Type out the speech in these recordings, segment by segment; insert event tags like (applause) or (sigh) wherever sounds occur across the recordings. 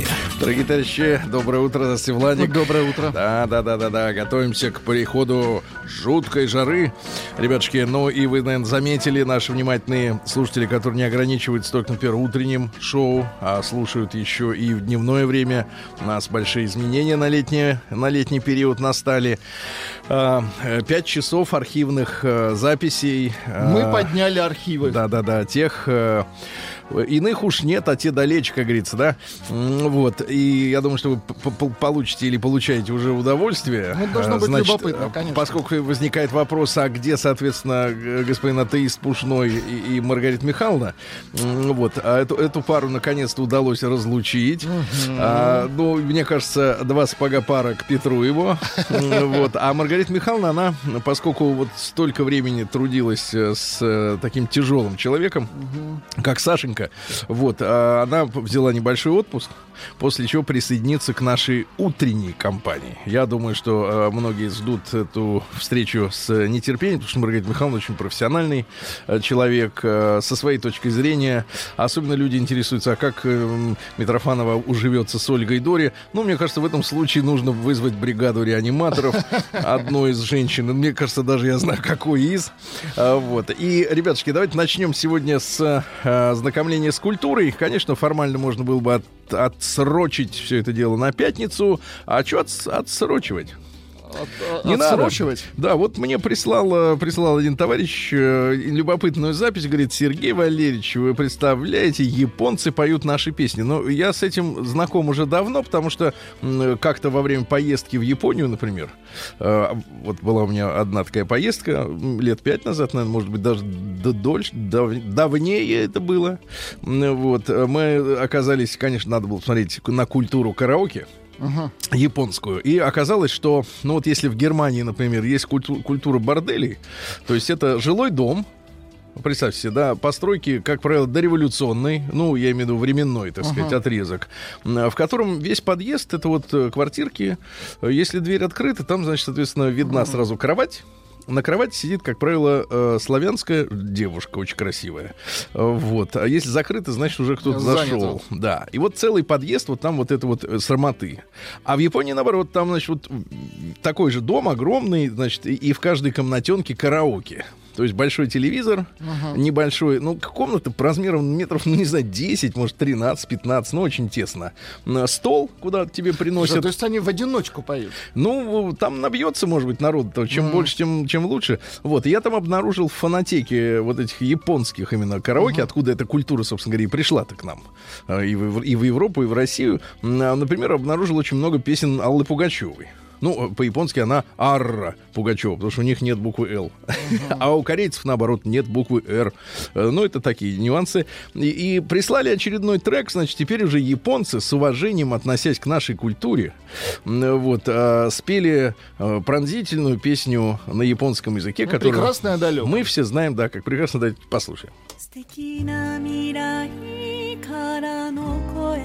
маяке. Дорогие товарищи, доброе утро, здравствуйте, Владик. Доброе утро. Да, да, да, да, да. Готовимся к приходу жуткой жары. Ребятушки, ну и вы, наверное, заметили, наши внимательные слушатели, которые не ограничиваются только, например, утренним шоу, а слушают еще и в дневное время. У нас большие изменения на, летнее, на летний период настали. А, э, Пять часов архивных э, записей. Мы А, подняли архивы. да, да, да, тех э, иных уж нет, а те далече, как говорится, да. Вот. И я думаю, что вы получите или получаете уже удовольствие. Ну, должно А, быть Значит, любопытно, э, конечно. Поскольку возникает вопрос, а где, соответственно, господин атеист Пушной и, и Маргарита Михайловна, вот. А эту, эту пару наконец-то удалось разлучить. А, ну, мне кажется, два сапога пара к Петру его. Вот. А Маргарита Михайловна, она, поскольку вот столько времени трудилась э, с э, таким тяжелым человеком, как Сашенька, вот, а она взяла небольшой отпуск, после чего присоединится к нашей утренней компании. Я думаю, что э, многие ждут эту встречу с нетерпением, потому что Маргарита Михайловна очень профессиональный э, человек со своей точки зрения. Особенно люди интересуются, а как э, Митрофанова уживется с Ольгой Дори. Ну, мне кажется, в этом случае нужно вызвать бригаду реаниматоров (laughs) одной из женщин. Мне кажется, даже я знаю, какой из. А, Вот. И, ребятушки, давайте начнем сегодня с э, знакомления с культурой. Конечно, формально можно было бы от- отсрочить все это дело на пятницу. А что отсрочивать? От- Не отсрочивать. надо. Да, вот мне прислал, э, прислал один товарищ э, любопытную запись. Говорит, Сергей Валерьевич, вы представляете, японцы поют наши песни. Но я с этим знаком уже давно, потому что как-то во время поездки в Японию, например, э, вот была у меня одна такая поездка лет пять назад, наверное, может быть, даже дольше, дав- давнее это было. Вот, мы оказались, конечно, надо было посмотреть на культуру караоке Мгм. японскую. И оказалось, что, ну вот если в Германии, например, есть культу- культура борделей, то есть это жилой дом, Представьте себе, да, постройки, как правило, дореволюционный, ну, я имею в виду временной, так сказать, отрезок, м, в котором весь подъезд, это вот э, квартирки, если дверь открыта, там, значит, соответственно, видна сразу кровать, на кровати сидит, как правило, э, славянская девушка, очень красивая. Э, Вот. А если закрыто, значит, уже кто-то зашел. Да. И вот целый подъезд, вот там вот это вот э, срамоты. А в Японии, наоборот, там, значит, вот такой же дом огромный, значит, и, и в каждой комнатенке караоке. То есть большой телевизор, небольшой, ну, комната по размерам метров, ну, не знаю, 10, может, 13, 15, ну, очень тесно. М, Стол, куда тебе приносят То есть они в одиночку поют. ну, там набьется, может быть, народ. то Чем больше, тем, чем лучше. Вот. Я там обнаружил в фонотеке вот этих японских именно караоке, откуда эта культура, собственно говоря, и пришла-то к нам. А, И в, и в Европу, и в Россию. А, Например, обнаружил очень много песен Аллы Пугачевой. Ну, по-японски она Арра Пугачева, потому что у них нет буквы Л. А у корейцев, наоборот, нет буквы Р. Э, Ну, это такие нюансы. И, и прислали очередной трек, значит, теперь уже японцы, с уважением относясь к нашей культуре, м, вот, а, спели э, пронзительную песню на японском языке, Ну, которую прекрасное далеко. мы все знаем, да, как прекрасно, давайте послушаем. 素敵な未来からの声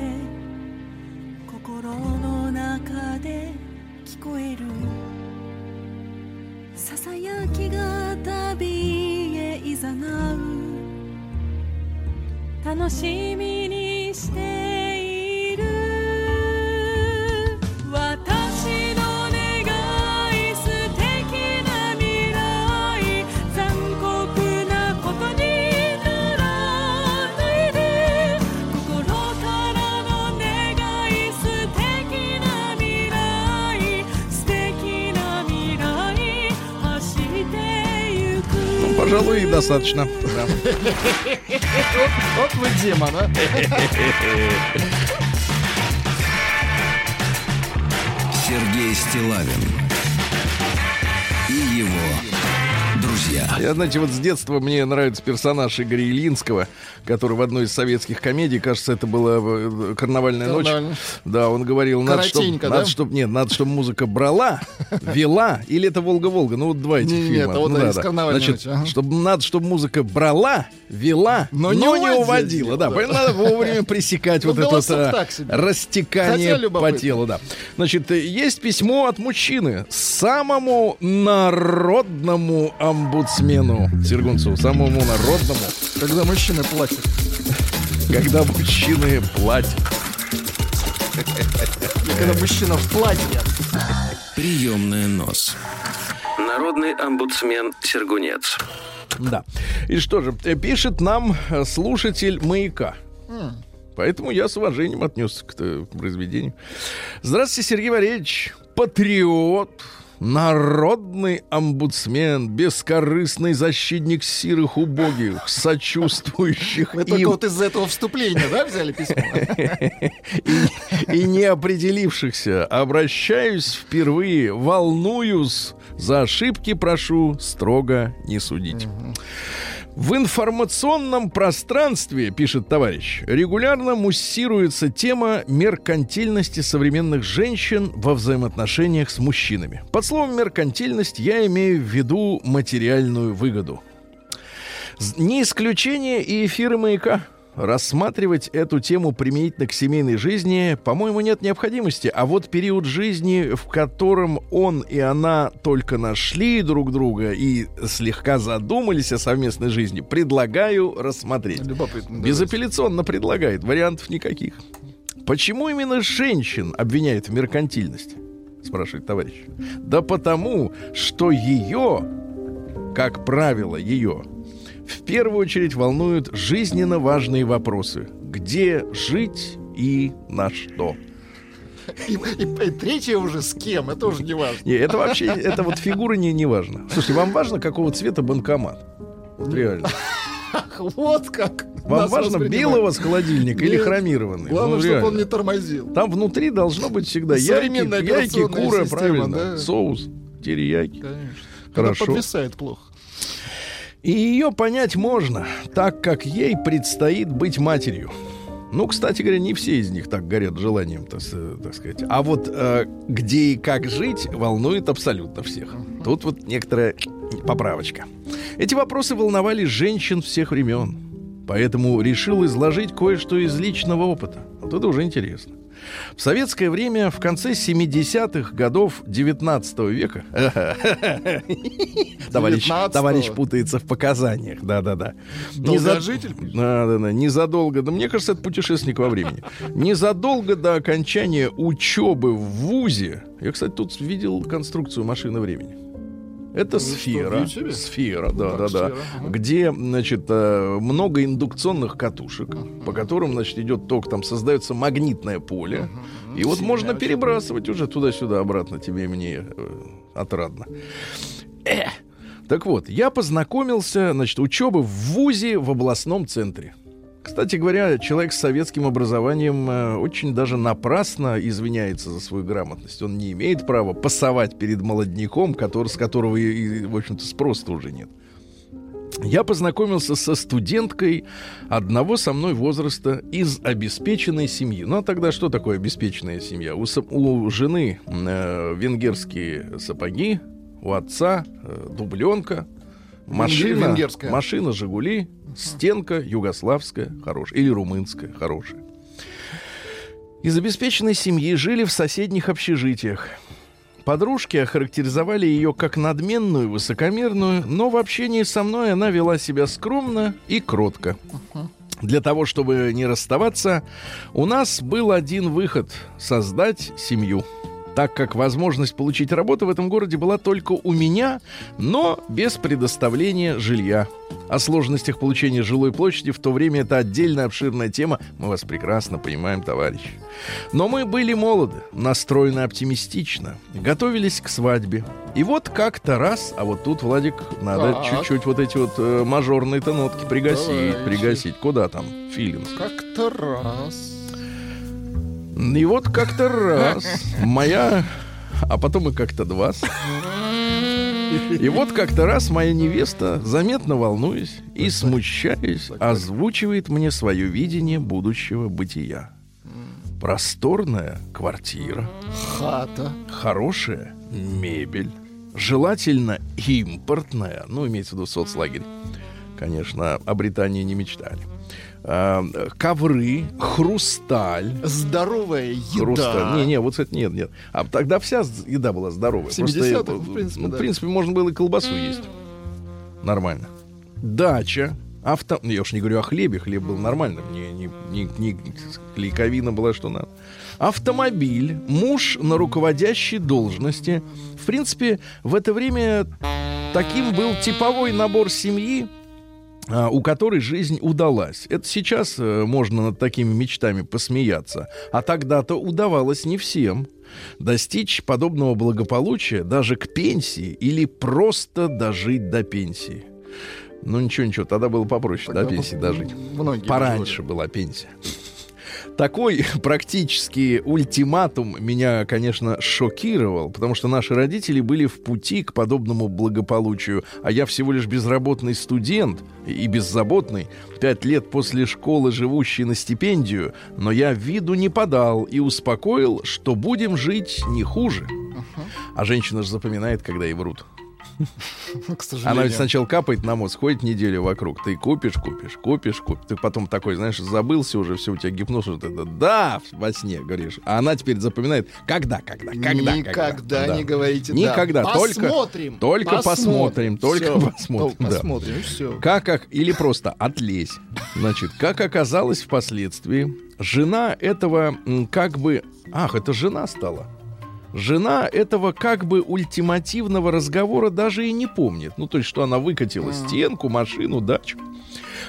心の中で 聞こえる。ささやきが旅へいざなう。楽しみにして пожалуй, и достаточно. Вот вы демон, а. Сергей Стилавин и его друзья. Я, знаете, вот с детства мне нравится персонаж Игоря Илинского, который в одной из советских комедий, кажется, это была э, «Карнавальная ночь». Да, он говорил, надо, чтобы, да? надо, чтоб, нет, надо, чтобы музыка брала, вела, или это «Волга-Волга», ну вот два этих Не, фильма. нет, вот Ну из да. «Карнавальной Значит, ночи», ага. чтобы, надо, чтобы музыка брала, вела, но, Но не уводила. Да, да. поэтому надо вовремя пресекать Ну, вот это себе. растекание по телу. Да. Значит, э, есть письмо от мужчины самому народному омбудсмену Сергунцеву, самому народному, Когда мужчины платят. когда мужчины платят. Когда мужчина в платье. Приемная нос. Народный омбудсмен Сергунец. Да. И что же, э, пишет нам э, слушатель маяка. Поэтому я с уважением отнесся к, к произведению. Здравствуйте, Сергей Валерьевич. Патриот, народный омбудсмен, бескорыстный защитник сирых убогих, (laughs) сочувствующих Вы только вот из-за этого вступления, да, взяли письмо? (laughs) и, и не определившихся. Обращаюсь впервые, волнуюсь, за ошибки прошу строго не судить. В информационном пространстве, пишет товарищ, регулярно муссируется тема меркантильности современных женщин во взаимоотношениях с мужчинами. Под словом меркантильность я имею в виду материальную выгоду. Не исключение и эфиры маяка. Рассматривать эту тему применительно к семейной жизни, по-моему, нет необходимости. А вот период жизни, в котором он и она только нашли друг друга и слегка задумались о совместной жизни, предлагаю рассмотреть. Любопытно. Безапелляционно предлагает, вариантов никаких. Почему именно женщин обвиняют в меркантильности? Спрашивает товарищ. Да потому, что ее, как правило, ее, в первую очередь волнуют жизненно важные вопросы. Где жить и на что? И, и- и третье уже с кем, это уже не важно. Не, это вообще, это вот фигура не, не важно. Слушайте, вам важно, какого цвета банкомат? Вот реально. (laughs) Вот как. Вам важно белого с холодильника или хромированный? Главное, Ну, чтобы он не тормозил. Там внутри должно быть всегда яйки, яйки, кура, система, правильно, да. соус, терияки. Конечно. Хорошо. подвисает плохо. И ее понять можно, так как ей предстоит быть матерью. Ну, кстати говоря, не все из них так горят желанием, так, сказать. А вот э, где и как жить волнует абсолютно всех. Тут вот некоторая поправочка. Эти вопросы волновали женщин всех времен. Поэтому решил изложить кое-что из личного опыта. Вот это уже интересно. В советское время, в конце 70-х годов 19 века... (laughs) Товарищ, 19-го? товарищ путается в показаниях, да-да-да. Долгожитель? Да, да, да. Незадолго, да мне кажется, это путешественник во времени. Незадолго до окончания учебы в ВУЗе, я, кстати, тут видел конструкцию машины времени. Это что, в сфера. Ютубе? Сфера, да, Так, да, да. сфера, ага. Где, значит, э, много индукционных катушек, по которым, значит, идет ток, там создается магнитное поле. И вот Сильно можно очень. перебрасывать уже туда-сюда, обратно тебе и мне э, отрадно. Э, Так вот, я познакомился, значит, учеба в ВУЗе в областном центре. Кстати говоря, человек с советским образованием э, очень даже напрасно извиняется за свою грамотность. Он не имеет права пасовать перед молодняком, который, с которого, и, в общем-то, спроса уже нет. Я познакомился со студенткой одного со мной возраста из обеспеченной семьи. Ну а тогда что такое обеспеченная семья? У, у жены э, венгерские сапоги, у отца э, дубленка, машина, венгерская. машина Жигули, стенка югославская хорошая или румынская хорошая. Из обеспеченной семьи жили в соседних общежитиях. Подружки охарактеризовали ее как надменную, высокомерную, но в общении со мной она вела себя скромно и кротко. Для того, чтобы не расставаться, у нас был один выход — создать семью. Так как возможность получить работу в этом городе была только у меня, но без предоставления жилья. О сложностях получения жилой площади в то время это отдельная обширная тема. Мы вас прекрасно понимаем, товарищ. Но мы были молоды, настроены оптимистично, готовились к свадьбе. И вот как-то раз, а вот тут, Владик, надо чуть-чуть вот эти вот э, мажорные-то нотки пригасить, Давайте. пригасить. Куда там? Филинс. Как-то раз. И вот как-то раз моя, а потом и как-то два. И вот как-то раз моя невеста, заметно волнуясь и смущаясь, озвучивает мне свое видение будущего бытия. Просторная квартира, Хата. хорошая мебель, желательно импортная, ну, имеется в виду соцлагерь. Конечно, о Британии не мечтали. А, ковры, хрусталь. Здоровая еда. Хрусталь. Не, не, вот это нет, нет. А тогда вся еда была здоровая. В Просто, 70-х, э, в принципе, ну, да. в принципе, можно было и колбасу есть. Нормально. Дача. Авто... Я уж не говорю о хлебе, хлеб был нормальным, не, не, не, не клейковина была, что надо. Автомобиль, муж на руководящей должности. В принципе, в это время таким был типовой набор семьи, у которой жизнь удалась. Это сейчас э, можно над такими мечтами посмеяться. А тогда-то удавалось не всем. Достичь подобного благополучия даже к пенсии или просто дожить до пенсии. Ну ничего, ничего, тогда было попроще Тогда до пенсии дожить. Многие Пораньше была пенсия. Такой практически ультиматум меня, конечно, шокировал, потому что наши родители были в пути к подобному благополучию, а я всего лишь безработный студент и беззаботный, пять лет после школы, живущий на стипендию, но я виду не подал и успокоил, что будем жить не хуже. А женщина же запоминает, когда ей врут. (laughs) К сожалению. Она ведь сначала капает на мозг, ходит неделю вокруг. Ты купишь, купишь, купишь, купишь. Ты потом такой, знаешь, забылся уже, все, у тебя гипноз уже. Да, да, во сне говоришь. А она теперь запоминает, когда, когда, когда, Никогда когда. Да. не говорите да. Никогда, только- посмотрим, только посмотрим, только Всё, посмотрим, только да. посмотрим, все. Как, как, или просто отлезь. Значит, как оказалось впоследствии, жена этого как бы... Ах, это жена стала. Жена этого как бы ультимативного разговора даже и не помнит. Ну, то есть, что она выкатила стенку, машину, дачу.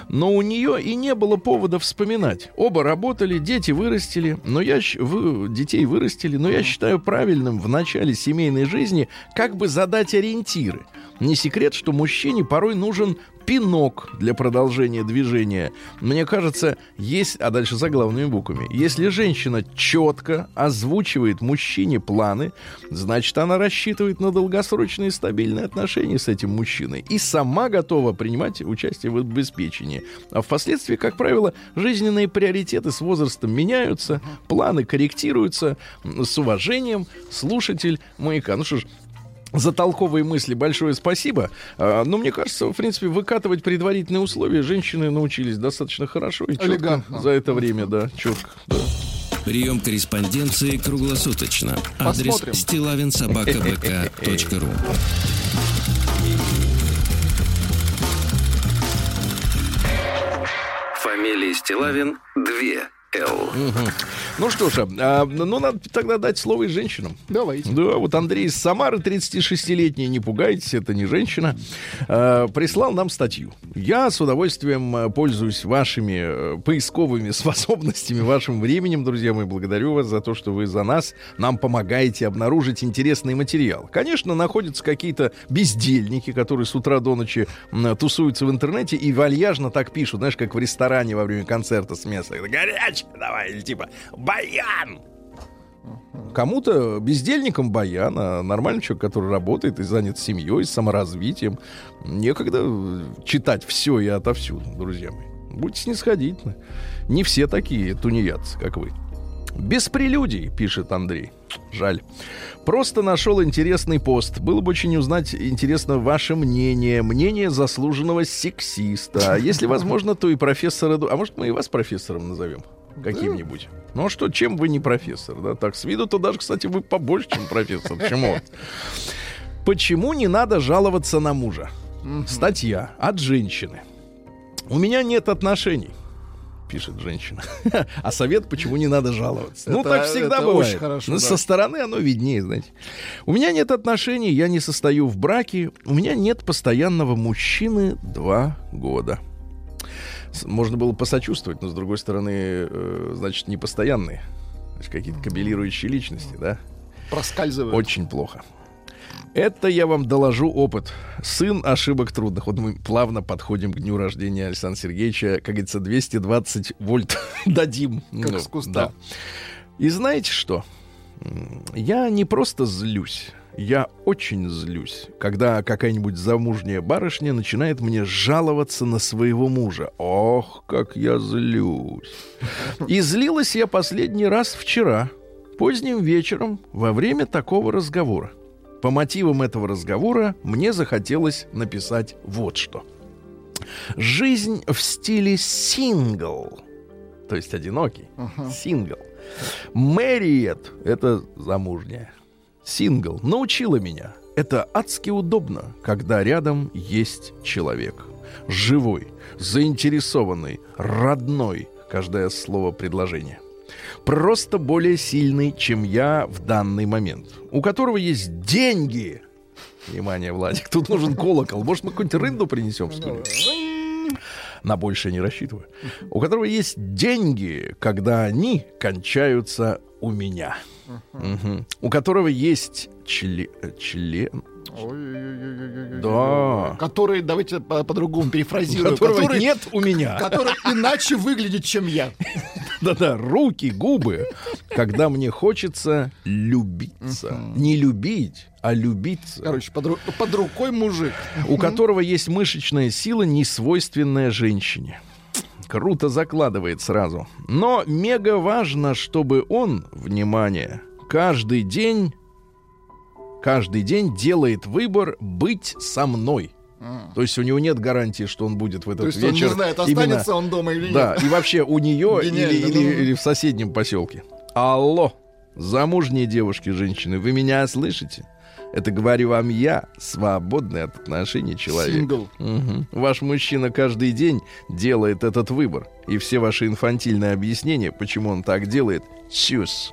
Но у нее и не было повода вспоминать. Оба работали, дети вырастили, но я вы, детей вырастили, но я считаю правильным в начале семейной жизни как бы задать ориентиры. Не секрет, что мужчине порой нужен пинок для продолжения движения. Мне кажется, есть, а дальше за главными буквами, если женщина четко озвучивает мужчине планы, значит, она рассчитывает на долгосрочные стабильные отношения с этим мужчиной и сама готова принимать участие в обеспечении. А впоследствии, как правило, жизненные приоритеты с возрастом меняются, планы корректируются с уважением. Слушатель маяка. Ну что ж, за толковые мысли большое спасибо. А, Но мне кажется, в принципе, выкатывать предварительные условия женщины научились достаточно хорошо и четко Элегантно. за это время, да, четко. да. Прием корреспонденции круглосуточно. Адрес Посмотрим. стилавинсобакабк.ру Фамилия Стилавин 2 Л. Ну что ж, а, ну надо тогда дать слово и женщинам. Давайте. Да, вот Андрей из Самары, 36-летний, не пугайтесь, это не женщина, э, прислал нам статью. Я с удовольствием э, пользуюсь вашими поисковыми (laughs) способностями, вашим временем, друзья мои. Благодарю вас за то, что вы за нас нам помогаете обнаружить интересный материал. Конечно, находятся какие-то бездельники, которые с утра до ночи тусуются в интернете и вальяжно так пишут, знаешь, как в ресторане во время концерта с места. Горячий давай, или типа баян. Кому-то бездельникам баян, а нормальный человек, который работает и занят семьей, саморазвитием, некогда читать все и отовсюду, друзья мои. Будьте снисходительны. Не все такие тунеядцы, как вы. Без прелюдий, пишет Андрей. Жаль. Просто нашел интересный пост. Было бы очень узнать, интересно, ваше мнение. Мнение заслуженного сексиста. А Если возможно, то и профессора... А может, мы и вас профессором назовем? Каким-нибудь. Ну а что, чем вы не профессор, да? Так, с виду-то даже, кстати, вы побольше, чем профессор. Почему? Почему не надо жаловаться на мужа? Статья от женщины. У меня нет отношений, пишет женщина. А совет, почему не надо жаловаться. ну, Это- так всегда бывает. очень хорошо, Ну, да. Со стороны оно виднее, знаете. У меня нет отношений, я не состою в браке, у меня нет постоянного мужчины два года. Можно было посочувствовать, но с другой стороны, э, значит, непостоянные. Значит, какие-то кабелирующие личности, да? Проскальзывают. Очень плохо. Это я вам доложу опыт. Сын ошибок трудных. Вот мы плавно подходим к дню рождения Александра Сергеевича. Как говорится, 220 вольт (laughs) дадим. Как Ну, с куста. да. И знаете что? Я не просто злюсь. Я очень злюсь, когда какая-нибудь замужняя барышня начинает мне жаловаться на своего мужа. Ох, как я злюсь. И злилась я последний раз вчера, поздним вечером, во время такого разговора. По мотивам этого разговора мне захотелось написать вот что. Жизнь в стиле сингл, то есть одинокий, сингл. Мэриет, это замужняя, сингл, научила меня. Это адски удобно, когда рядом есть человек. Живой, заинтересованный, родной, каждое слово предложения. Просто более сильный, чем я в данный момент. У которого есть деньги. Внимание, Владик, тут нужен колокол. Может, мы какую-нибудь рынду принесем, что ли? На большее не рассчитываю. У которого есть деньги, когда они кончаются у меня. Мгм. У которого есть чле- член. Да. Который, давайте по- по-другому перефразирую. Которого который, нет у меня. который иначе выглядит, чем я. Да-да, руки, губы, когда мне хочется любиться. Не любить, а любиться. Короче, под, под рукой мужик. у которого есть мышечная сила, не свойственная женщине. Круто закладывает сразу. Но мега важно, чтобы он, внимание, каждый день, каждый день делает выбор быть со мной. То есть у него нет гарантии, что он будет в этот То есть он вечер. не знает, именно- останется он дома или Да, нет. и вообще у нее (laughs) или, или- или в соседнем поселке. Алло, замужние девушки, женщины, вы меня слышите? Это говорю вам я, свободный от отношений человек. Сингл. Мгм. Ваш мужчина каждый день делает этот выбор. И все ваши инфантильные объяснения, почему он так делает, чушь.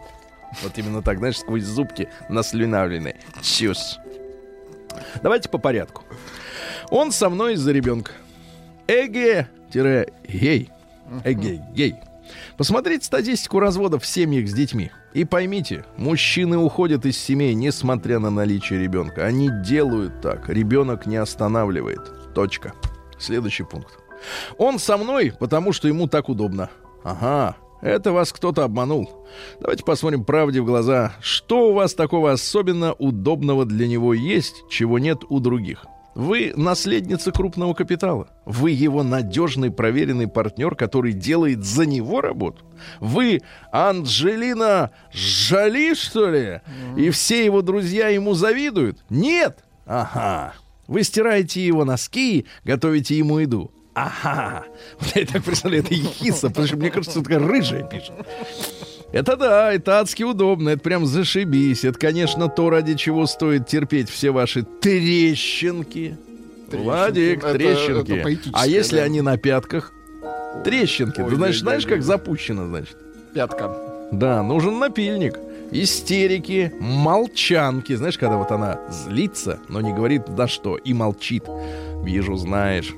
Вот именно так, знаешь, сквозь зубки наслюнавленные. Чушь. Давайте по порядку. Он со мной из-за ребенка. Эге-гей. Эге-гей. Посмотрите статистику разводов в семьях с детьми. И поймите, мужчины уходят из семей, несмотря на наличие ребенка. Они делают так. Ребенок не останавливает. Точка. Следующий пункт. Он со мной, потому что ему так удобно. Ага, это вас кто-то обманул. Давайте посмотрим правде в глаза. Что у вас такого особенно удобного для него есть, чего нет у других? Вы наследница крупного капитала. Вы его надежный, проверенный партнер, который делает за него работу. Вы Анджелина Жали, что ли? И все его друзья ему завидуют? Нет! Ага. Вы стираете его носки, готовите ему еду. Ага. (laughs) Я так представляю, это ехиса, потому что мне кажется, что такая рыжая пишет. Это да, это адски удобно, это прям зашибись. Это, конечно, то, ради чего стоит терпеть все ваши трещинки. Владик, Это- трещинки. это а если да. они на пятках? Трещинки. Ты Ой, знаешь, ой, знаешь, ой, как запущено, значит? Пятка. Да, нужен напильник. Истерики, молчанки. Знаешь, когда вот она злится, но не говорит на что и молчит. Вижу, знаешь.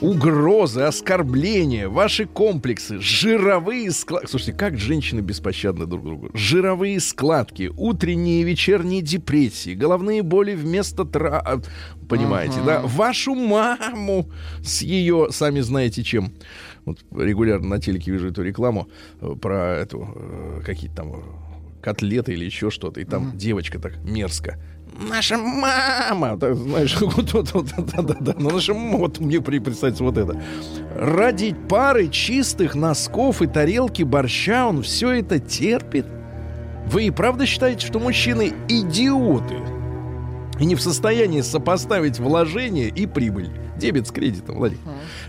Угрозы, оскорбления, ваши комплексы, жировые складки. Слушайте, как женщины беспощадны друг другу. Жировые складки, утренние и вечерние депрессии, головные боли вместо тра... Понимаете, да? Вашу маму с ее, сами знаете чем. Вот регулярно на телеке вижу эту рекламу э, про эту, э, какие-то там э, котлеты или еще что-то. И там девочка так мерзко. Наша мама, так, знаешь, (laughs) вот, вот, вот, да, да, да, ну наша вот мне представьте вот это. Ради пары чистых носков и тарелки борща он все это терпит. Вы и правда считаете, что мужчины идиоты? И не в состоянии сопоставить вложение и прибыль. Дебет с кредитом, Владик.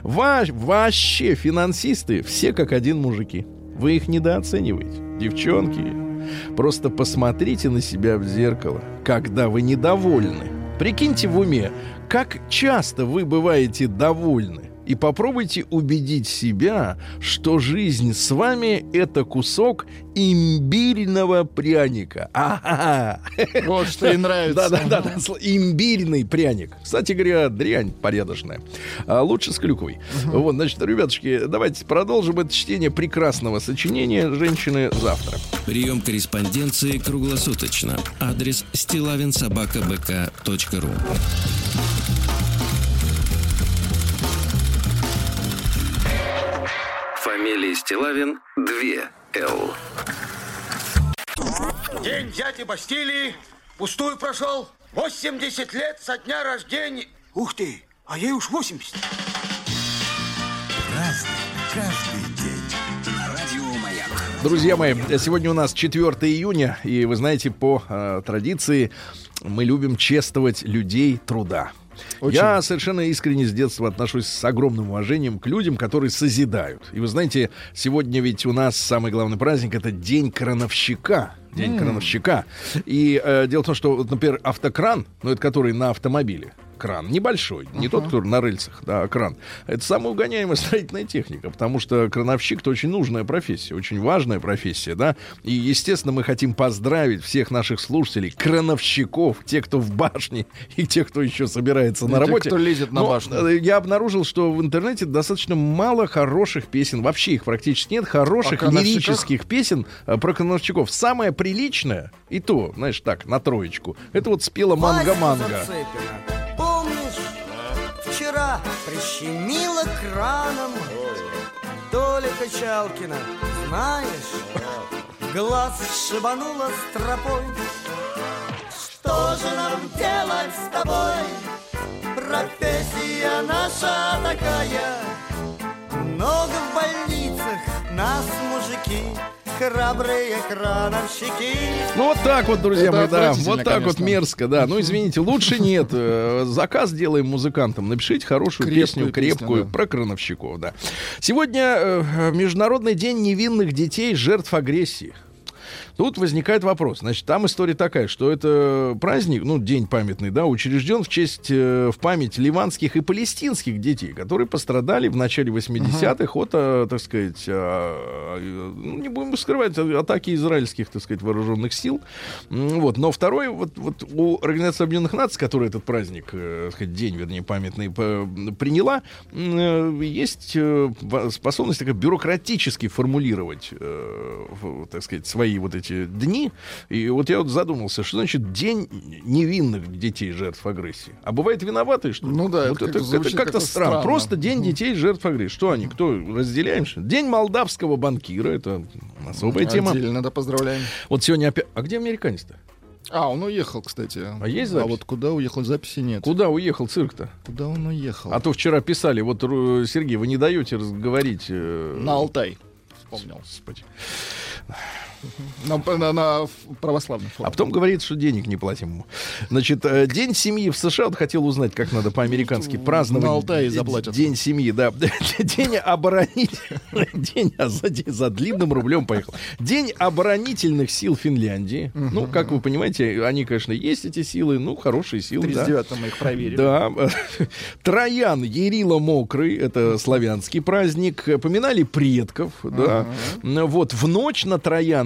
Ва- вообще финансисты все как один мужики. Вы их недооцениваете. Девчонки, просто посмотрите на себя в зеркало, когда вы недовольны. Прикиньте в уме, как часто вы бываете довольны. И попробуйте убедить себя, что жизнь с вами — это кусок имбирного пряника. Ага. Вот что и нравится. Да-да-да, имбирный пряник. Кстати говоря, дрянь порядочная. А лучше с клюквой. Вот, значит, ребятушки, давайте продолжим это чтение прекрасного сочинения «Женщины завтра». Прием корреспонденции круглосуточно. Адрес стилавинсобакабк.ру Фамилия Стилавин 2 Л. День дяди Бастилии Пустую прошел. 80 лет со дня рождения. Ух ты, а ей уж 80. Друзья мои, сегодня у нас 4 июня, и вы знаете, по э, традиции мы любим чествовать людей труда. Я совершенно искренне с детства отношусь с огромным уважением к людям, которые созидают. И вы знаете, сегодня ведь у нас самый главный праздник это День крановщика. День крановщика. И э, дело в том, что, вот, например, автокран, ну это который на автомобиле, кран небольшой, не тот, который на рельсах, да, а кран. Это самая угоняемая (laughs) строительная техника, потому что крановщик это очень нужная профессия, очень важная профессия, да. И, естественно, мы хотим поздравить всех наших слушателей, крановщиков, тех, кто в башне, (laughs) и тех, кто еще собирается на тех, работе. кто лезет на Но, башню. э, Я обнаружил, что в интернете достаточно мало хороших песен, вообще их практически нет, хороших лирических песен э, про крановщиков. Самое приличное, и то, знаешь, так, на троечку, это вот спела Манга-Манга. Вчера прищемило краном Толя Качалкина, знаешь, глаз шибануло стропой. Что же нам делать с тобой? Профессия наша такая. Много в больницах нас мужики, храбрые крановщики. Ну вот так вот, друзья мои, да, вот так вот конечно. мерзко, да. Ну извините, лучше нет. Э, Заказ делаем музыкантам. Напишите хорошую Крепкую песню, песню, крепкую, да. про крановщиков, да. Сегодня э, Международный день невинных детей, жертв агрессии. Тут возникает вопрос. Значит, там история такая, что это праздник, ну, день памятный, да, учрежден в честь, э, в память ливанских и палестинских детей, которые пострадали в начале 80-х от, э, так сказать, э, ну, не будем скрывать, а- атаки израильских, так сказать, вооруженных сил. Вот. Но второй, вот, вот у Организации Объединенных Наций, которая этот праздник, э, сказать, день, вернее, памятный, приняла, э, есть э, способность такая бюрократически формулировать, э, так сказать, свои вот эти дни. И вот я вот задумался, что значит день невинных детей жертв агрессии. А бывает виноватые, что? Ну да, это вот это, звучит как-то странно. странно. Просто день детей жертв агрессии. Что они? Кто? Разделяем? День молдавского банкира. Это особая тема. Отдельно, да, поздравляем. Вот сегодня опять... А где американец-то? А, он уехал, кстати. А есть А запись? вот куда уехал, записи нет. Куда уехал цирк-то? Куда он уехал? А то вчера писали, вот, Сергей, вы не даете разговорить. э, На Алтай. Вспомнил. Господи. На, на- на ф- православный форум. А потом говорит, что денег не платим ему. Значит, э, День семьи в США, вот хотел узнать, как надо по-американски праздновать. На Алтае заплатят. День семьи, да. (laughs) День оборонительных... (laughs) День, а за, за длинным рублем поехал. День оборонительных сил Финляндии. Ну, как вы понимаете, они, конечно, есть эти силы, ну, хорошие силы, да. 39-м мы их проверили. Да. (laughs) Троян Ерила Мокрый, это славянский праздник. Поминали предков, да. Вот в ночь на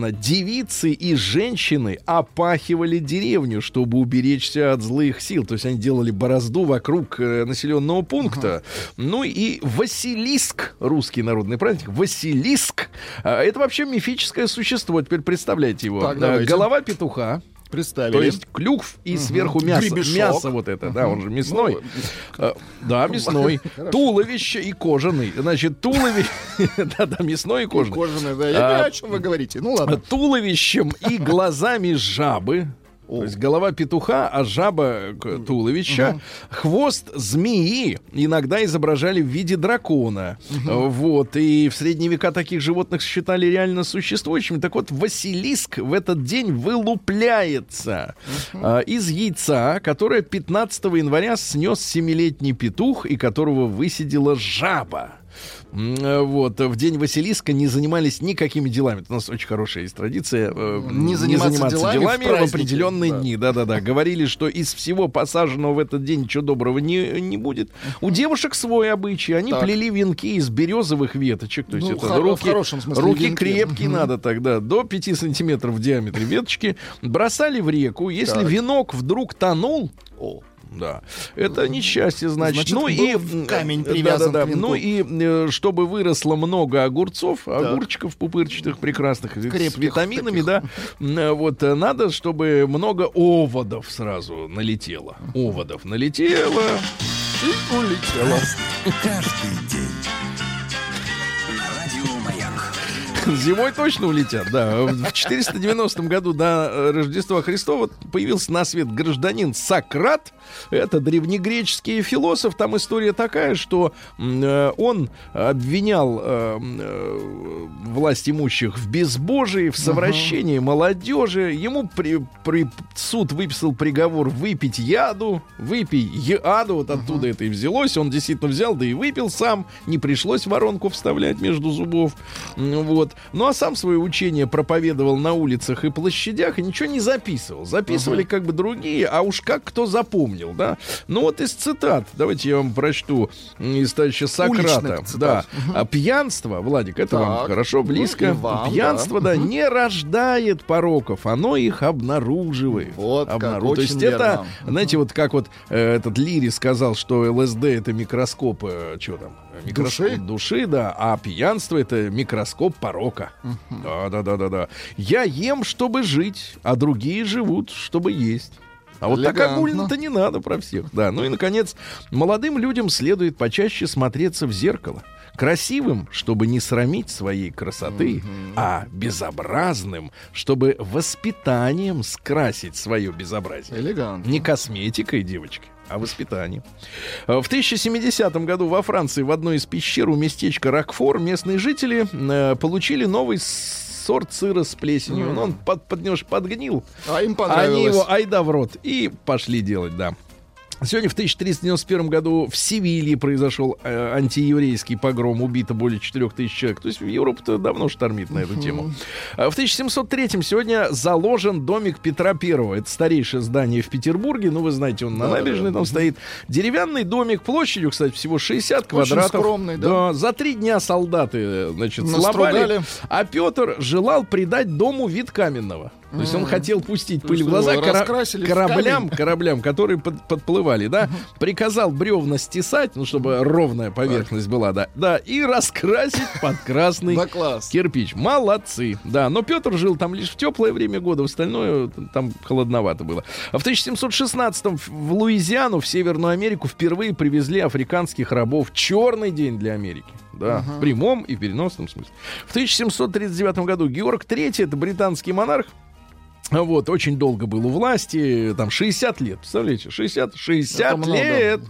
Трояна девицы и женщины опахивали деревню, чтобы уберечься от злых сил. То есть они делали борозду вокруг э, населенного пункта. Ну и Василиск, русский народный праздник, Василиск, а, это вообще мифическое существо. Теперь представляете его. Так, давайте. Голова петуха. Представили. То есть клюкв и сверху мясо. Гребешок. Мясо вот это, да, он же мясной. Ну, А, Да, мясной. (laughs) Туловище и кожаный. Значит, туловище... (laughs) Да-да, мясной и кожаный. Кожаный, да. Я понимаю, А, о чем вы говорите. Ну ладно. Туловищем и глазами жабы. То есть голова петуха, а жаба туловища. Хвост змеи иногда изображали в виде дракона. Вот. И в средние века таких животных считали реально существующими. Так вот, Василиск в этот день вылупляется а, из яйца, которое 15 января снес семилетний петух и которого высидела жаба. Э, Вот, в день Василиска не занимались никакими делами. Это у нас очень хорошая есть традиция. э, Не заниматься делами в в, праздники, определенные да. дни. Да-да-да. Говорили, что из всего посаженного в этот день ничего доброго не, не будет. У девушек свой обычай. Они Так. плели венки из березовых веточек. То есть Ну, это хо- в руки, хорошем смысле руки венки. крепкие надо тогда. До 5 сантиметров в диаметре веточки. Бросали в реку. Если Так. венок вдруг тонул... О, да. Это несчастье, значит. Значит, ну был и камень привязан да-да-да. к венку. Ну и э, чтобы выросло много огурцов, огурчиков пупырчатых прекрасных, э, с Крепких витаминами, да. м, э, Вот э, надо, чтобы много оводов сразу налетело. Оводов налетело. Улетело. Каждый (laughs) Зимой точно улетят, да. В 490 году до Рождества Христова появился на свет гражданин Сократ. Это древнегреческий философ. Там история такая, что э, он обвинял э, э, власть имущих в безбожии, в совращении молодежи. Ему при, при- суд выписал приговор выпить яду, выпей яду, вот оттуда это и взялось. Он действительно взял, да и выпил сам. Не пришлось воронку вставлять между зубов. М, Вот. Ну а сам свое учение проповедовал на улицах и площадях и ничего не записывал. Записывали как бы другие, а уж как кто запомнил, да? Ну вот из цитат. Давайте я вам прочту из товарища Сократа. Да. А пьянство, Владик, это вам Так. хорошо, Ну, близко. и вам, пьянство, да. да, не рождает пороков, оно их обнаруживает. Вот как, Обнару- То есть это, верно. знаете, вот как вот э, этот Лири сказал, что ЛСД это микроскоп, э, что там? Души? души, да, а пьянство это микроскоп порока. Да, да, да, да, да. Я ем, чтобы жить, а другие живут, чтобы есть. А вот так Элегантно. огульно-то не надо про всех. Да, ну и, наконец, молодым людям следует почаще смотреться в зеркало. Красивым, чтобы не срамить своей красоты, а безобразным, чтобы воспитанием скрасить свое безобразие. Элегантно. Не косметикой, девочки, а воспитанием. Э, В 1070 году во Франции в одной из пещер у местечка Рокфор местные жители э, получили новый сорт сыра с плесенью. Ну, Он под, поднешь, подгнил, А им они понравилось. его айда в рот и пошли делать, да. Сегодня в 1391 году в Севилье произошел э, антиеврейский погром, убито более 4000 человек. То есть Европа-то давно штормит на эту тему. А В 1703 сегодня заложен домик Петра Первого. Это старейшее здание в Петербурге. Ну, вы знаете, он на набережной там стоит. Деревянный домик площадью, кстати, всего 60 Очень квадратов. скромный, да. За три дня солдаты, э, значит, Настругали. сломали. А Петр желал придать дому вид каменного. То есть он хотел пустить пыль в глаза кора- кораблям, кораблям, которые под- подплывали, да. Приказал бревна стесать, ну, чтобы ровная поверхность была, да. Да, и раскрасить под красный (laughs) Да класс. кирпич. Молодцы. Да, но Петр жил там лишь в теплое время года, в остальное там холодновато было. А в 1716-м в Луизиану, в Северную Америку, впервые привезли африканских рабов. Черный день для Америки. Да, в прямом и переносном смысле. В 1739 году Георг III, это британский монарх, вот, очень долго был у власти, там 60 лет, представляете, 60, 60 Это много. лет.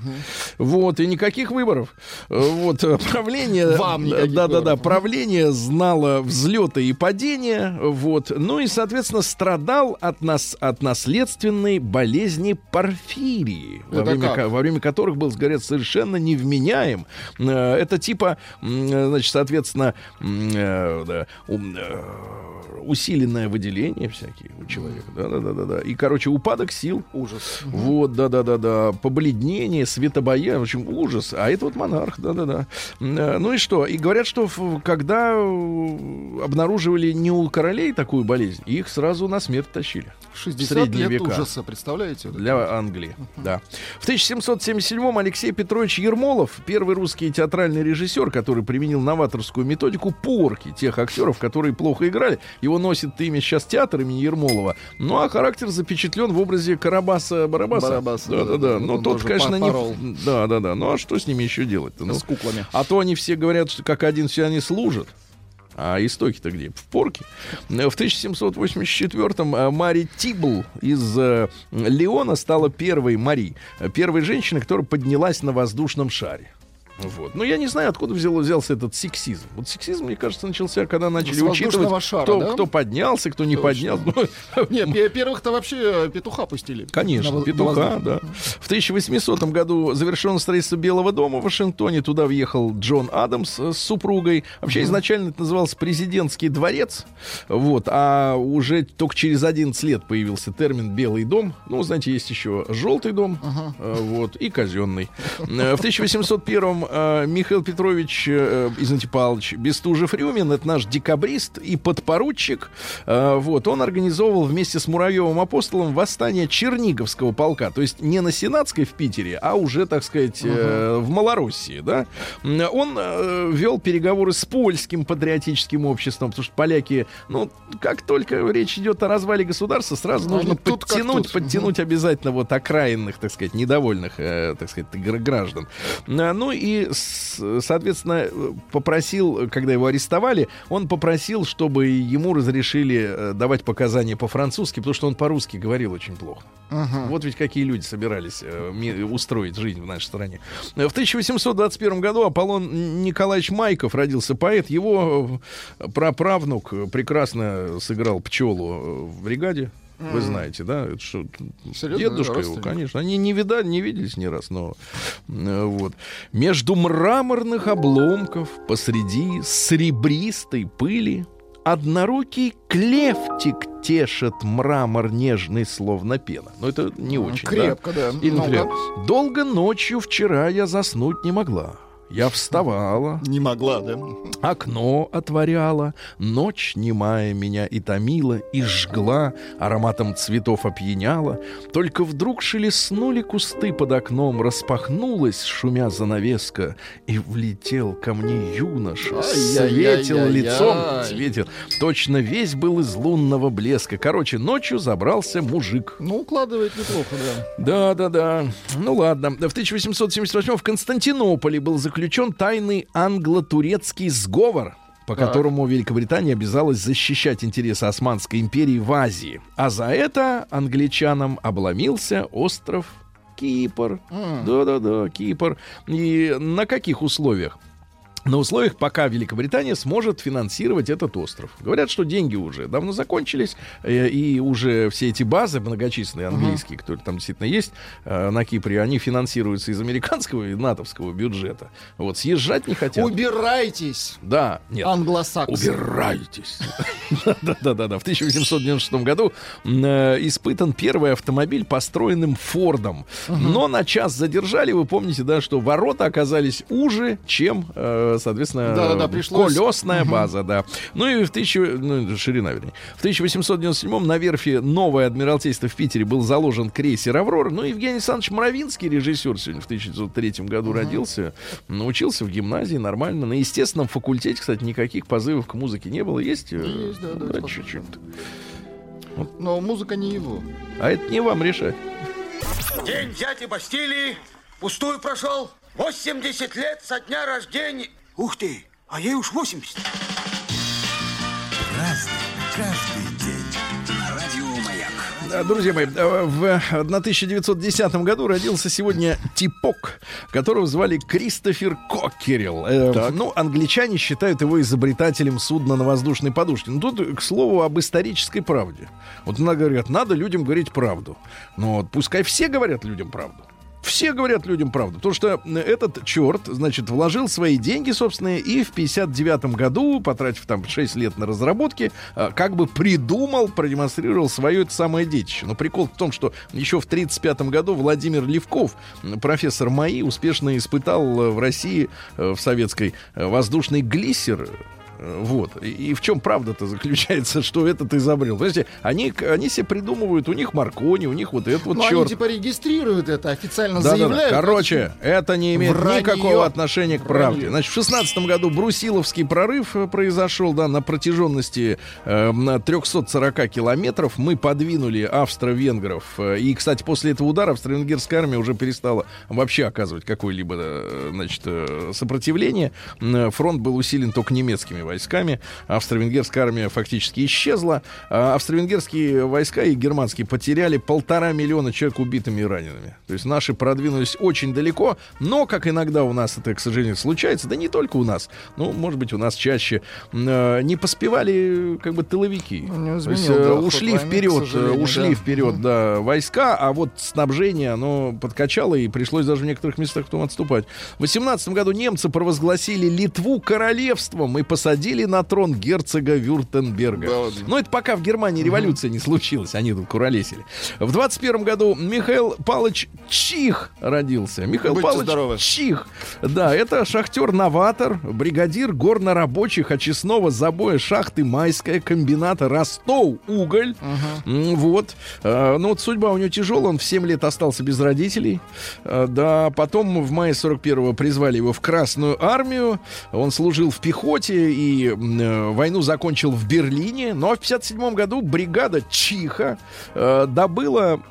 Вот, и никаких выборов. Вот, э, правление... (laughs) Вам Да-да-да, правление знало взлеты и падения, вот, ну и, соответственно, страдал от, нас, от наследственной болезни порфирии, во время, как? во время которых был, говорят, совершенно невменяем. Э, Это типа, э, значит, соответственно, да, усиленное выделение всякие у человека. Да-да-да-да. И, короче, упадок сил. Ужас. Вот, да-да-да-да. Побледнение, светобоя, в общем, ужас. А это вот монарх, да-да-да. Э, Ну и что? И говорят, что когда э, обнаруживали не у королей такую болезнь, их сразу на смерть тащили. 60 Средние лет века. ужаса, представляете? Для Англии, да. В 1777-м Алексей Петрович Ермолов, первый русский театральный режиссер, который применил новаторскую методику порки тех актеров, которые плохо играли. Его носит имя сейчас театр имени Ермолова. Ну, а характер запечатлен в образе Карабаса-Барабаса. Барабаса, Да-да-да. да-да. Но Он тот, тоже конечно, не... порол. Да-да-да. Ну, а что с ними еще делать-то? Ну, С куклами. а то они все говорят, что как один все они служат. А истоки-то где? В порке. В 1784-м э, Мари Тибл из э, Леона стала первой Мари, э, первой женщиной, которая поднялась на воздушном шаре. Вот. Ну, я не знаю, откуда взял, взялся этот сексизм. Вот сексизм, мне кажется, начался, когда начали учитывать, шара, кто, да? кто поднялся, кто не Точно. поднялся. Ну, (laughs) Нет, пе- первых-то вообще э, петуха пустили. Конечно, На петуха, на да. В 1800 году завершено строительство Белого дома в Вашингтоне. Туда въехал Джон Адамс э, с супругой. Вообще изначально это назывался президентский дворец. Вот. А уже только через 11 лет появился термин Белый дом. Ну, знаете, есть еще желтый дом. э, Вот. И казенный. В 1801 э, Михаил Петрович, э, извините, Павлович Бестужев-Рюмин, это наш декабрист и подпоручик. Э, Вот. Он организовывал вместе с Муравьевым апостолом восстание Черниговского полка. То есть не на Сенатской в Питере, а уже, так сказать, э, в Малороссии. Да? Он э, вел переговоры с польским патриотическим обществом, потому что поляки, ну, как только речь идет о развале государства, сразу Ну, нужно подтянуть, подтянуть обязательно вот окраинных, так сказать, недовольных, э, так сказать, гр- граждан. Э, Ну и и, соответственно, попросил, когда его арестовали, он попросил, чтобы ему разрешили э, давать показания по-французски, потому что он по-русски говорил очень плохо. Вот ведь какие люди собирались э, устроить жизнь в нашей стране. Э, В 1821 году Аполлон Николаевич Майков родился поэт. Его праправнук прекрасно сыграл пчелу в бригаде. Вы знаете, да? Это что, дедушка его, конечно. Они не видали, не виделись ни раз, но э, вот. Между мраморных обломков посреди сребристой пыли однорукий клевтик тешит мрамор нежный, словно пена. Но это не очень. крепко, да. Или, Ну-ка. например, долго ночью вчера я заснуть не могла. Я вставала, Не могла, да? Окно отворяла, ночь немая меня и томила, и жгла, ароматом цветов опьяняла. Только вдруг шелестнули кусты под окном, распахнулась, шумя занавеска, и влетел ко мне юноша, светил лицом, светил. Точно весь был из лунного блеска. Короче, ночью забрался мужик. Ну, укладывает неплохо, да. Да, да, да. Ну ладно. В 1878 в Константинополе был заключен тайный англо-турецкий сговор по Так. которому Великобритания обязалась защищать интересы Османской империи в Азии. А за это англичанам обломился остров Кипр. Да-да-да, Кипр. И на каких условиях? На условиях, пока Великобритания сможет финансировать этот остров. Говорят, что деньги уже давно закончились, э, и уже все эти базы многочисленные английские, которые там действительно есть э, на Кипре, они финансируются из американского и натовского бюджета. Вот съезжать не хотят. Убирайтесь, Да, нет. англосаксы. Убирайтесь. (laughs) Да-да-да. В 1896 году э, испытан первый автомобиль, построенным Фордом. Но на час задержали. Вы помните, да, что ворота оказались уже, чем, соответственно, Да-да-да, э, пришлось. колесная база, да. Ну и в 1000, ну, ширина, вернее. В 1897 на верфи Новое Адмиралтейство в Питере был заложен крейсер «Аврора». Ну, Евгений Александрович Моровинский, режиссер, сегодня в 1903 году родился. Научился в гимназии нормально. На естественном факультете, кстати, никаких позывов к музыке не было. Есть? э, Есть, да, да, это чуть-чуть. Но музыка не его. А это не вам решать. День взятия Бастилии пустую прошел. 80 лет со дня рождения. Ух ты, а ей уж 80. Да, Друзья мои, э, в 1910 году родился сегодня типок, которого звали Кристофер Коккерилл. Э, Ну, англичане считают его изобретателем судна на воздушной подушке. Ну, тут, к слову, об исторической правде. Вот иногда говорят, надо людям говорить правду. Но вот пускай все говорят людям правду. Все говорят людям правду, потому что этот черт, значит, вложил свои деньги собственные и в 59 году, потратив там 6 лет на разработки, э, как бы придумал, продемонстрировал свое это самое детище. Но прикол в том, что еще в 35 году Владимир Левков, профессор МАИ, успешно испытал э, в России, э, в советской, э, воздушный глиссер, Вот. И, в чем правда-то заключается, (laughs) что этот изобрел? Знаете, они, они себе придумывают, у них Маркони, у них вот этот вот Но черт. они типа регистрируют это, официально Да-да-да. заявляют. Короче, это не имеет Вранье. никакого отношения к правде. Вранье. Значит, в шестнадцатом году Брусиловский прорыв э, произошел, да, на протяженности э, на 340 километров. Мы подвинули австро-венгров. Э, И, кстати, после этого удара австро-венгерская армия уже перестала вообще оказывать какое-либо, э, значит, сопротивление. Фронт был усилен только немецкими войсками. Австро-венгерская армия фактически исчезла. А австро-венгерские войска и германские потеряли полтора миллиона человек убитыми и ранеными. То есть наши продвинулись очень далеко, но, как иногда у нас это, к сожалению, случается, да не только у нас, ну, может быть, у нас чаще, э, не поспевали как бы тыловики. Ну, не То есть, изменил, э, да, ушли вперед, э, ушли да. вперед, да, войска, а вот снабжение, оно подкачало, и пришлось даже в некоторых местах потом отступать. В 18 году немцы провозгласили Литву королевством и посадили на трон герцога Вюртемберга. Да ладно. Но это пока в Германии революция не случилась, они тут куролесили. В 21 году Михаил Палыч Чих родился. Михаил Будьте Палыч здоровы. Чих. Да, это шахтер-новатор, бригадир горно-рабочих очистного забоя шахты Майская комбината Ростов уголь. М, Вот. Э, Ну вот судьба у него тяжелая, он в 7 лет остался без родителей. Э, Да, потом в мае 41-го призвали его в Красную армию. Он служил в пехоте и э, войну закончил в Берлине. Но в 57 году бригада Чиха э, добыла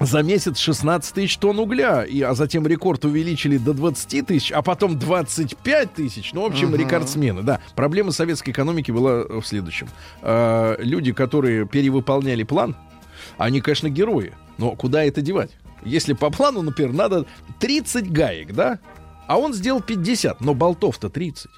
за месяц 16 тысяч тонн угля, и, а затем рекорд увеличили до 20 тысяч, а потом 25 тысяч. Ну, в общем, рекордсмены, да. Проблема советской экономики была в следующем. А, люди, которые перевыполняли план, они, конечно, герои, но куда это девать? Если по плану, например, надо 30 гаек, да? А он сделал 50, но болтов-то 30.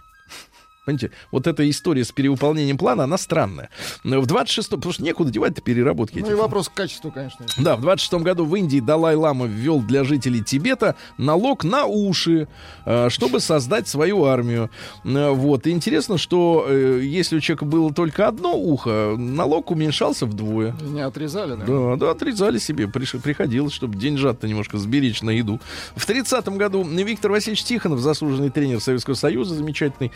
Понимаете, вот эта история с перевыполнением плана, она странная. Но В 26-м, потому что некуда девать-то переработки. Ну и вопрос к качеству, конечно. да, в 26 году в Индии Далай-Лама ввел для жителей Тибета налог на уши, э, чтобы создать свою армию. Э, Вот. И интересно, что э, если у человека было только одно ухо, налог уменьшался вдвое. Не отрезали, да? Да, да, отрезали себе. Приш- приходилось, чтобы деньжат-то немножко сберечь на еду. В 30-м году Виктор Васильевич Тихонов, заслуженный тренер Советского Союза, замечательный,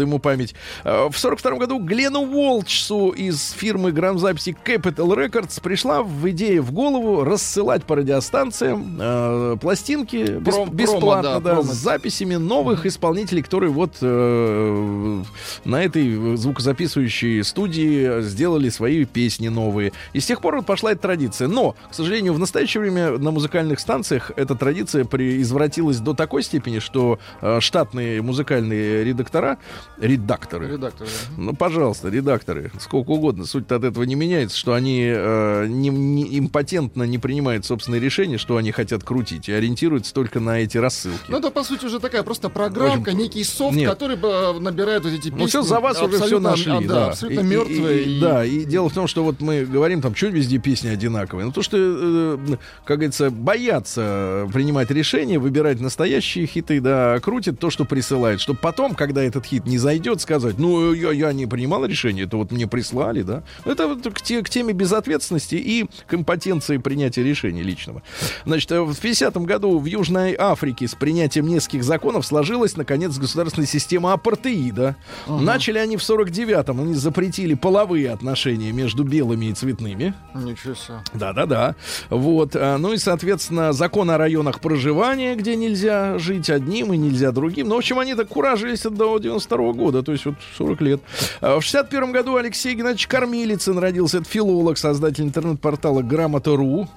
светлая ему память. Э, В 42-м году Глену Уолчсу из фирмы грамзаписи Capital Records пришла в идея в голову рассылать по радиостанциям э, пластинки бес- Пром- промо, бесплатно, да, да, промо. с записями новых исполнителей, которые вот э, на этой звукозаписывающей студии сделали свои песни новые. И с тех пор вот пошла эта традиция. Но, к сожалению, в настоящее время на музыкальных станциях эта традиция при- извратилась до такой степени, что э, штатные музыкальные редактора, редакторы, Редактор, да. ну, пожалуйста, редакторы, сколько угодно, суть от этого не меняется, что они э, не, не- импотентно не принимают собственные решения, что они хотят крутить, и ориентируются только на эти рассылки. Ну, это, по сути, уже такая просто программка, общем, некий софт, нет. который э, набирает вот эти песни. Ну, все за вас уже все нашли. а, да, да, абсолютно И- и- мертвые. и- и- Да, и дело в том, что вот мы говорим, там, что везде песни одинаковые. Ну, то, что, э, как говорится, боятся принимать решения, выбирать настоящие хиты, да, крутят то, что присылают. Чтобы потом, когда этот хит не зайдет, сказать, ну, я, я не принимал решение, это вот мне прислали, да. Это вот к, те- к теме безответственности и к импотенции принятия решений личного. Значит, э, в 50-м году в Южной Африке с принятием нескольких законов сложилась, наконец, государственная система апартеида. Начали они в 49-м. Они запретили половые отношения между белыми и цветными. Ничего себе. Да-да-да. Вот. а, Ну и, соответственно, закон о районах проживания, где нельзя жить одним и нельзя другим. Ну, в общем, они так куражились до 92 года, то есть вот 40 лет. А В 61 году Алексей Геннадьевич Кормилицын родился. Это филолог, создатель интернет-портала Грамота.ру.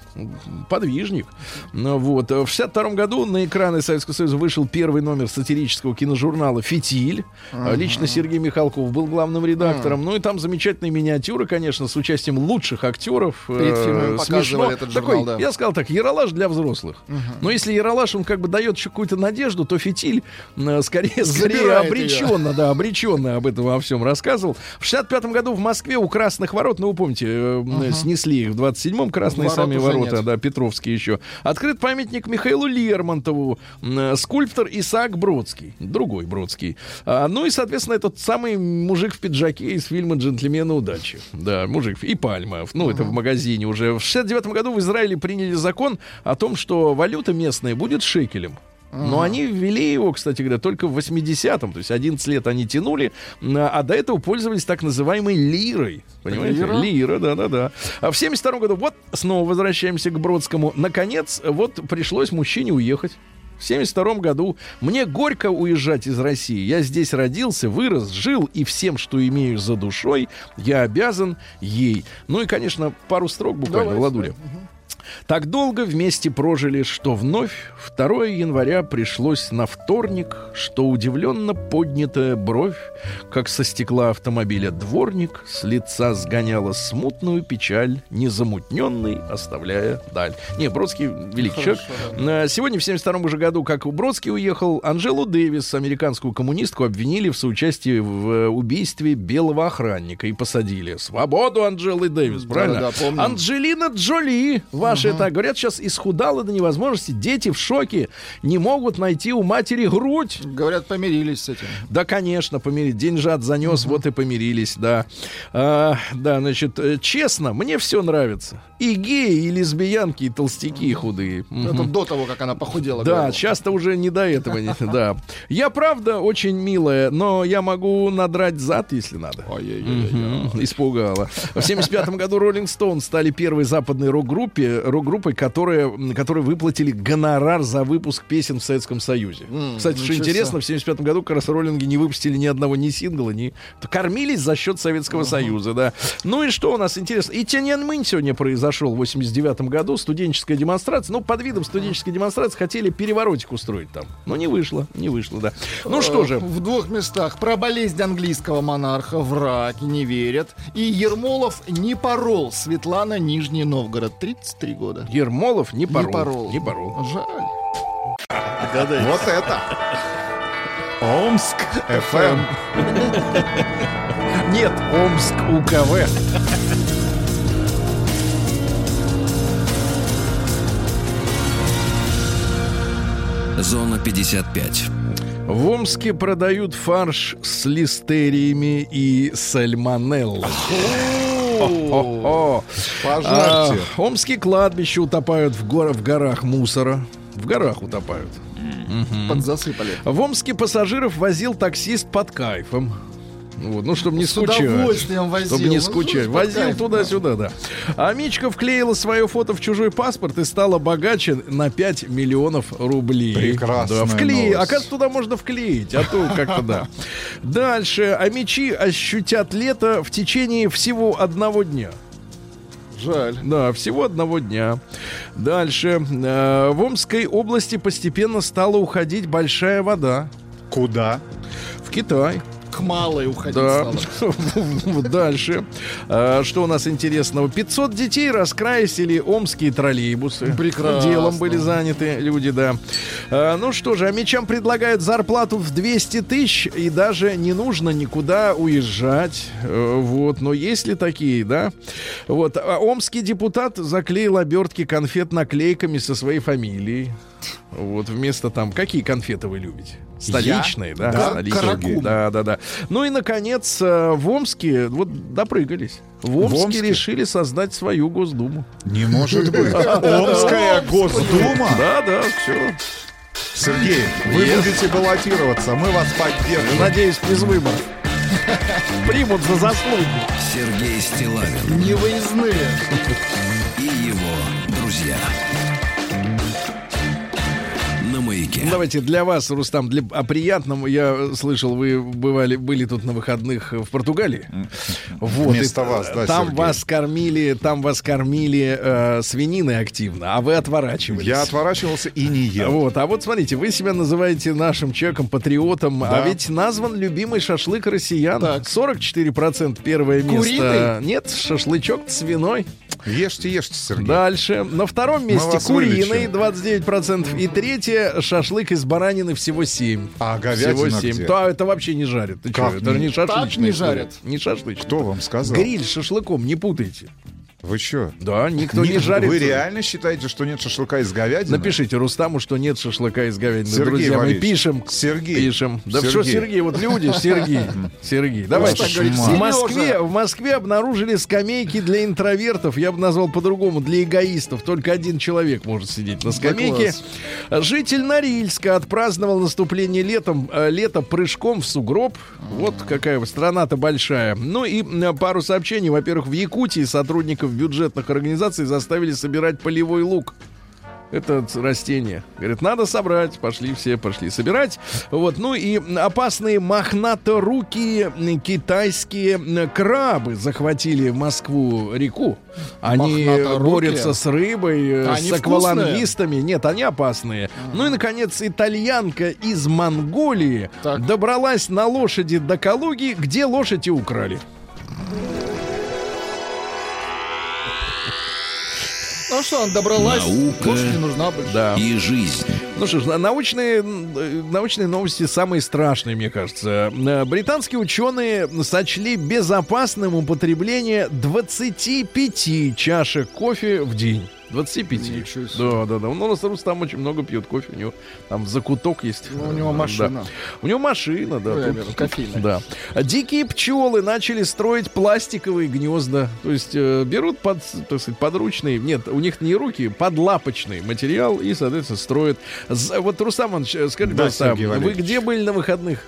Подвижник. Ну, Вот. В 62 году на экраны Советского Союза вышел первый номер сатирического киножурнала «Фитиль». А Лично Сергей Михалков был главным редактором. Ну и там замечательные миниатюры, конечно, с участием лучших актеров. Перед Э, смешно. этот журнал, Такой, да. Я сказал так, яролаж для взрослых. Но если яролаж, он как бы дает еще какую-то надежду, то фитиль э, скорее, скорее обреченно, да, обреченно об этом во всем рассказывал. В 65 году в Москве у Красных ворот, ну вы помните, э, снесли их в 27-м красные Ворот сами ворота, нет. да, Петровские еще. Открыт памятник Михаилу Лермонтову, скульптор Исаак Бродский, другой Бродский. А, ну и, соответственно, этот самый мужик в пиджаке из фильма «Джентльмены удачи». Да, мужик. И Пальма. Ну, это в магазине уже. В 69 году в Израиле приняли закон о том, что валюта местная будет шекелем. Но они ввели его, кстати говоря, только в 80-м. То есть 11 лет они тянули, а до этого пользовались так называемой лирой. Понимаете? Лира? Лира, да-да-да. А в 72 году, вот снова возвращаемся к Бродскому. Наконец, вот пришлось мужчине уехать. В 72 году мне горько уезжать из России. Я здесь родился, вырос, жил, и всем, что имею за душой, я обязан ей. Ну и, конечно, пару строк буквально, Давай, Владуля. Так долго вместе прожили, что вновь 2 января пришлось на вторник, что удивленно поднятая бровь, как со стекла автомобиля дворник, с лица сгоняла смутную печаль, незамутненный, оставляя даль. Не, Бродский великий Хорошо, человек. А, Сегодня, в 72 же году, как Бродский уехал, Анжелу Дэвис, американскую коммунистку, обвинили в соучастии в э, убийстве белого охранника и посадили. Свободу Анжелы Дэвис, правильно? Да-да, помню. Анджелина Джоли, ваша это, говорят, сейчас исхудала до невозможности. Дети в шоке, не могут найти у матери грудь. Говорят, помирились с этим. Да, конечно, помирить. Деньжат занес, вот и помирились, да. А, да, значит, э, честно, мне все нравится. И геи, и лесбиянки, и толстяки, и худые. Мгм. Это до того, как она похудела. Да, часто уже не до этого, да. Я правда очень милая, но я могу надрать зад, если надо. Ой-ой-ой. Испугала. В 75 году Rolling Stone стали первой западной рок-группе, рок-группой, которая, м, которые выплатили гонорар за выпуск песен в Советском Союзе. Кстати, что интересно, в 75 году как раз роллинги не выпустили ни одного ни сингла, ни... Кормились за счет Советского Союза, да. Ну и что у нас интересно? И Тяньаньмэнь сегодня произошел в 89 году, студенческая демонстрация. Ну, под видом студенческой демонстрации хотели переворотик устроить там. Но не вышло, не вышло, да. Ну что же, В двух местах. Про болезнь английского монарха в раке не верят. И Ермолов не порол. Светлана, Нижний Новгород. 33 года. Ермолов не порол. порол. Не порол. Жаль. Вот это. Омск ФМ. (laughs) Нет, Омск УКВ. Зона 55. В Омске продают фарш с листериями и сальмонеллой. Пожарьте. А, Омские кладбища утопают в горах мусора. В горах утопают. Подзасыпали. В Омске пассажиров возил таксист под кайфом. Вот, ну, чтобы не С скучать. удовольствием возил. Чтобы не Ну, скучать. под Возил туда-сюда, да. А Мичка вклеила свое фото в чужой паспорт и стала богаче на 5 миллионов рублей. Прекрасная Да, вклеи. Оказывается, туда можно вклеить, а то как-то да. Дальше. А мечи ощутят лето в течение всего одного дня. Жаль. Да, всего одного дня. Дальше. Э, В Омской области постепенно стала уходить большая вода. Куда? В Китай. К малой уходить Да. стало. (laughs) Дальше. А, Что у нас интересного? 500 детей раскрасили омские троллейбусы. Прекрасно. Делом были заняты люди, да. А, Ну что же, а мечам предлагают зарплату в 200 тысяч, и даже не нужно никуда уезжать. Э, Вот, но есть ли такие, да? Вот, а омский депутат заклеил обертки конфет наклейками со своей фамилией. Вот вместо там, какие конфеты вы любите? Столичные, да? Да, Столичные. Да, да, да. Ну и, наконец, э, в Омске, вот допрыгались. В Омске, Омске? решили создать свою Госдуму. Не может быть. Омская (laughs) Госдума. Да, да, все. Сергей, вы будете баллотироваться, мы вас поддержим. Надеюсь, без выборов. (laughs) Примут за заслуги. Сергей Стилавин Невыездные. и его друзья. Ну, Давайте для вас, Рустам, для, о приятном. Я слышал, вы бывали, были тут на выходных в Португалии. Вот, Вместо и, вас, да, Там Сергей? вас кормили, там вас кормили э, свининой активно, а вы отворачивались. Я отворачивался и не ел. Вот, а вот смотрите, вы себя называете нашим человеком, патриотом, Да. а ведь назван любимый шашлык россиян. Так. 44% первое место. Куриный? Нет, шашлычок свиной. Ешьте, ешьте, Сергей. Дальше. На втором месте куриный, вылечим. 29%. И третье шашлык из баранины всего 7. А говядина всего 7. где? Да, это вообще не жарят. Ты Как это же не? не шашлычный. Так не жарят. Не шашлычный. Кто вам сказал? Гриль с шашлыком, не путайте. Вы что? Да, никто не жарит. Вы реально считаете, что нет шашлыка из говядины? Напишите Рустаму, что нет шашлыка из говядины. Сергей Друзья, мы Валерьевич, пишем. Сергей. Пишем. Да Сергей. что Сергей, вот люди, Сергей. (laughs) Сергей, говорит, В. Москве, в Москве обнаружили скамейки для интровертов. Я бы назвал по-другому, для эгоистов. Только один человек может сидеть на скамейке. Житель Норильска отпраздновал наступление летом, э, лета прыжком в сугроб. Вот какая страна-то большая. Ну и э, пару сообщений. Во-первых, в Якутии сотрудников бюджетных организаций заставили собирать полевой лук. Это растение. Говорит, надо собрать. Пошли все, пошли собирать. Вот. Ну и опасные мохнаторукие китайские крабы захватили Москву реку. Они борются с рыбой, э, Они с аквалангистами. Нет, они опасные. Ну и, наконец, итальянка из Монголии Так. добралась на лошади до Калуги, где лошади украли. Ну что, она добралась. Наука. Не нужна больше. Да. И жизнь. Ну что ж, на- научные, э, научные новости самые страшные, мне кажется. Э, Британские ученые сочли безопасным употребление 25 чашек кофе в день. 25. Ничего себе. Да, да, да. Ну, у нас Рустам очень много пьет кофе. У него там закуток есть. Ну, у него Да. машина. У него машина, да. Тут- кофейная. Да. А Дикие пчелы начали строить пластиковые гнезда. То есть э, берут под, так сказать, подручный, нет, у них не руки, подлапочный материал и, соответственно, строят. Вот, Рустам Иванович, э, скажите, Да, пожалуйста, Сергей вы где были на выходных?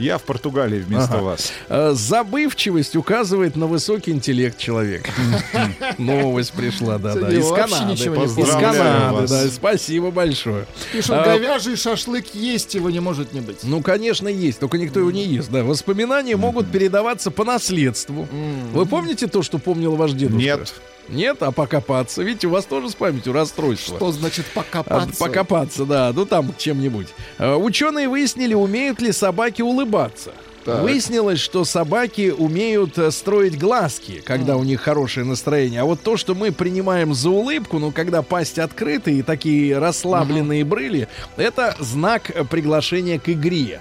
Я в Португалии вместо вас. Э, Забывчивость указывает на высокий интеллект человека. (laughs) Новость пришла, да, да. Из Канады. Из Канады, да. Спасибо большое. Пишут, А, говяжий шашлык есть, его не может не быть. Ну, конечно, есть, только никто его не ест. Да, воспоминания могут передаваться по наследству. Вы помните то, что помнил ваш дедушка? Нет. Нет, а покопаться. Видите, у вас тоже с памятью расстройство. Что значит А, покопаться? Покопаться, да, ну там чем-нибудь. А, Ученые выяснили, умеют ли собаки улыбаться. Так. Выяснилось, что собаки умеют э, строить глазки, когда у них хорошее настроение. А вот то, что мы принимаем за улыбку, ну, когда пасть открыта и такие расслабленные брыли, это знак э, приглашения к игре.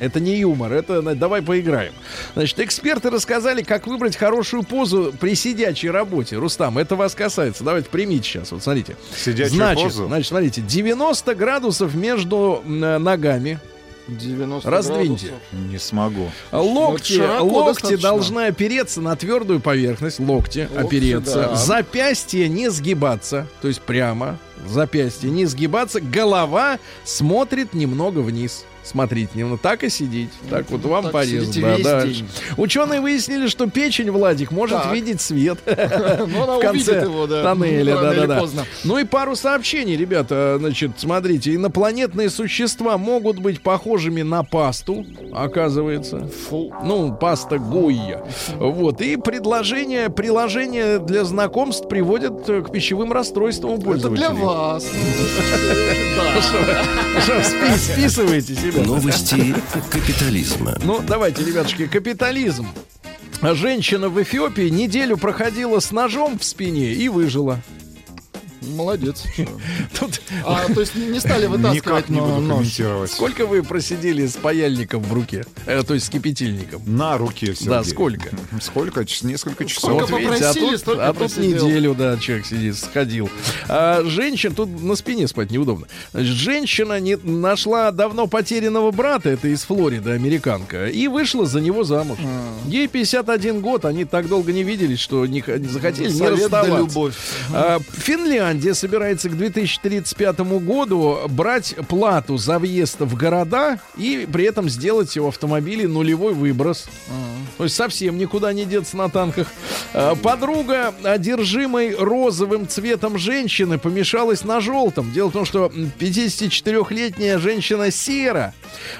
Это не юмор, это давай поиграем. Значит, эксперты рассказали, как выбрать хорошую позу при сидячей работе. Рустам, это вас касается. Давайте примите сейчас. Вот смотрите. Сидячую значит, позу? значит, смотрите, 90 градусов между ногами. 90 Раздвиньте. градусов. Не смогу. Локти, широко локти достаточно. должны опереться на твердую поверхность. Локти, Локти, опереться. да. Запястье не сгибаться. То есть прямо. Запястье не сгибаться. Голова смотрит немного вниз. Смотрите, немного так и сидеть. Так вот вам так полезно. Да, день. Ученые выяснили, что печень Владик может Так. видеть свет. (laughs) Ну, она в конце увидит его, да. тоннеля, Рано да, да, да. Ну и пару сообщений, ребята. Значит, смотрите, инопланетные существа могут быть похожими на пасту, оказывается. Ну, паста Гойя. Вот. И предложение, приложение для знакомств приводят э, к пищевым расстройствам у Это пользователей. для вас. Ну списывайте себя. Новости капитализма. Ну, давайте, ребятушки, капитализм. Женщина в Эфиопии неделю проходила с ножом в спине и выжила. Молодец. (laughs) Тут А, то есть не стали вытаскивать Никак не буду комментировать. сколько вы просидели с паяльником в руке? Э, то есть с кипятильником? На руке, Сергей. Да, сколько? Сколько? Несколько часов. Сколько Вот видите, а попросили, тут, столько а тут неделю, да, человек сидит, сходил. А женщина, тут на спине спать неудобно. Женщина не, нашла давно потерянного брата, это из Флориды, американка, и вышла за него замуж. А. Ей 51 год, они так долго не виделись, что не, не захотели не Совет да расставаться. любовь. А, Финляндия собирается к 2035 году брать плату за въезд в города и при этом сделать в автомобиле нулевой выброс. То есть совсем никуда не деться на танках. А, Подруга одержимой розовым цветом женщины помешалась на желтом. Дело в том, что м, 54-летняя женщина Сера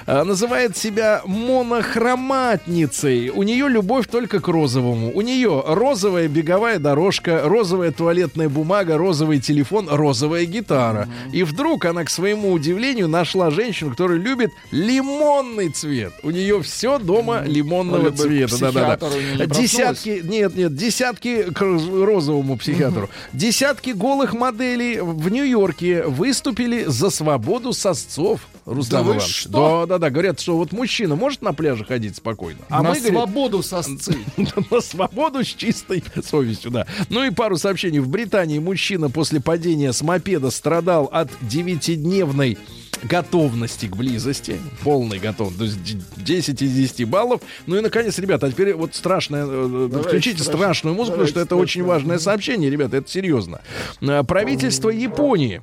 называет себя монохроматницей. У нее любовь только к розовому. У нее розовая беговая дорожка, розовая туалетная бумага, розовый телефон, розовая гитара. И вдруг она, к своему удивлению, нашла женщину, которая любит лимонный цвет. У нее все дома лимонного быть, цвета. Да-да-да. не Десятки, нет, нет, десятки к розовому психиатру. Десятки голых моделей в Нью-Йорке выступили за свободу сосцов. Рустам Да Иванович. что? Да, да, да. Говорят, что вот мужчина может на пляже ходить спокойно. А На мы, говорит, свободу сосцы. (laughs) на свободу с чистой совестью, да. Ну и пару сообщений. В Британии мужчина после падения с мопеда страдал от девятидневной готовности к близости, полной готовности, то есть д- 10 из 10 баллов. Ну и, наконец, ребята, а теперь вот страшное, э, Давайте включите страшно. страшную музыку, потому Давайте что это страшную. очень важное сообщение, ребята, это серьезно. Э, Правительство Японии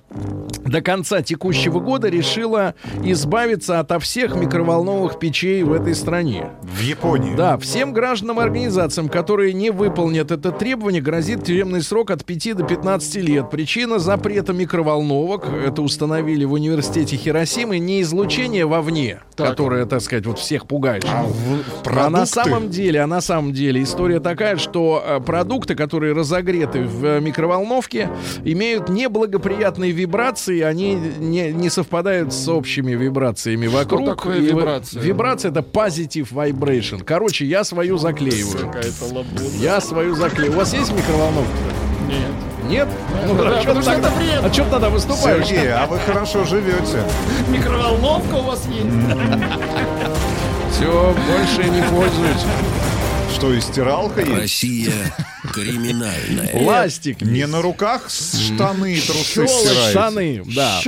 до конца текущего года решило избавиться ото всех микроволновых печей в этой стране. В Японии. Да, всем гражданам и организациям, которые не выполнят это требование, грозит тюремный срок от 5 до 15 лет. Причина запрета микроволновок, это установили в университете Хиросимы, не излучение вовне, Так. которое, так сказать, вот всех пугает. А в- А на самом деле, а на самом деле история такая, что э, продукты, которые разогреты в э, микроволновке, имеют неблагоприятные вибрации, они не, не совпадают с общими вибрациями вокруг. такое И вибрация? Вибрация это positive vibration. Короче, я свою заклеиваю. Какая-то. Я свою заклеиваю. У вас есть микроволновка? Нет. Нет? Ну, Да, а потому что тогда- это вредно. А что тогда выступаешь? Сергей, а вы хорошо живете. Микроволновка у вас есть? Все, больше не пользуюсь. Что, и стиралка есть? Россия Криминальное. Ластик. Не на руках штаны и трусы штаны, да.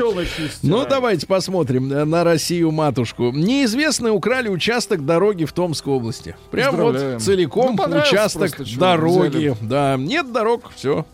Ну, давайте посмотрим э, на Россию матушку. Неизвестные украли участок дороги в Томской области. Прям вот целиком Ну, участок дороги. Да, нет дорог, все.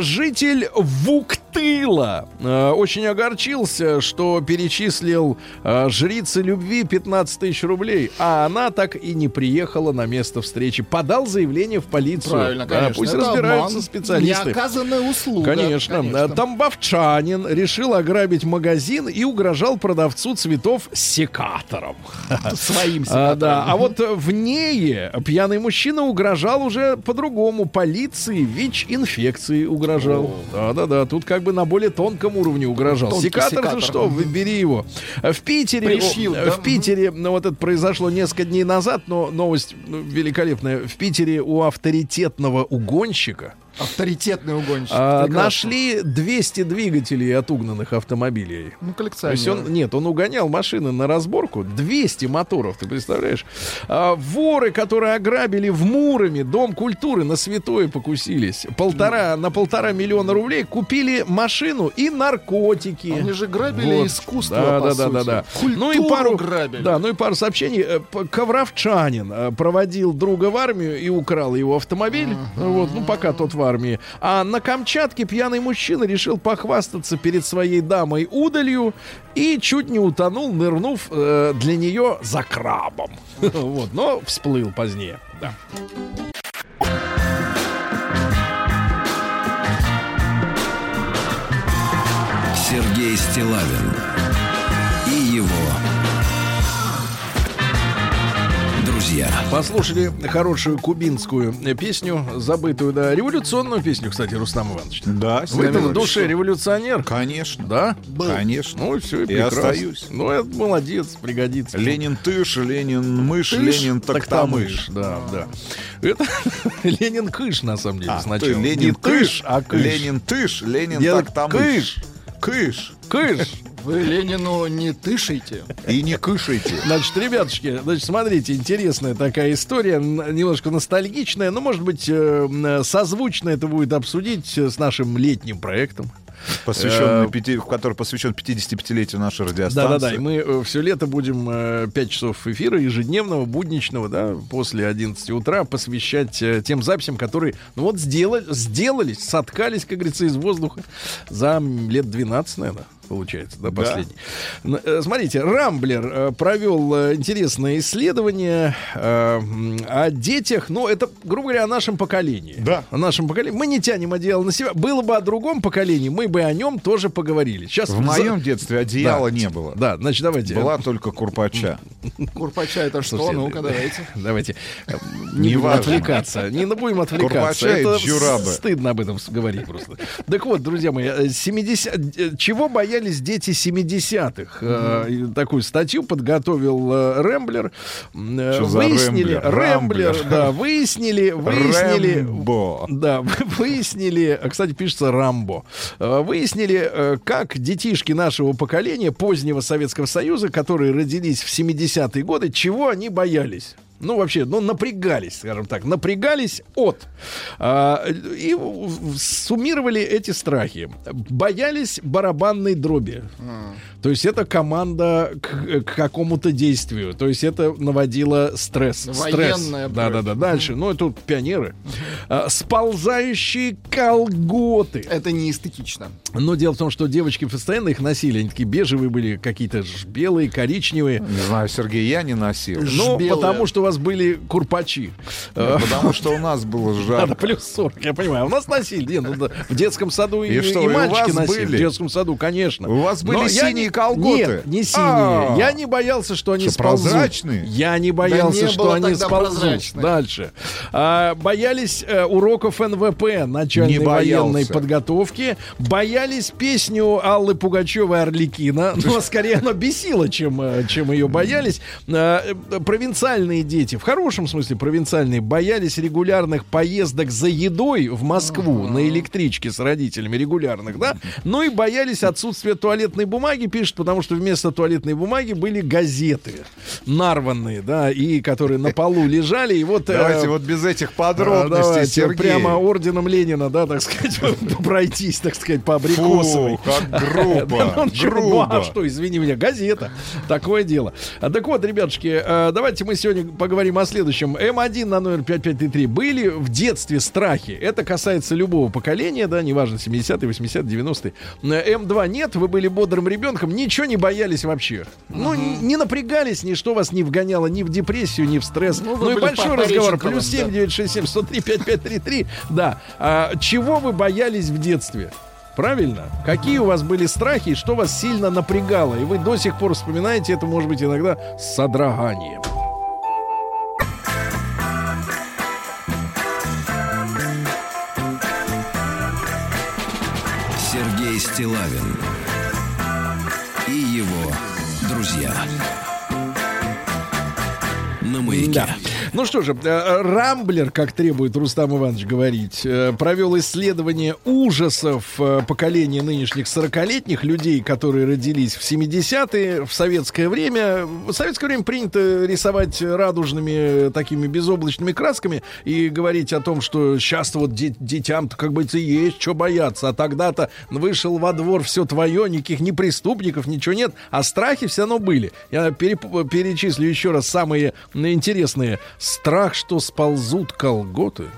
Житель Вуктыла э, очень огорчился, что перечислил э, жрице любви 15 тысяч рублей, а она так и не приехала на место встречи. Подал заявление в полицию. Правильно, Да, конечно. пусть разбираются обман. специалисты. Неоказанная услуга. Конечно. Э, Тамбовчанин решил ограбить магазин и угрожал продавцу цветов секатором. (laughs) Своим А, секатором. да. а вот в ней пьяный мужчина угрожал уже по-другому. Полиции ВИЧ-инфекции угрожал. Да-да-да, тут как бы на более тонком уровне угрожал. Тонкий Секатор секатор. что, бери его. В Питере, Пришил, да? в Питере, ну вот это произошло несколько дней назад, но новость ну, великолепная. В Питере у авторитетного угонщика Авторитетный угонщик. а, нашли 200 двигателей от угнанных автомобилей. Ну, То есть коллекционер. он, нет, он угонял машины на разборку. 200 моторов, ты представляешь? А, воры, которые ограбили в Муроме Дом культуры на Святое покусились. Полтора, на полтора миллиона рублей купили машину и наркотики. Они же грабили Вот. искусство, Да, по да, да, сути. да, да. Культуру ну и пару грабили. Да, ну и пару сообщений. Э, Ковровчанин э, проводил друга в армию и украл его автомобиль. Вот, ну пока тот в армии. А на Камчатке пьяный мужчина решил похвастаться перед своей дамой удалью и чуть не утонул, нырнув э, для нее за крабом. (laughs) Вот, но всплыл позднее. Да. Сергей Стилавин друзья. Послушали хорошую кубинскую песню, забытую, да, революционную песню, кстати, Рустам Иванович. Да, Вы-то в душе революционер, Конечно. да? Конечно. Ну все, и прекрасно. остаюсь. Ну, это молодец, пригодится. Ленин тыш, Ленин мышь, Тыш, Ленин тактамыш. Да, да. Это (laughs) Ленин кыш, на самом деле, А, сначала. ты Не Ленин тыш, кыш, а кыш. Ленин тыш, Ленин Я тактамыш. Кыш. Кыш. Вы Ленину не тышите. И не кышайте. Значит, ребятушки, значит, смотрите, интересная такая история, немножко ностальгичная, но, может быть, э, м, созвучно это будет обсудить э, с нашим летним проектом. Посвященный Э, пяти- который посвящен 55-летию нашей радиостанции. Да-да-да, и мы все лето будем 5 часов эфира ежедневного, будничного, да, после 11 утра посвящать э, тем записям, которые, ну вот, сделали, сделались, соткались, как говорится, из воздуха за лет 12, наверное, получается, да, Да. последний. Н- э, Смотрите, Рамблер э, провел э, интересное исследование о детях, ну, это, грубо говоря, о нашем поколении. Да. О нашем поколении. Мы не тянем одеяло на себя. Было бы о другом поколении, мы бы о нем тоже поговорили. Сейчас В моем детстве одеяла Да. не было. Да, значит, давайте. Была только курпача. Курпача это что? Ну-ка, давайте. (laughs) Давайте. Не будем отвлекаться. Не будем отвлекаться. Курпача и Это стыдно об этом говорить просто. Так вот, друзья мои, э, 70... э, чего боялись дети 70-х? Э, и Такую статью подготовил э, Рэмблер. Э, Что Выяснили... Рэмблер? Рэмблер, да, выяснили... Выяснили... Рэмбо. Да, (laughs) выяснили, кстати, пишется Рамбо. Э, Выяснили, э, как детишки нашего поколения, позднего Советского Союза, которые родились в 70-е годы, чего они боялись. Ну, вообще, ну, напрягались, скажем так, напрягались от. А, и суммировали эти страхи. Боялись барабанной дроби. То есть это команда к, к какому-то действию. То есть это наводило стресс. Военная стресс. Да, да, да. Дальше. Ну, это тут пионеры. А, сползающие колготы. Это не эстетично. Но дело в том, что девочки постоянно их носили. Они такие бежевые были, какие-то белые, коричневые. Не знаю, Сергей, я не носил. Ну, потому что вас были курпачи. А, Потому что у нас было (laughs) жарко. плюс 40, я понимаю. У нас носили. Ну, да, в детском саду и, И что, и и у мальчики вас носили. были? В детском саду, конечно. У вас были Но синие колготы? Нет, не синие. А. Я не боялся, что они Что, сползут. прозрачные? Я не боялся, не что они сползут. прозрачных. Дальше. А, боялись э, уроков НВП, начальной военной подготовки. Боялись песню Аллы Пугачевой «Орликина». (laughs) Но скорее она бесила, чем, э, чем ее боялись. А, э, провинциальные дети в хорошем смысле провинциальные, боялись регулярных поездок за едой в Москву на электричке с родителями регулярных, да, ну и боялись отсутствия туалетной бумаги, пишет, потому что вместо туалетной бумаги были газеты нарванные, да, и которые на полу лежали, и вот... э, Давайте вот без этих а, подробностей, давайте Сергей. прямо орденом Ленина, да, так сказать, пройтись, так сказать, по абрикосовой. Фу, как (laughs) Да, грубо, ну, ну, грубо. а что, извини меня, газета. Такое дело. А, так вот, ребятушки, э, давайте мы сегодня поговорим о следующем. М1 на номер 5533. Были в детстве страхи. Это касается любого поколения, да, неважно, 70-е, 80-е, 90-е. Э, М2 нет, вы были бодрым ребенком, ничего не боялись вообще. Ну, не, не напрягались, ничто вас не вгоняло ни в депрессию, ни в стресс. Ну, Ну, и большой разговор. Плюс 7 да. 967 103 5533. Да. А, чего вы боялись в детстве? Правильно? Какие у вас были страхи и что вас сильно напрягало? И вы до сих пор вспоминаете это, может быть, иногда с содроганием. Стилавин и его друзья. На маяке. Да. Ну что же, э, Рамблер, как требует Рустам Иванович говорить, э, провел исследование ужасов э, поколения нынешних 40-летних людей, которые родились в 70-е, в советское время. В советское время принято рисовать радужными такими безоблачными красками и говорить о том, что сейчас вот де- детям-то как бы есть что бояться, а тогда-то вышел во двор все твое, никаких ни преступников, ничего нет, а страхи все равно были. Я переп- перечислю еще раз самые интересные. Страх, что сползут колготы.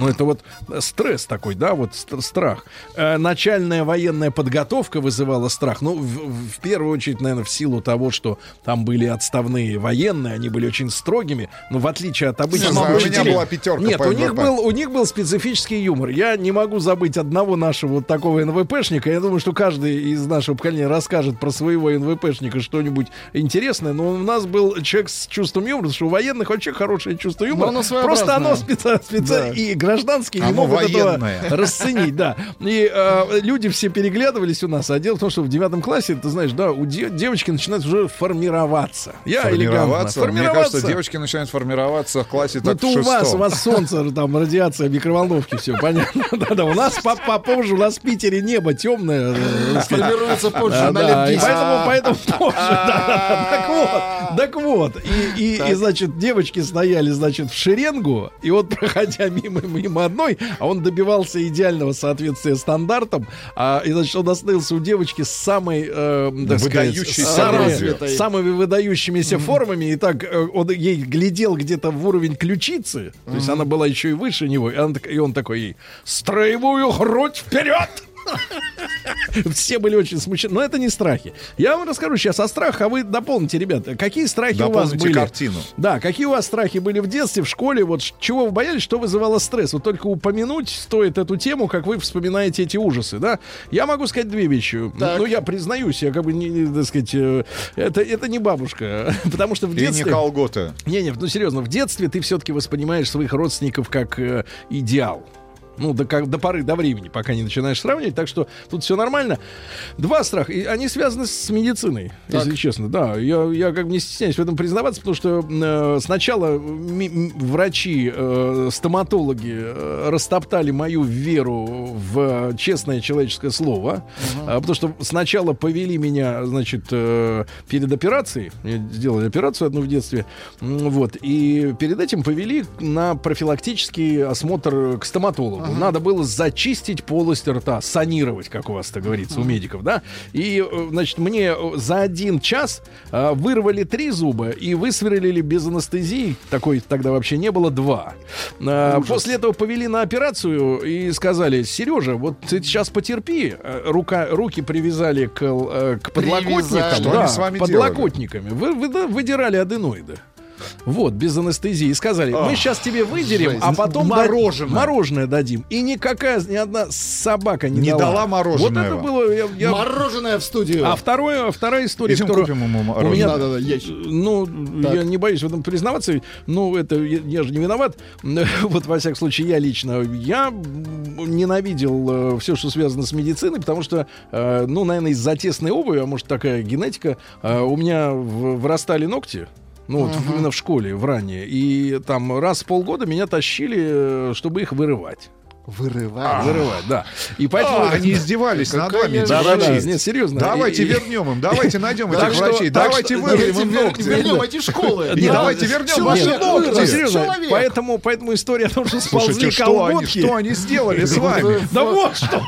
Ну, это вот стресс такой, да, вот ст- страх. Э, начальная военная подготовка вызывала страх. Ну, в, в первую очередь, наверное, в силу того, что там были отставные военные, они были очень строгими, но в отличие от обычных Не знаю, у меня учителей- была пятерка Нет, у них, был, у них был специфический юмор. Я не могу забыть одного нашего вот такого НВПшника. Я думаю, что каждый из нашего поколения расскажет про своего НВПшника что-нибудь интересное. Но у нас был человек с чувством юмора, потому что у военных вообще хорошее чувство юмора. оно Просто оно специ- специ- Да. и гражданские не Оно могут этого расценить, да. И э, люди все переглядывались у нас, а дело в том, что в девятом классе, ты знаешь, да, у де- девочки начинают уже формироваться. Я элегантно. Формироваться. Мне кажется, девочки начинают формироваться в классе Ну, так это в у вас, у вас солнце, там радиация, микроволновки, все понятно. (laughs) Да-да, у нас по- попозже, у нас в Питере небо темное. э. Формируется позже Да, на лет и 10. поэтому, поэтому позже, да, да, да. Так вот, так вот. И, и, и, значит, девочки стояли, значит, в шеренгу, и вот, (laughs) проходя мимо, мимо одной, а он добивался идеального соответствия стандартам, а, и, значит, он остановился у девочки с самой, э, так сказать, Выдающейся самой- грудью. самыми выдающимися формами, и так э, он ей глядел где-то в уровень ключицы, то есть она была еще и выше него, и, так- и он такой ей, строевую грудь вперед! (laughs) Все были очень смущены. Но это не страхи. Я вам расскажу сейчас о страхах, а вы дополните, ребята. Какие страхи у вас Дополните были? картину. Да, какие у вас страхи были в детстве, в школе? Вот чего вы боялись, что вызывало стресс? Вот только упомянуть стоит эту тему, как вы вспоминаете эти ужасы, да? Я могу сказать две вещи. Так. Ну, я признаюсь, я как бы не, не, так сказать, э, это, это не бабушка. (laughs) Потому что в И не детстве... колготы. Не-не, ну серьезно, в детстве ты все-таки воспринимаешь своих родственников как э, идеал. Ну, до, как, до поры, до времени, пока не начинаешь сравнивать. Так что тут все нормально. Два страха. И они связаны с медициной, Так. если честно. Да, я, я как бы не стесняюсь в этом признаваться, потому что э, сначала врачи, э, стоматологи э, растоптали мою веру в честное человеческое слово. А, потому что сначала повели меня, значит, э, перед операцией. Мне сделали операцию одну в детстве. Вот. И перед этим повели на профилактический осмотр к стоматологу. Надо было зачистить полость рта, санировать, как у вас это говорится, у медиков, да. И, э, значит, мне э, за один час э, вырвали три зуба и высверлили без анестезии, такой тогда вообще не было, два. Э, После этого повели на операцию и сказали, Сережа, вот ты сейчас потерпи. Э, Рука, руки привязали к, к подлокотникам. Привязали. Да, подлокотниками. Вы, вы- выдирали аденоиды. Вот, без анестезии. И сказали, мы сейчас тебе выдерем, а потом да- Мороженое. мороженое дадим. И никакая, ни одна собака не, Не дала Вот мороженого. это было... я- я- Мороженое в студию. А второе, вторая история, Идем которую... купим ему у мороженое. меня, Да-да-да, ящик. ну, я не боюсь в этом признаваться. Ну, это я, я же не виноват. (laughs) Вот, во всяком случае, я лично. Я ненавидел все, что связано с медициной, потому что, э, ну, наверное, из-за тесной обуви, а может, такая генетика, э, у меня в- вырастали ногти. Ну, вот именно в школе, в ранее. И там раз в полгода меня тащили, э, чтобы их вырывать. Вырывать. Вырывать, да. И поэтому... А, они издевались над вами, Да, да, да, нет, серьезно. Давайте И- вернем им, давайте найдем этих врачей, давайте вырвем им Давайте ногти. вернем эти школы. Давайте вернем ваши ногти. Ну, серьезно, поэтому, поэтому история о том, что сползли Слушайте, что они, колготки... что они сделали с вами? Да вот что!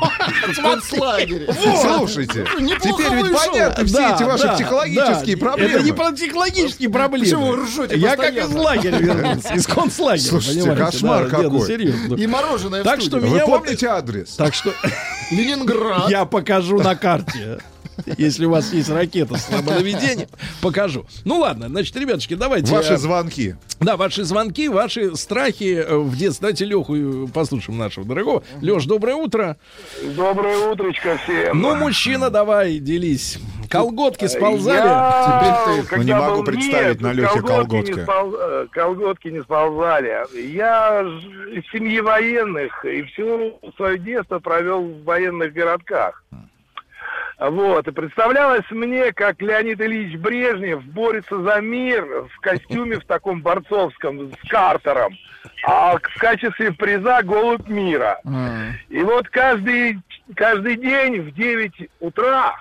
Слушайте, Неплохо теперь ведь понятно все эти ваши психологические проблемы. Это не психологические проблемы. Почему вы ржете Я как из лагеря вернулся, из концлагеря. Слушайте, кошмар ну, какой. серьезно. И мороженое в что. Вы меня вот- помните адрес? Так что (laughs) Ленинград. я покажу на карте. Если у вас есть ракета с слабонаведением, покажу. Ну ладно, значит, ребятушки, давайте. Ваши э, звонки. Да, ваши звонки, ваши страхи э, в детстве. Давайте Леху э, послушаем нашего дорогого. Леш, доброе утро. Доброе утречко всем. Ну, мужчина, давай, делись. Колготки сползали. Я, Теперь ты. Ну, не могу был- представить Нет, на Лёхе колготки колготки. Не спол- э, колготки не сползали. Я из семьи военных и все свое детство провел в военных городках. Вот, и представлялось мне, как Леонид Ильич Брежнев борется за мир в костюме в таком борцовском с картером, а в качестве приза голубь мира. И вот каждый, каждый день в 9 утра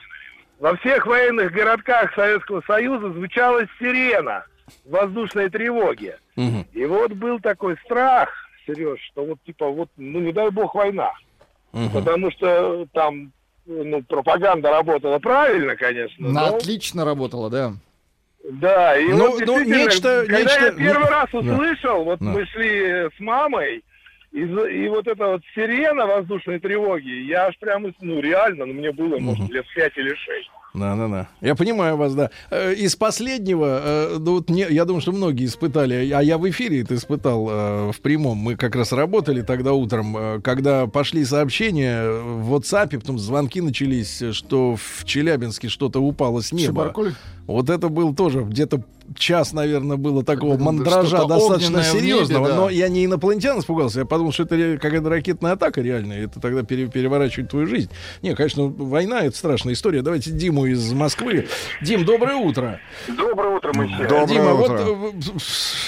во всех военных городках Советского Союза звучала сирена воздушной тревоги. Мгм. И вот был такой страх, Сереж, что вот типа вот, ну не дай бог война. Мгм. Потому что там ну, пропаганда работала правильно, конечно. Она но- отлично работала, да. да, и Ну, вот ну, нечто- когда нечто- я первый ну, раз да. услышал, вот Да. мы шли с мамой, и, и вот эта вот сирена воздушной тревоги, я аж прямо, ну реально, ну, мне было, может, лет пять или шесть. Да, да, да. Я понимаю вас, да. Э, Из последнего, э, ну вот не, я думаю, что многие испытали, а я в эфире это испытал э, в прямом. Мы как раз работали тогда утром, когда пошли сообщения в WhatsApp, потом звонки начались, что в Челябинске что-то упало с неба. Шибаркуль. Вот это был тоже где-то час, наверное, было такого Да, мандража достаточно в небе, серьезного. да. Но я не инопланетян испугался, я подумал, что это какая-то ракетная атака реальная. Это тогда пере- переворачивает твою жизнь. Не, конечно, война это страшная история. Давайте Диму из Москвы. Дим, доброе утро. Доброе утро, мужчина. Доброе Дима, утро. вот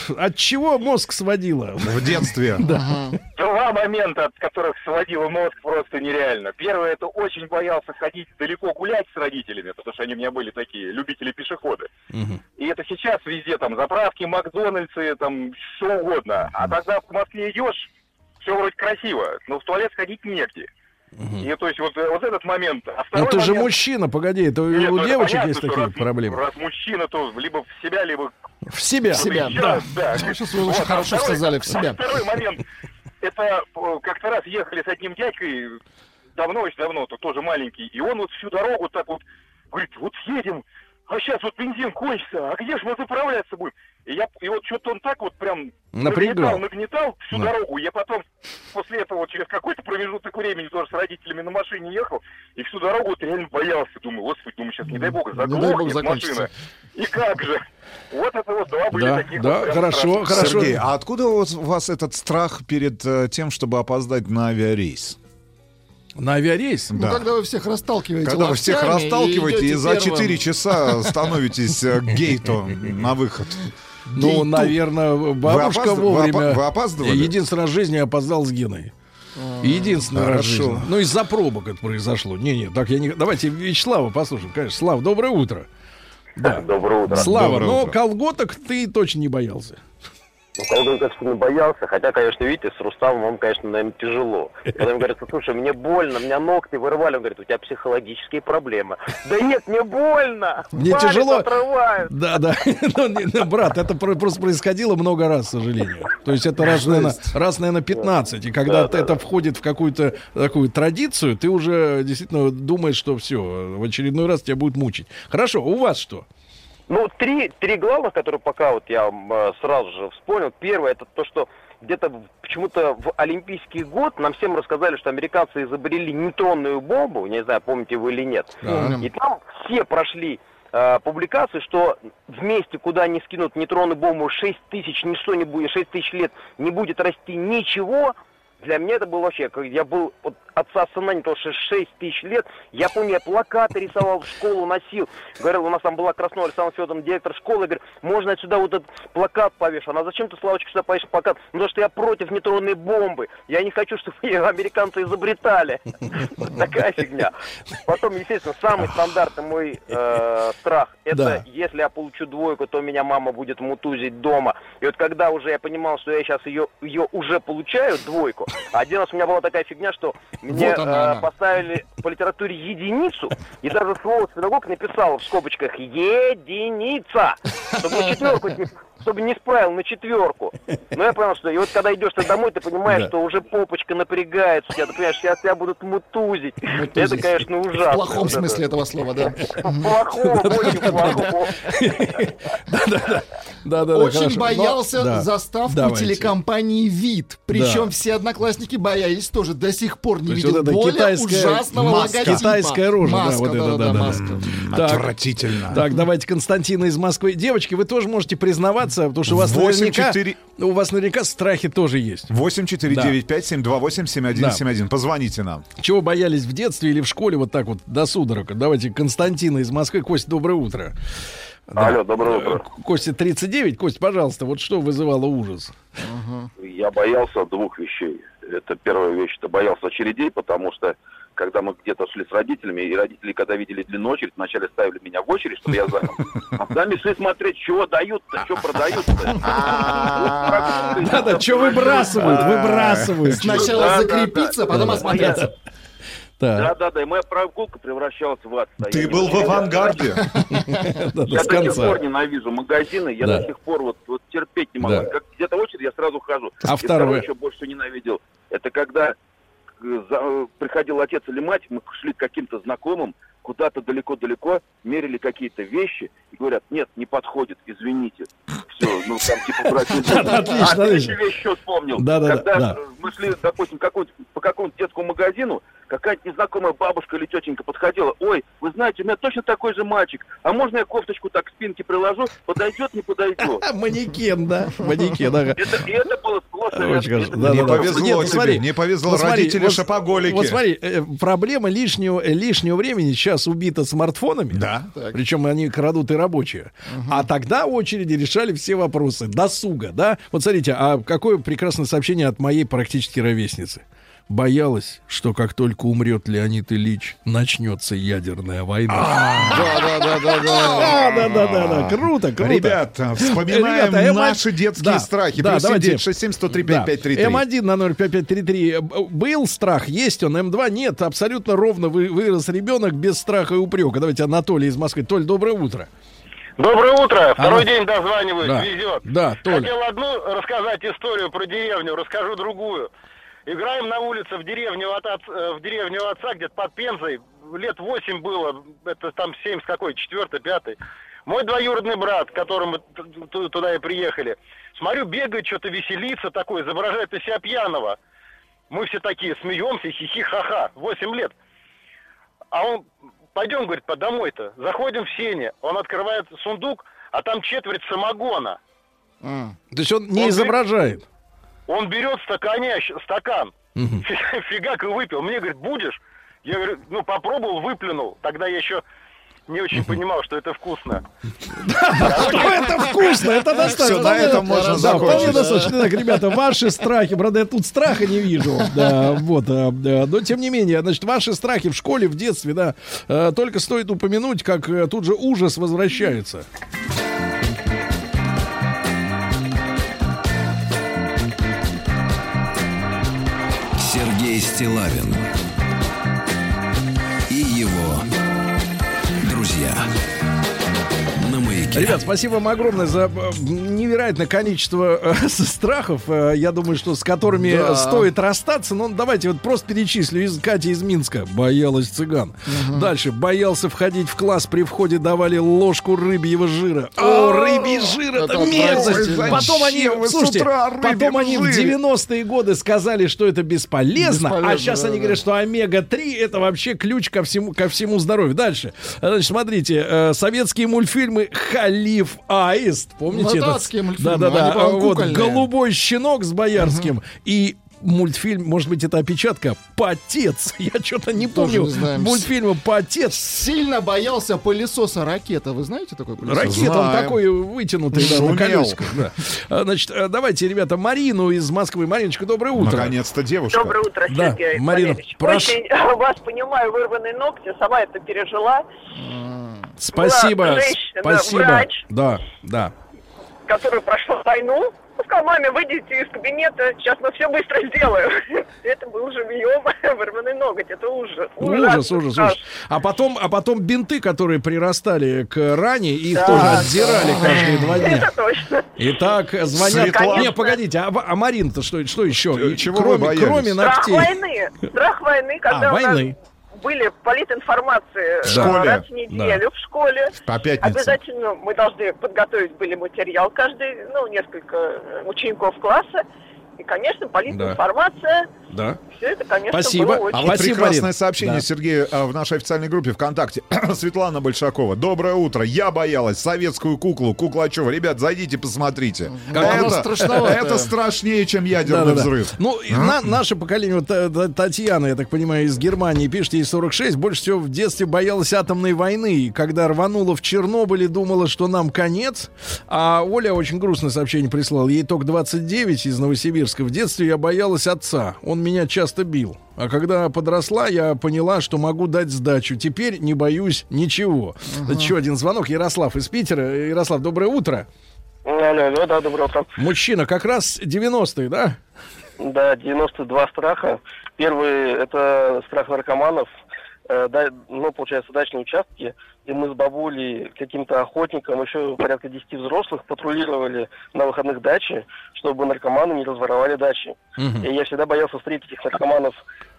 э, от чего мозг сводило? В детстве. (laughs) Два момента, от которых сводило мозг просто нереально. Первое, это очень боялся ходить далеко гулять с родителями, потому что они у меня были такие любители-пешеходы. Мгм. И это сейчас везде там заправки, Макдональдсы, там что угодно. А тогда в Москве идешь, все вроде красиво, но в туалет сходить негде. И то есть вот, э, вот этот момент. А Ну ты же момент- мужчина, погоди, это Нет, у ну, девочек понятно, есть такие раз- проблемы. Раз мужчина, то либо в себя, либо В себя. В себя, еще да. да. Сейчас вы очень Вот, а хорошо второй- сказали, в себя. Второй момент. Это э, как-то раз ехали с одним дядькой, давно, очень давно, то тоже маленький, и он вот всю дорогу так вот говорит, вот едем, а сейчас вот бензин кончится, а где же мы заправляться будем? И, я, и вот что-то он так вот прям Напрягал. нагнетал, нагнетал всю Да. дорогу. Я потом после этого вот через какой-то промежуток времени тоже с родителями на машине ехал, и всю дорогу вот реально боялся. Думаю, господи, думаю, сейчас не дай бог заглохнет машина. И как же? Вот это вот два были Да, таких да, вот хорошо, страшных. хорошо. Сергей, а откуда у вас, у вас этот страх перед э, тем, чтобы опоздать на авиарейс? На авиарейс? Ну, когда вы всех расталкиваете Когда вы всех расталкиваете и идете за первым. 4 часа (laughs) становитесь э, к гейту на выход. Ну, Гейту. наверное, бабушка опазд- вы вовремя. опа- вы опаздывали? Единственный раз в жизни я опоздал с Геной. Единственный раз в Хорошо. жизни. Ну, из-за пробок это произошло. Не-не, так я не... Давайте Вячеслава послушаем. Конечно, Слав, доброе утро. Да. Доброе утро. Слава, Доброе но утро. колготок ты точно не боялся. Ну, колготок, конечно, не боялся, хотя, конечно, видите, с Рустамом вам, конечно, наверное, тяжело. Когда ему говорят, слушай, мне больно, меня ногти вырывали, он говорит, у тебя психологические проблемы. Да нет, мне больно! Мне Палец тяжело. отрывают. Да, да. (laughs) Ну, ну, брат, это про- просто происходило много раз, к сожалению. То есть это раз, наверное, раз, наверное, 15. И когда т- это входит в какую-то такую традицию, ты уже действительно думаешь, что все, в очередной раз тебя будет мучить. Хорошо, у вас что? Ну, три, три главных, которые пока вот я э, сразу же вспомнил. Первое, это то, что где-то почему-то в Олимпийский год нам всем рассказали, что американцы изобрели нейтронную бомбу, не знаю, помните вы или нет. Помним. И там все прошли э, публикации, что в месте, куда они скинут нейтронную бомбу, 6 тысяч, ничто не будет, 6 тысяч лет не будет расти ничего, для меня это было вообще, как я был вот отца сына, не то что 6 тысяч лет, я помню, я плакаты рисовал, в школу носил, говорил, у нас там была Краснова Александр Федоровна, директор школы, говорит, можно я сюда вот этот плакат повешу, она зачем ты, Славочка, сюда повешал плакат? Ну, потому что я против нейтронной бомбы, я не хочу, чтобы ее американцы изобретали. (laughs) Такая фигня. Потом, естественно, самый стандартный мой э, страх, это если я получу двойку, то меня мама будет мутузить дома. И вот когда уже я понимал, что я сейчас ее, ее уже получаю, двойку, один раз у меня была такая фигня, что мне Вот она, э, она. поставили по литературе единицу, и даже слово педагог написал в скобочках единица, чтобы четверку чтобы не справил на четверку. Но я понял, что и вот когда идешь ты домой, ты понимаешь, Да. что уже попочка напрягается, у тебя, ты понимаешь, сейчас тебя будут мутузить. Это, конечно, ужасно. В плохом Вот это. смысле этого слова, да. В плохом, очень плохом. Да-да-да, Очень хорошо. боялся Но- да. заставку Давайте. телекомпании ВИД. Причем Да. все одноклассники боялись тоже. До сих пор не То видел вот это более китайская ужасного маска. логотипа. Китайская рожа, да, Маска, вот это, да-да-да, да-да-да. маска. Так. Отвратительно. Так, давайте Константина из Москвы. Девочки, вы тоже можете признаваться, потому что у вас наверняка, 8-4. у вас наверняка страхи тоже есть. 8495-728-7171. Позвоните нам. Чего боялись в детстве или в школе вот так вот до судорога? Давайте Константина из Москвы. Костя, доброе утро. Да. Алло, доброе утро. Э, Костя 39. Кость, пожалуйста, вот что вызывало ужас? Я боялся двух вещей. Это первая вещь, это боялся очередей, потому что когда мы где-то шли с родителями, и родители, когда видели длинную очередь, вначале ставили меня в очередь, чтобы я занял. А сами шли смотреть, чего дают-то, что продают-то. (laughs) Да-да, что выбрасывают, выбрасывают. Сначала Да, да, закрепиться, да. потом Да. осмотреться. Так, Да-да-да, и моя прогулка превращалась в ад. Ты Я был в авангарде. Я до сих пор ненавижу магазины, я Да. до сих пор вот, терпеть не могу. Да. Как где-то очередь, я сразу хожу. А второе? еще больше ненавидел. Это когда приходил отец или мать, мы шли к каким-то знакомым, куда-то далеко-далеко, мерили какие-то вещи и говорят, нет, не подходит, извините. Все, ну там типа брать не будем. Да, отлично, А третью отлично. вещь еще вспомнил. Когда да. э, мы шли, допустим, по какому-то детскому магазину, какая-то незнакомая бабушка или тетенька подходила, ой, вы знаете, у меня точно такой же мальчик, а можно я кофточку так к спинке приложу, подойдет, не подойдет. (laughs) Манекен, да, манекен, ага. Это, и это было сплошь. Да, Не повезло ну тебе, не повезло. Родители шопоголики. Вот смотри, э, проблема лишнего, э, лишнего времени сейчас убита смартфонами. Да. Причем они крадут и рабочие. А тогда очереди решали все вопросы. Досуга, да? Вот смотрите, а какое прекрасное сообщение от моей практически ровесницы. Боялась, что как только умрет Леонид Ильич, начнется ядерная война. Да, да, да, да, да. А, да, да, да, да, круто, круто. Ребята, вспоминаем Ребята, М1 наши детские да, страхи. да, Плюс давайте. 7967 М1 на 05533. Э, Был страх, есть он. М2 нет. Абсолютно ровно вы- вырос ребенок без страха и упрека. Давайте Анатолий из Москвы. Толь, доброе утро. Доброе утро. Второй Ага. день дозваниваюсь. Да. Везет. Да, Толя. Хотел одну рассказать историю про деревню, расскажу другую. Играем на улице в деревню, от отца- э, в деревню у отца, где-то под Пензой. Лет восемь было, это там семь с какой, четвертый, пятый. Мой двоюродный брат, к которому туда и приехали, смотрю, бегает, что-то веселится такое, изображает из себя пьяного. Мы все такие смеемся, хихи-ха-ха, восемь лет. А он, пойдем, говорит, по домой-то. Заходим в сене, он открывает сундук, а там четверть самогона. М. То есть он не Он изображает. Он берет стаканящ, стакан, Мгм. (laughs) фигак и выпил. Мне говорит, будешь? Я говорю, ну попробовал, выплюнул. Тогда я еще не очень понимал, что это вкусно. Это вкусно, это достаточно. На этом можно закончить. достаточно. Так, ребята, ваши страхи, правда, я тут страха не вижу. Да, вот, а, да, но тем не менее, значит, ваши страхи в школе, в детстве, да, э, только стоит упомянуть, как э, тут же ужас возвращается. Стилавин Ребят, спасибо вам огромное за э, невероятное количество э, (laughs) страхов. Э, Я думаю, что с которыми Да. стоит расстаться. Но давайте вот просто перечислю. Из Катя из Минска. Боялась цыган. Дальше. Боялся входить в класс. При входе давали ложку рыбьего жира. О, рыбий жир, это мерзость. Потом они, слушайте, потом они в жире? 90-е годы сказали, что это бесполезно. а сейчас они говорят, что омега-3 это вообще ключ ко всему, ко всему здоровью. Дальше. Значит, смотрите, советские мультфильмы Халиф Аист. Помните Ну, это этот? мультфильмы, Да-да-да. они, по-моему, Вот кукольные. голубой щенок с боярским. И мультфильм, может быть, это опечатка, «Потец». (laughs) Я что-то не Тоже помню не знаем. мультфильма «Потец». Сильно боялся пылесоса ракета. Вы знаете такой пылесос? Ракета, он Знаем. такой вытянутый, да, на колесиках. да. А, Значит, а, давайте, ребята, Марину из Москвы. Мариночка, доброе утро. Наконец-то девушка. Доброе утро, Да, Сергей Марина, Валерьевич. прошу. Очень вас понимаю, вырванные ногти, сама это пережила. Спасибо, Была женщина, спасибо. врач. Да, да. которая прошла войну. Ну, сказала, маме, выйдите из кабинета, сейчас мы все быстро сделаем. (laughs) Это был живьем, вырванный ноготь, это ужас. Ужас, ужас, ужас. А потом, а потом бинты, которые прирастали к ране, их Да, тоже да. отдирали каждые два дня. Это точно. Итак, звонят. Светлана. Не, погодите, а, а Марина-то что, что еще? Чего кроме, кроме Страх ногтей. войны. Страх войны, когда А, у нас войны. Были политинформации В школе. раз в неделю в школе. По пятницам. Обязательно мы должны подготовить были материал каждый, ну, несколько э, учеников класса. И, конечно, политинформация. Да. Все это, конечно, Спасибо. было очень... А вот Спасибо, прекрасное Марин. сообщение, Да. Сергей, а, в нашей официальной группе ВКонтакте. (coughs) Светлана Большакова. Доброе утро. Я боялась советскую куклу Куклачева. Ребят, зайдите, посмотрите. Как это, страшноватая. это страшнее, чем ядерный Да-да-да. взрыв. Ну, и на- наше поколение, вот Та- Татьяна, я так понимаю, из Германии пишет, ей 46, больше всего в детстве боялась атомной войны. И когда рванула в Чернобыль и думала, что нам конец. А Оля очень грустное сообщение прислала. Ей только 29 из Новосибирска. В детстве я боялась отца. Он меня часто бил. А когда подросла, я поняла, что могу дать сдачу. Теперь не боюсь ничего. Еще один звонок. Ярослав из Питера. Ярослав, доброе утро. Алло, алло, да, доброе утро. Мужчина, как раз 90-е, да? Да, 92 страха. Первый – это страх наркоманов. Э, да, ну, получается, дачные участки, где мы с бабулей, каким-то охотником, еще порядка 10 взрослых патрулировали на выходных дачи, чтобы наркоманы не разворовали дачи. И я всегда боялся встретить этих наркоманов.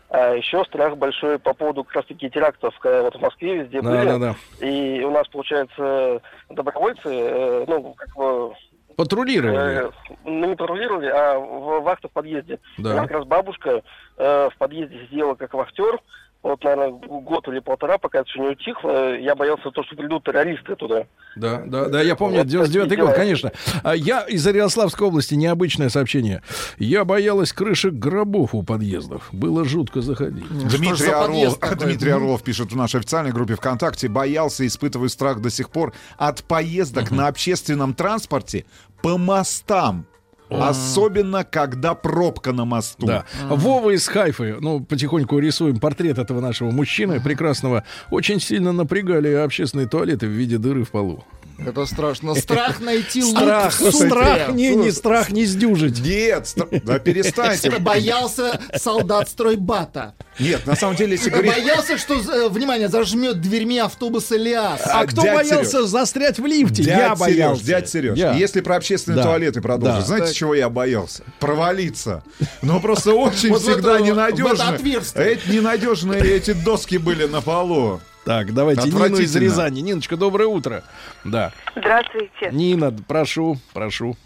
А еще страх большой по поводу как раз таки терактов, когда вот в Москве везде Да, были. да, да. И у нас, получается, добровольцы, э, ну, как бы Патрулировали. Э, Ну, не патрулировали, а в вахта в подъезде. Да. Как раз бабушка э, в подъезде сидела как вахтер. Вот, наверное, год или полтора, пока это все не утихло, я боялся то, что придут террористы туда. Да, да, да, я помню, Вот 99 такие год, дела. конечно. А я из Ярославской области, необычное сообщение. Я боялась крышек гробов у подъездов. Было жутко заходить. Дмитрий за Орлов? (laughs) Дмитрий Орлов пишет в нашей официальной группе ВКонтакте. Боялся, испытываю страх до сих пор от поездок на общественном транспорте по мостам. Особенно, когда пробка на мосту. Да. Вова из Хайфы, ну, потихоньку рисуем портрет этого нашего мужчины прекрасного. Очень сильно напрягали общественные туалеты в виде дыры в полу. Это страшно. Страх найти лук Страх, в сумке. страх, не, не страх, не сдюжить. Нет, стра- да (laughs) перестаньте. Боялся солдат стройбата. Нет, на самом деле, если говорить... Боялся, что, э, внимание, зажмет дверьми автобуса Лиас. А, кто дядь боялся Серёж. застрять в лифте? Дядь я боялся. Сереж, дядь Сереж, Я. если про общественные Да. туалеты продолжить, Да. знаете, чего я боялся? Провалиться. Но просто очень (laughs) Вот всегда это- это ненадежно. отверстие. Эти ненадежные эти доски были на полу. Так, давайте Нину из. Рязани. Ниночка, доброе утро. Да. Здравствуйте. Нина, прошу, прошу.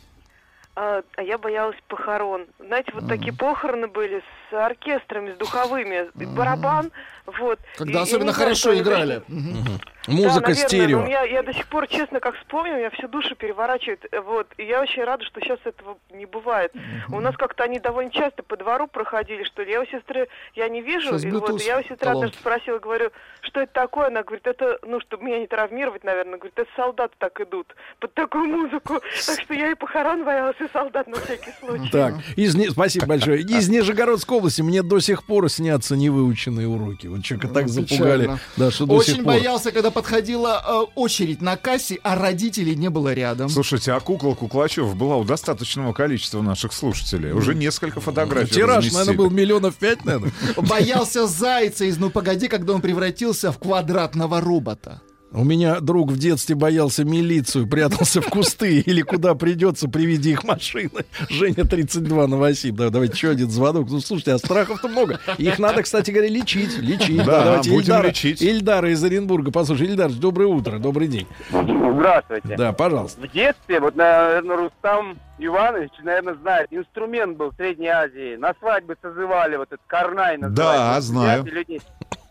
А, а я боялась похорон. Знаете, вот такие похороны были с оркестрами, с духовыми, и барабан, вот. Когда И- особенно знаю, хорошо что играли. Музыка да, наверное, стерео. я, я до сих пор, честно, как вспомню, меня всю душу переворачивает. э, Вот. И я очень рада, что сейчас этого не бывает. У нас как-то они довольно часто по двору проходили, что ли. Я у сестры, я не вижу. Сейчас и вот, и я у сестры даже спросила, говорю, что это такое? Она говорит, это, ну, чтобы меня не травмировать, наверное, говорит, это солдаты так идут под такую музыку. Так что я и похорон боялась, и солдат на всякий случай. Так, из, спасибо большое. Из Нижегородской области мне до сих пор снятся невыученные уроки. Вот человека так запугали, Печально. да, что до Очень сих пор. боялся, когда подходила э, очередь на кассе, а родителей не было рядом. Слушайте, а кукла Куклачев была у достаточного количества наших слушателей. Уже несколько фотографий Тираж, разместили. наверное, был миллионов пять, наверное. Боялся зайца из «Ну погоди», когда он превратился в квадратного робота. У меня друг в детстве боялся милицию, прятался в кусты (laughs) или куда придется при виде их машины. Женя 32 Новосиб. Да, давайте еще один звонок. Ну, слушайте, а страхов-то много. Их надо, кстати говоря, лечить. Лечить. Да, давайте будем Ильдара, лечить. Ильдара из Оренбурга. Послушай, Ильдар, доброе утро, добрый день. Здравствуйте. Да, пожалуйста. В детстве, вот, наверное, Рустам Иванович, наверное, знает, инструмент был в Средней Азии. На свадьбы созывали вот этот карнай называется. Да, знаю. людей-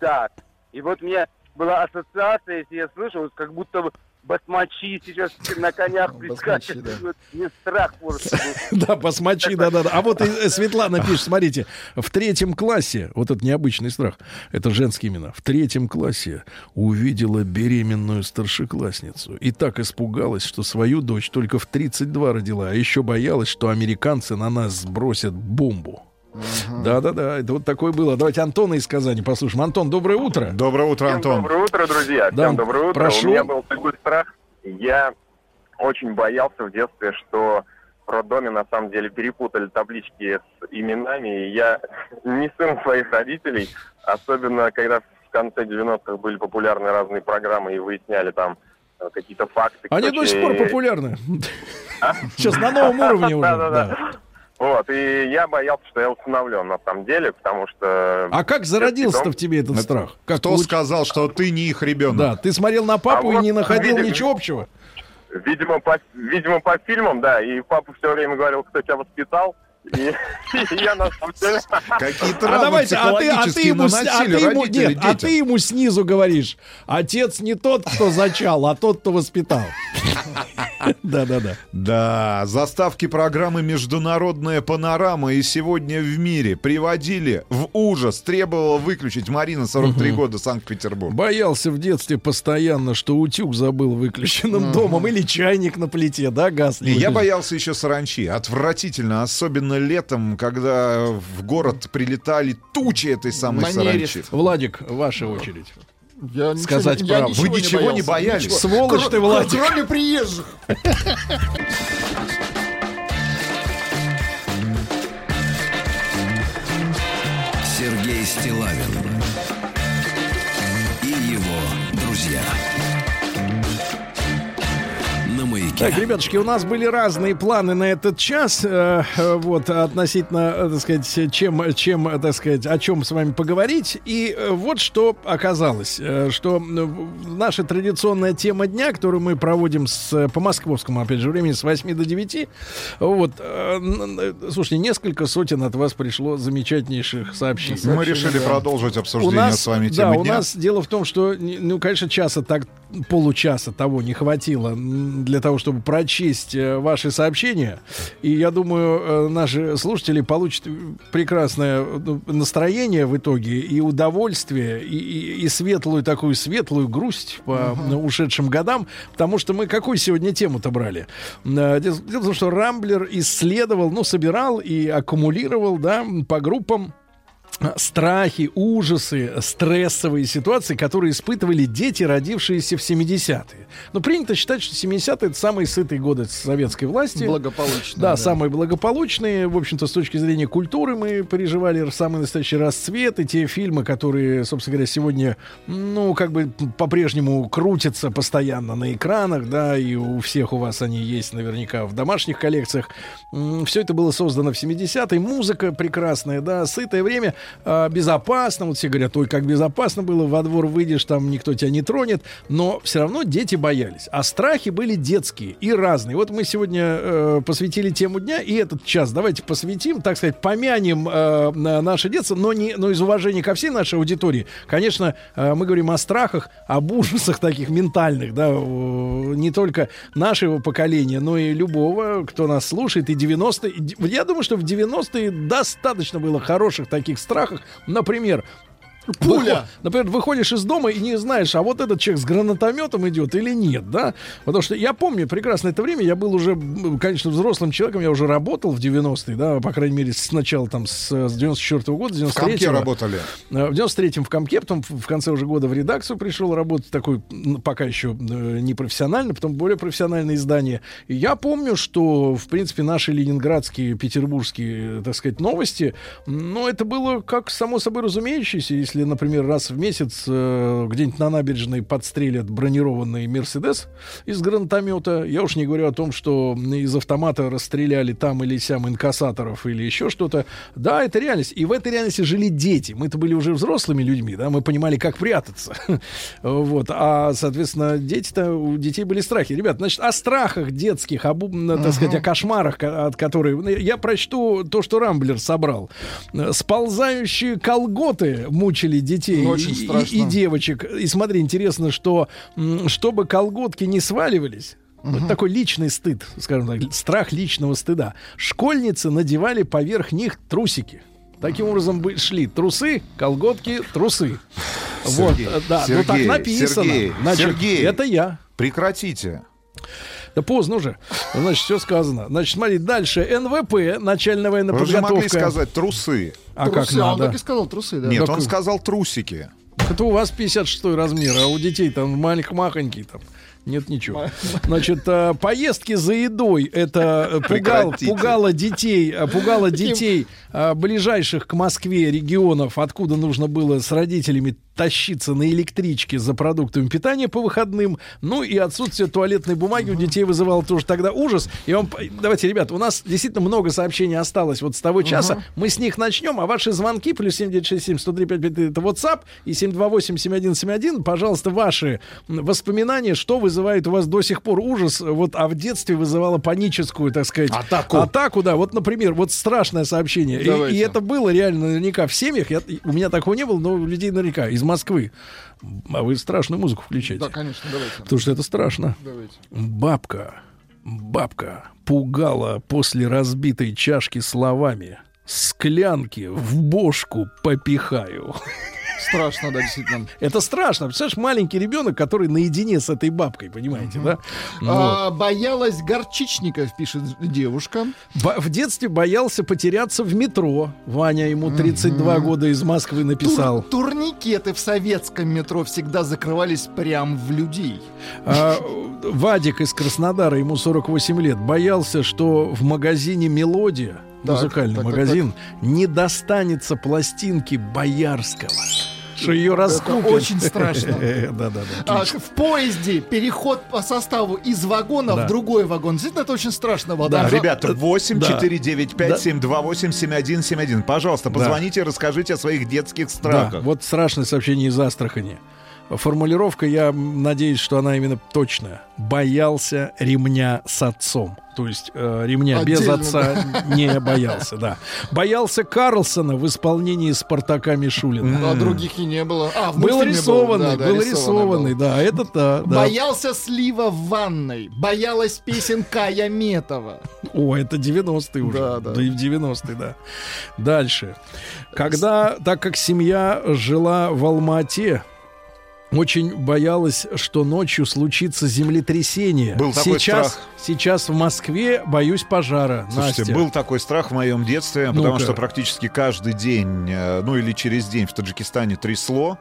Да. И вот мне была ассоциация, если я слышал, как будто бы басмачи сейчас на конях прискачут. Мне страх просто. (laughs) Да, посмочи, да, да, да. А вот и э, Светлана пишет, смотрите, в третьем классе, вот этот необычный страх, это женский именно, в третьем классе увидела беременную старшеклассницу и так испугалась, что свою дочь только в 32 родила, а еще боялась, что американцы на нас сбросят бомбу. Да-да-да, это вот такое было. Давайте Антона из Казани послушаем. Антон, доброе утро. Доброе утро, Всем Антон. доброе утро, друзья. Да, Всем доброе утро. прошу. У меня был такой страх. Я очень боялся в детстве, что в роддоме на самом деле перепутали таблички с именами. И я не сын своих родителей, особенно когда в конце 90-х были популярны разные программы и выясняли там э, какие-то факты. Они до сих пор короче, популярны. Сейчас на новом уровне уже. Да-да-да. да. Вот, и я боялся, что я усыновлен на самом деле, потому что... А как зародился-то в тебе этот страх? Как Кто получ- сказал, что ты не их ребенок? Да, ты смотрел на папу А и вот не находил видишь, ничего общего? Видимо по, видимо, по фильмам, да, и папа все время говорил, кто тебя воспитал. И, и я на самом деле... Какие А давайте, а ты, а ты ему, а ты ему- нет, а ты ему снизу говоришь, отец не тот, кто зачал, а тот, кто воспитал. (laughs) Да-да-да. Да, заставки программы «Международная панорама» и «Сегодня в мире» приводили в ужас. Требовала выключить Марина, 43 года, Санкт-Петербург. Боялся в детстве постоянно, что утюг забыл выключенным домом или чайник на плите, да, газ? не я боялся еще саранчи. Отвратительно, особенно летом, когда в город прилетали тучи этой самой На саранчи. нерест. Владик, ваша очередь. Я ничего Сказать я правду. ничего Вы ничего не боялся, боялись? ничего. Сволочь Кро- ты, Владик. Кроме приезжих. Сергей Стилавин и его друзья. Так, ребятушки, у нас были разные планы на этот час, э, э, вот, относительно, э, так сказать, чем, чем, э, так сказать, о чем с вами поговорить. И вот что оказалось, что наша традиционная тема дня, которую мы проводим с, по московскому, опять же, времени с 8 до 9, вот, э, слушайте, несколько сотен от вас пришло замечательнейших сообщений. Мы решили продолжить У обсуждение нас, с вами да, темы у дня. нас дело в том, что, ну, конечно, часа так, получаса того не хватило для того, чтобы прочесть э, ваши сообщения. И я думаю, э, наши слушатели получат прекрасное ну, настроение в итоге и удовольствие, и, и- и светлую такую светлую грусть по ну, ушедшим годам, потому что мы какую сегодня тему-то брали? Дело дело в том, что Рамблер исследовал, ну, собирал и аккумулировал, да, по группам страхи, ужасы, стрессовые ситуации, которые испытывали дети, родившиеся в 70-е. Но принято считать, что 70-е это самые сытые годы советской власти. Благополучно. Да, самые благополучные. В общем-то, с точки зрения культуры мы переживали самый настоящий расцвет. И те фильмы, которые, собственно говоря, сегодня, ну, как бы по-прежнему крутятся постоянно на экранах, да, и у всех у вас они есть наверняка в домашних коллекциях. Все это было создано в 70-е. Музыка прекрасная, да, сытое время, а, безопасно. Вот все говорят, ой, как безопасно было, во двор выйдешь, там никто тебя не тронет. Но все равно дети боялись. А страхи были детские и разные. Вот мы сегодня э, посвятили тему дня, и этот час давайте посвятим, так сказать, помянем э, на наше детство, но, не, но из уважения ко всей нашей аудитории. Конечно, э, мы говорим о страхах, об ужасах таких ментальных, да, э, не только нашего поколения, но и любого, кто нас слушает, и 90-е. И д- Я думаю, что в 90-е достаточно было хороших таких страхов. Например, Пуля! Например, выходишь из дома и не знаешь, а вот этот человек с гранатометом идет или нет, да? Потому что я помню прекрасно это время, я был уже, конечно, взрослым человеком, я уже работал в 90-е, да, по крайней мере, сначала там с, с 94 года, с В комке 93-го. работали. Э, В 93-м в комке, потом в конце уже года в редакцию пришел работать, такой пока еще э, не профессионально, потом более профессиональное издание. И я помню, что, в принципе, наши ленинградские, петербургские, э, так сказать, новости, ну, это было как само собой разумеющееся, если, например, раз в месяц э, где-нибудь на набережной подстрелят бронированный Мерседес из гранатомета. Я уж не говорю о том, что из автомата расстреляли там или сям инкассаторов или еще что-то. Да, это реальность. И в этой реальности жили дети. Мы-то были уже взрослыми людьми, да, мы понимали, как прятаться. (laughs) Вот. А, соответственно, дети-то, у детей были страхи. Ребят, значит, о страхах детских, об, так сказать, о кошмарах, ко- от которых... Я прочту то, что Рамблер собрал. Сползающие колготы мучают мучили детей Ну, очень и- и, страшно. и девочек. И смотри, интересно, что чтобы колготки не сваливались, вот такой личный стыд, скажем так, страх личного стыда. Школьницы надевали поверх них трусики. Таким образом шли трусы, колготки, трусы. вот, Сергей, э, да, ну так Сергей, написано. Сергей, Значит, Сергей. это я. Прекратите. Да поздно уже. Значит, все сказано. Значит, смотри, дальше. НВП, начальная военная Вы подготовка. могли сказать трусы. А как Трусы, а он надо? так и сказал трусы, да. Нет, Так- он сказал трусики. Это у вас 56 размер, а у детей там маленький махонький там. Нет ничего. Значит, э, поездки за едой это э, (laughs) пугал, пугало детей, э, пугало детей ближайших к Москве регионов, откуда нужно было с родителями тащиться на электричке за продуктами питания по выходным. Ну и отсутствие туалетной бумаги у детей вызывало тоже тогда ужас. И вам, давайте, ребята, у нас действительно много сообщений осталось вот с того часа. Мы с них начнем, а ваши звонки плюс 7967 103 5533 это WhatsApp и 728 7171, пожалуйста, ваши воспоминания, что вызывает у вас до сих пор ужас, вот, а в детстве вызывало паническую, так сказать, Атаку. Атаку, да. Вот, например, вот страшное сообщение. И- И, это было реально наверняка в семьях. Я- у меня такого не было, но у людей наверняка из Москвы. А вы страшную музыку включаете. Да, конечно, давайте. Потому что это страшно. Давайте. Бабка, бабка пугала после разбитой чашки словами. Склянки в бошку попихаю. Страшно, да, действительно. Это страшно. Представляешь, маленький ребенок, который наедине с этой бабкой, понимаете, да? Вот. А, боялась горчичников, пишет девушка. Бо- В детстве боялся потеряться в метро. Ваня ему 32 года из Москвы написал. Тур- турникеты в советском метро всегда закрывались прям в людей. А, Вадик из Краснодара, ему 48 лет, боялся, что в магазине «Мелодия», Так, музыкальный так, так, магазин, не достанется пластинки Боярского. Что ее раскупят. очень страшно. (laughs) Да-да-да. А, в поезде переход по составу из вагона Да. в другой вагон. Действительно, это очень страшно. Да, Там же- Ребята, 8 Да. 4 9 5 7 2 8 7 1 7 1. Пожалуйста, Да. позвоните, расскажите о своих детских Да, страхах. вот страшное сообщение из Астрахани. Формулировка, я надеюсь, что она именно точная. Боялся ремня с отцом. То есть э, ремня без Отдельно, отца не боялся, да. Боялся Карлсона в исполнении Спартака Мишулина. А других и не было. А, Был рисованный, да, да, был рисованный рисованный, был. да, это да, да. Боялся слива в ванной. Боялась песен Кая Метова. О, это 90-е уже. Да, да. Да и в 90-е, да. Дальше. Когда, так как семья жила в Алма-Ате, очень боялась, что ночью случится землетрясение. Был такой сейчас, страх. сейчас в Москве боюсь пожара. Слушайте, Настя. был такой страх в моем детстве, потому Ну-ка. что практически каждый день, э, ну или через день в Таджикистане трясло.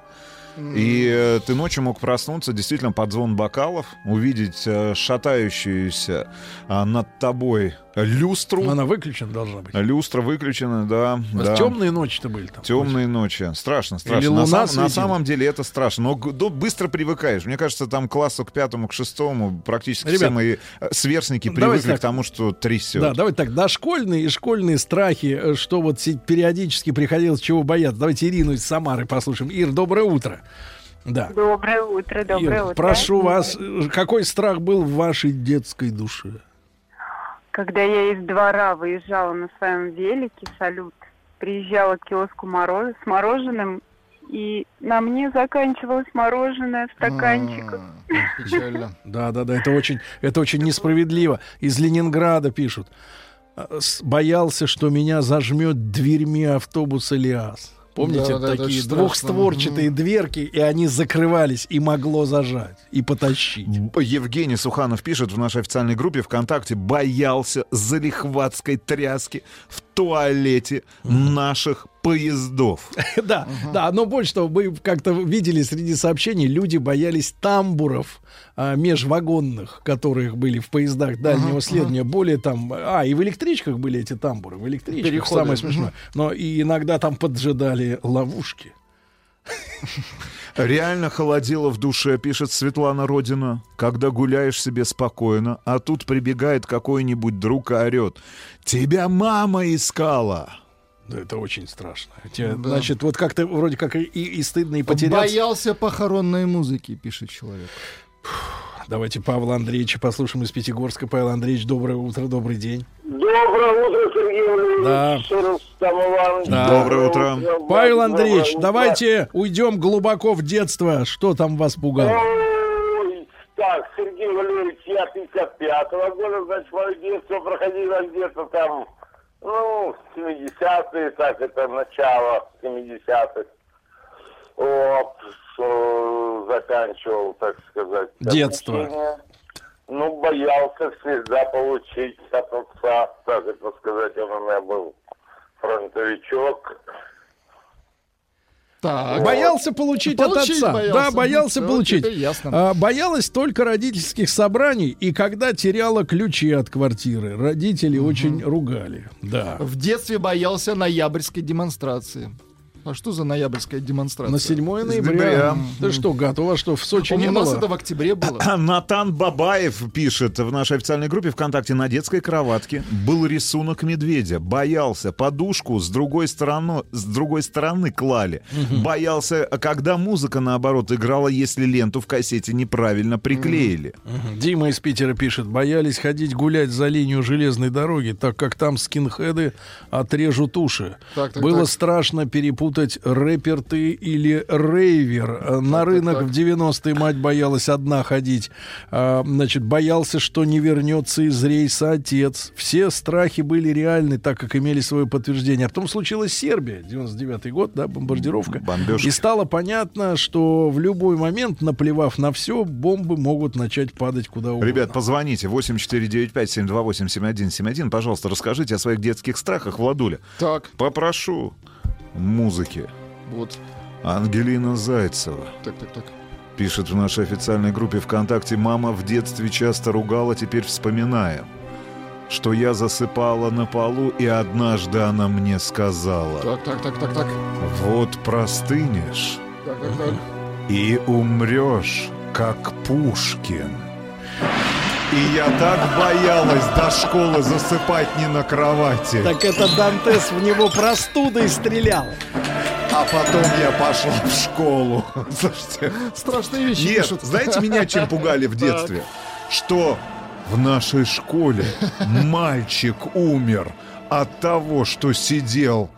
И э, ты ночью мог проснуться действительно под звон бокалов, увидеть э, шатающуюся а, над тобой люстру. Она выключена должна быть. Люстра выключена, да. Да. темные ночи-то были там. Темные ночи. Страшно, страшно. Или на, сам- на самом деле это страшно. Но до- быстро привыкаешь. Мне кажется, там классу к пятому, к шестому практически все Ребят, мои э, сверстники привыкли так. к тому, что трясет. Да, давайте так, дошкольные и школьные страхи, э, что вот периодически приходилось чего бояться. Давайте Ирину из Самары послушаем. Ир, доброе утро. Да. Доброе утро, доброе Ир, утро. прошу вас, э, какой страх был в вашей детской душе? Когда я из двора выезжала на своем велике, салют, приезжала к киоску мороз... с мороженым, и на мне заканчивалось мороженое в стаканчиках. Печально. Да, да, да, это очень, это очень несправедливо. Из Ленинграда пишут. А, Боялся, что меня зажмет дверьми автобуса Лиас. Помните, Да, да, такие страшно. двухстворчатые дверки, и они закрывались, и могло зажать, и потащить. Евгений Суханов пишет в нашей официальной группе ВКонтакте, боялся залихватской тряски в туалете наших поездов. (laughs) Да, да, но больше того, мы как-то видели среди сообщений, люди боялись тамбуров а, межвагонных, которые были в поездах дальнего следования. Более там, а, и в электричках были эти тамбуры, в электричках, самое смешное. Но и иногда там поджидали ловушки. Реально холодело в душе, пишет Светлана Родина, когда гуляешь себе спокойно, а тут прибегает какой-нибудь друг и орет. Тебя мама искала. Да, это очень страшно. Те- Да. Значит, вот как-то вроде как и, и стыдно, и потеряться. Боялся похоронной музыки, пишет человек. Давайте Павла Андреевича послушаем из Пятигорска. Павел Андреевич, доброе утро, добрый день. Доброе утро, Сергей Валерьевич. Да. Да. Доброе утро. Павел Андреевич, Доброе утро. давайте уйдем глубоко в детство. Что там вас пугало? Ой, Так, Сергей Валерьевич, я 55-го года, значит, мое детство проходило где-то там, ну, 70-е, так это начало 70-х. Вот, заканчивал, так сказать. Детство. обучение. Ну, боялся всегда получить от отца, так это сказать, он у меня был фронтовичок. Так. Боялся получить, от Получить отца. боялся. Да, боялся Ну, получить. ясно. А, боялась только родительских собраний и когда теряла ключи от квартиры. Родители очень ругали. Да. В детстве боялся ноябрьской демонстрации. А что за ноябрьская демонстрация? На 7 ноября. ноября. Ты что, Гад, у вас что, в Сочи У не нас было? это в октябре было. (coughs) Натан Бабаев пишет в нашей официальной группе ВКонтакте на детской кроватке был рисунок медведя. Боялся подушку с другой стороны, с другой стороны клали. Боялся, когда музыка наоборот играла, если ленту в кассете неправильно приклеили. Мгм. Дима из Питера пишет, боялись ходить гулять за линию железной дороги, так как там скинхеды отрежут уши. Так, так, Было так. страшно перепутать рэпер ты или рейвер. Э, На рынок в 90-е мать боялась одна ходить. А, Значит, боялся, что не вернется из рейса отец. Все страхи были реальны, так как имели свое подтверждение. А потом случилась Сербия, 99-й год, да, бомбардировка. Бомбежка. И стало понятно, что в любой момент, наплевав на все, бомбы могут начать падать куда угодно. Ребят, позвоните 8495-728-7171. Пожалуйста, расскажите о своих детских страхах, Владуля. Так, Попрошу музыки. вот. Ангелина Зайцева Так, так, так. пишет в нашей официальной группе ВКонтакте «Мама в детстве часто ругала, теперь вспоминаем, что я засыпала на полу, и однажды она мне сказала, Так, так, так, так, так. вот простынешь Так, так, так. и умрешь, как Пушкин». И я так боялась до школы засыпать не на кровати. Так это Дантес в него простудой стрелял. А потом я пошла в школу. Слушайте, Страшные вещи Нет, пишут. знаете, меня чем пугали в детстве? Что в нашей школе мальчик умер от того, что сидел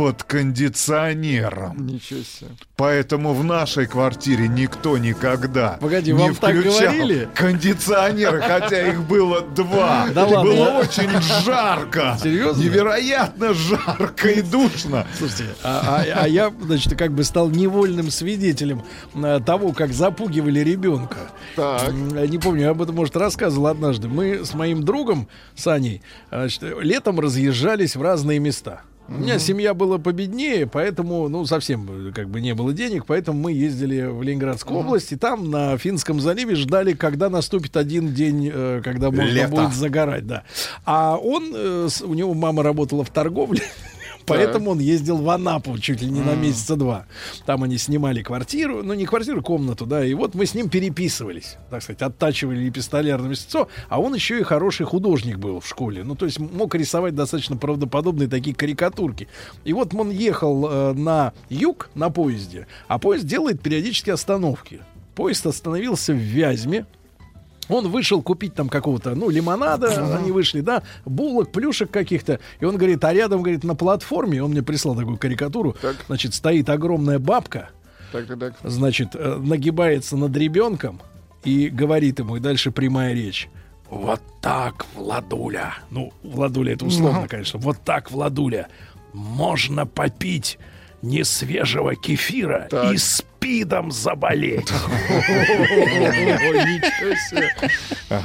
под кондиционером. Ничего себе. Поэтому в нашей квартире никто никогда Погоди, не вам так включал говорили? кондиционеры, хотя их было два. Да ладно, было я- очень жарко. Серьезно? Невероятно жарко и душно. Слушайте, а, а- а я, значит, как бы стал невольным свидетелем э, того, как запугивали ребенка. Так. Не помню, я об этом, может, рассказывал однажды. Мы с моим другом Саней значит, летом разъезжались в разные места. У меня семья была победнее, поэтому, ну, совсем э, как бы не было денег, поэтому мы ездили в Ленинградскую область, и там на Финском заливе ждали, когда наступит один день, э, когда можно Лето. будет загорать, да. А он, э, у него мама работала в торговле, (laughs) Поэтому он ездил в Анапу чуть ли не на месяца два. Там они снимали квартиру, ну не квартиру, комнату, да. И вот мы с ним переписывались, так сказать, оттачивали эпистолярное мастерство. А он еще и хороший художник был в школе. Ну то есть мог рисовать достаточно правдоподобные такие карикатурки. И вот он ехал э, на юг на поезде, а поезд делает периодически остановки. Поезд остановился в Вязьме, он вышел купить там какого-то, ну, лимонада, они вышли, да, булок, плюшек каких-то. И он говорит, а рядом, говорит, на платформе, он мне прислал такую карикатуру, значит, стоит огромная бабка, Так, так, так. значит, э, нагибается над ребенком и говорит ему, и дальше прямая речь. Вот так, Владуля. Ну, Владуля это условно, конечно. Вот так, Владуля. Можно попить несвежего кефира Так. и спидом заболеть. (laughs) Ничего себе. (laughs)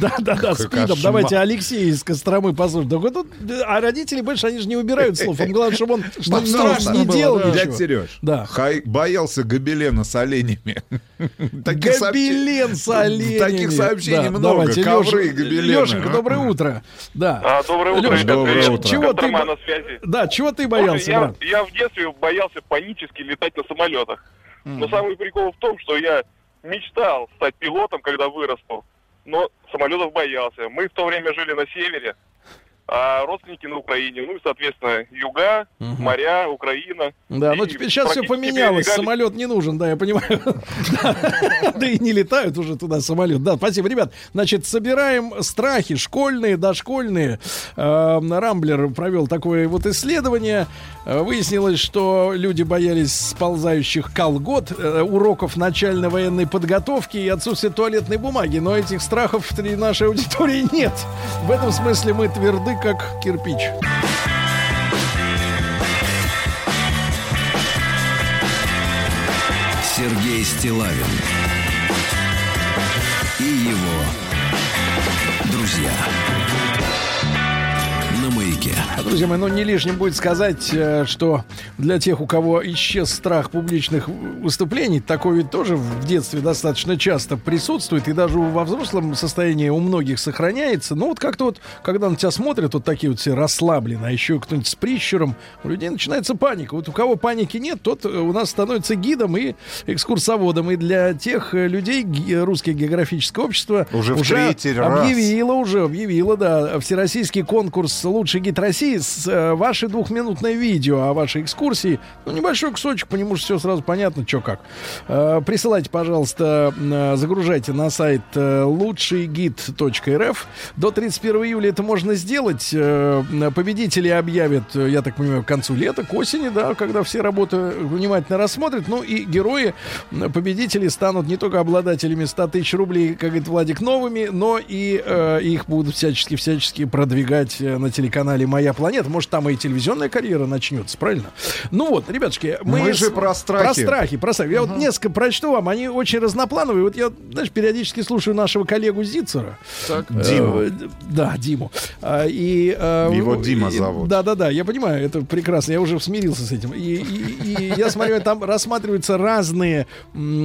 Да, да, да, спидом. Давайте Алексей из Костромы послушаем. А родители больше, они же не убирают слов. Им главное, чтобы он страшно не делал да. ничего. Дядь Сереж, Да. хай- боялся гобелена с оленями. (laughs) Гобелен с оленями. Таких сообщений Да, много. Ковры Лёша- гобелены. Лёшенька, доброе утро. Да. А, доброе утро, ребят. доброе утро. Чего ты, на связи. да, чего ты боялся, брат? я в детстве боялся панически летать на самолетах. Но самый прикол в том, что я мечтал стать пилотом, когда вырасту, но самолетов боялся. Мы в то время жили на севере, а родственники на Украине. Ну и, соответственно, юга, моря, Украина. Да, но И теперь сейчас все поменялось. передвигались- Самолет не нужен, да, я понимаю. (laughs) Да. И не летают уже туда самолет. Да, спасибо, ребят. Значит, собираем страхи школьные, дошкольные. Э, Рамблер провел такое вот исследование. Э, Выяснилось, что люди боялись сползающих колгот, э, уроков начальной военной подготовки и отсутствия туалетной бумаги. Но этих страхов среди нашей аудитории (laughs) нет. В этом смысле мы тверды, как кирпич. Сергей Стилавин Друзья мои, ну не лишним будет сказать, э, что для тех, у кого исчез страх публичных выступлений, такой ведь тоже в детстве достаточно часто присутствует и даже во взрослом состоянии у многих сохраняется. Но вот как-то вот, когда на тебя смотрят, вот такие вот все расслабленные, а еще кто-нибудь с прищуром, у людей начинается паника. Вот у кого паники нет, тот э, у нас становится гидом и экскурсоводом. И для тех э, людей русское географическое общество Уже в третий раз. объявило уже, объявило, да, всероссийский конкурс «Лучший гид России» э, ваше двухминутное видео о вашей экскурсии. Ну, небольшой кусочек, по нему все сразу понятно, что как. Э, присылайте, пожалуйста, э, загружайте на сайт лучшийгид.рф. До 31 июля это можно сделать. Победители объявят, я так понимаю, к концу лета, к осени, да, когда все работы внимательно рассмотрят. Ну и герои, победители станут не только обладателями 100 тысяч рублей, как говорит Владик, новыми, но и э, их будут всячески-всячески продвигать на телеканале «Моя планета». Может, там и телевизионная карьера начнется, правильно? Ну вот, ребятушки, мы... Мы же с- про страхи. Про страхи, про страхи. Я вот несколько прочту вам, они очень разноплановые. Вот я, знаешь, периодически слушаю нашего коллегу Зицера. Так. Э, Диму. Да, Диму. А, И, э, Его и- Дима зовут. Да, да, да, я понимаю, это прекрасно, я уже смирился с этим. И, и- и я смотрю, там рассматриваются разные,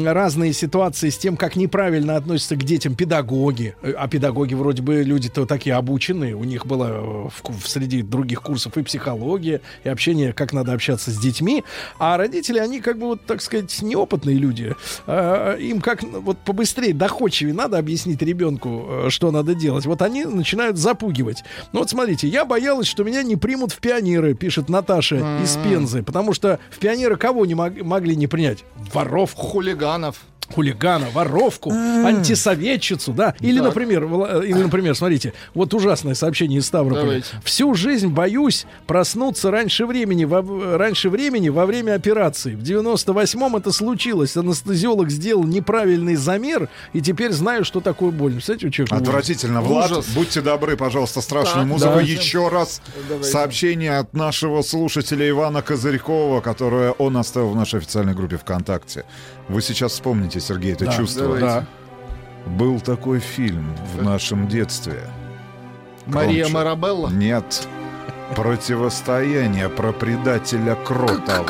разные ситуации с тем, как неправильно относятся к детям педагоги. Э, А педагоги вроде бы люди-то такие обученные. У них было э, в, в среди других курсов и психология, и общение, как надо общаться с детьми. А родители, они как бы вот, так сказать, неопытные люди. А, Им как ну, вот побыстрее, доходчивее надо объяснить ребенку, э, что надо делать. Вот они начинают запугивать. Ну вот смотрите, я боялась, что меня не примут в пионеры, пишет Наташа из Пензы, потому что в пионеры кого не мог- могли не принять? Воровку. Хулиганов. Хулигана, воровку, антисоветчицу, да. Или, Так. например, или, например, смотрите, вот ужасное сообщение из Ставрополя. Давайте. Всю жизнь боюсь проснуться раньше времени, во, раньше времени во время операции. В 98-м это случилось. Анестезиолог сделал неправильный замер, и теперь знаю, что такое боль. Представляете, у человека ужас. Отвратительно. Влад, Ужас. будьте добры, пожалуйста, страшную Так, музыку. да. Еще раз Давайте. сообщение от нашего слушателя Ивана Козырькова, которое он оставил в нашей официальной группе ВКонтакте. Вы сейчас вспомните, Сергей, это Да, чувство. давайте. Был такой фильм в нашем детстве. Мария Громче. Марабелла? Нет. Противостояние про предателя Кротова.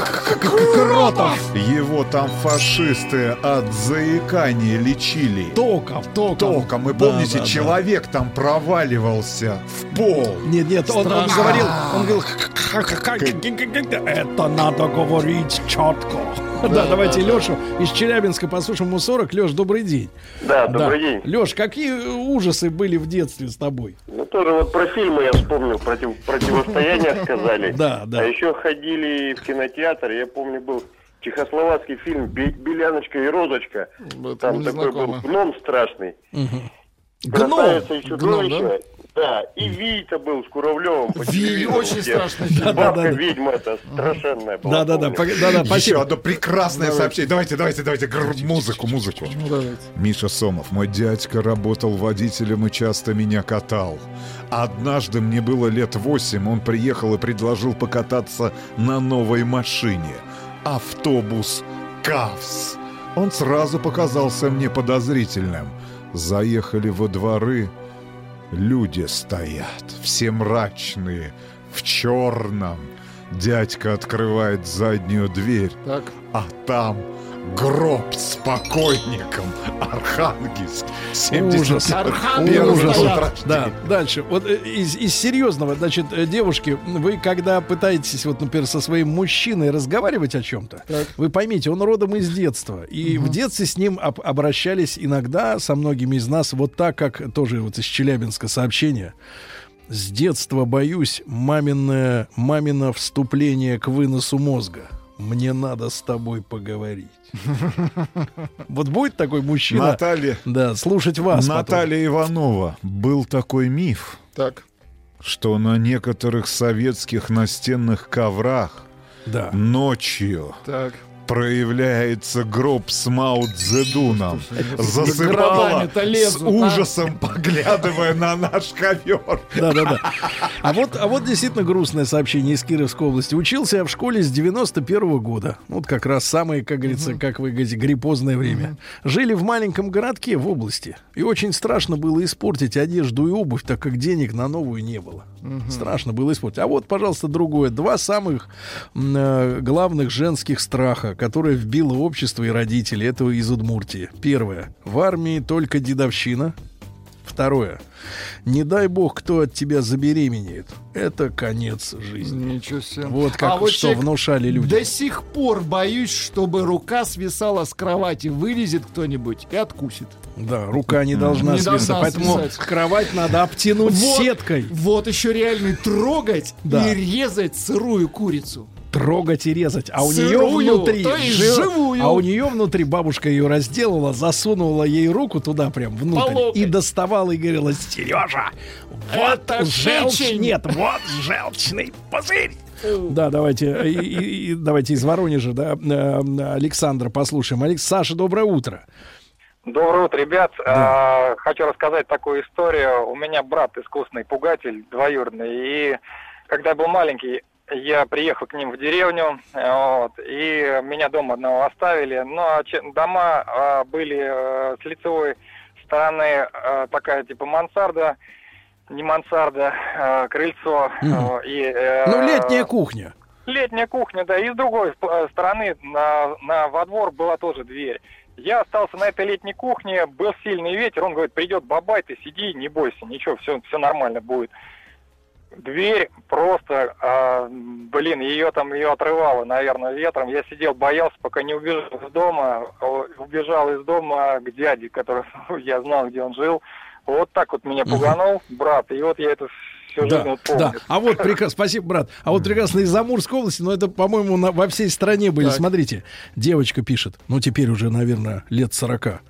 Кротов! Его там фашисты от заикания лечили. Током, током. Током. Да, помните, да, да. человек там проваливался в пол. Нет, нет, он, говорил, он говорил, это надо говорить четко. (laughs) Да, давайте Лешу из Челябинска послушаем ему 40. Леш, добрый день. Да, добрый день. Леш, какие ужасы были в детстве с тобой? Ну, тоже вот про фильмы я вспомнил, против, противостояние (laughs) сказали. Да, да. А еще ходили в кинотеатр, я помню, был чехословацкий фильм «Бе- «Беляночка и Розочка». Там такой был гном страшный. Гном! Красавица и чудовище. Да, и Вита был с Куравлевым. по Ви, очень страшный фильм. Бабка Да-да-да. ведьма это страшенная была. Да, да, да, да, да, Еще спасибо. одно прекрасное сообщение. Давайте, давайте, давайте. Музыку, музыку. Ну, давайте. Миша Сомов, мой дядька работал водителем и часто меня катал. Однажды мне было лет восемь, он приехал и предложил покататься на новой машине. Автобус «Кавс». Он сразу показался мне подозрительным. Заехали во дворы, люди стоят, все мрачные, в черном. Дядька открывает заднюю дверь, Так. а там гроб с покойником. Архангельск. 70 Ужас. Архангелы Ужас. Да, дальше. Вот э, из, из серьезного, значит, э, девушки, вы когда пытаетесь, вот, например, со своим мужчиной разговаривать о чем-то, вы поймите, он родом из детства. И в детстве с ним об- обращались иногда со многими из нас вот так, как тоже вот из Челябинска сообщение. С детства боюсь маминое, мамино вступление к выносу мозга. Мне надо с тобой поговорить. (laughs) Вот будет такой мужчина? Наталья. Да, слушать вас. потом. Наталья Иванова. Был такой миф. Так. Что на некоторых советских настенных коврах Да. ночью Так. Проявляется гроб с Мао Цзэдуном. Засыпала с а? ужасом, поглядывая на наш ковер. Да, да, да. А вот, а вот действительно грустное сообщение из Кировской области. Учился я в школе с 91 года. Вот как раз самое, как говорится, как вы говорите, гриппозное время. Жили в маленьком городке в области. И очень страшно было испортить одежду и обувь, так как денег на новую не было. Страшно было испортить. А вот, пожалуйста, другое. Два самых э, главных женских страха, которые вбило общество и родители. Это из Удмуртии. Первое. В армии только дедовщина. Второе. Не дай бог, кто от тебя забеременеет. Это конец жизни. Ничего себе. Вот как А вот что внушали люди. До сих пор боюсь, чтобы рука свисала с кровати, вылезет кто-нибудь и откусит. Да, рука не должна Не свисать. должна поэтому свисать. кровать надо обтянуть Вот- сеткой. Вот еще реальный трогать Да. и резать сырую курицу. Трогать и резать. А у нее внутри... то есть живую. А у нее внутри бабушка ее разделала, засунула ей руку туда прям внутрь. И доставала и говорила, Сережа, вот Это желчь, печень». нет, вот желчный пузырь. Да, давайте, и, и- и давайте из Воронежа, да, э, Александра послушаем. Алекс, Саша, доброе утро. Доброе утро, ребят. А, хочу рассказать такую историю. У меня брат искусный пугатель двоюродный, и когда я был маленький, я приехал к ним в деревню, э, вот, и меня дома одного оставили. Но че- дома а, были э, с лицевой стороны э, такая типа мансарда, не мансарда, э, крыльцо. Э, и, э, Ну, летняя кухня. Летняя кухня, да, и с другой стороны на, на во двор была тоже дверь. Я остался на этой летней кухне, был сильный ветер, он говорит, придет бабай, ты сиди, не бойся, ничего, все, все нормально будет. Дверь просто, а, блин, ее там, ее отрывало, наверное, ветром. Я сидел, боялся, пока не убежал из дома. О, Убежал из дома к дяде, который (laughs) я знал, где он жил. Вот так вот меня пуганул брат, и вот я это всю жизнь Да, вот помню. да. А вот прекрасно, спасибо, брат. А вот прекрасно из Амурской области, но это, по-моему, на- во всей стране были. Так. Смотрите, девочка пишет, ну теперь уже, наверное, лет 40.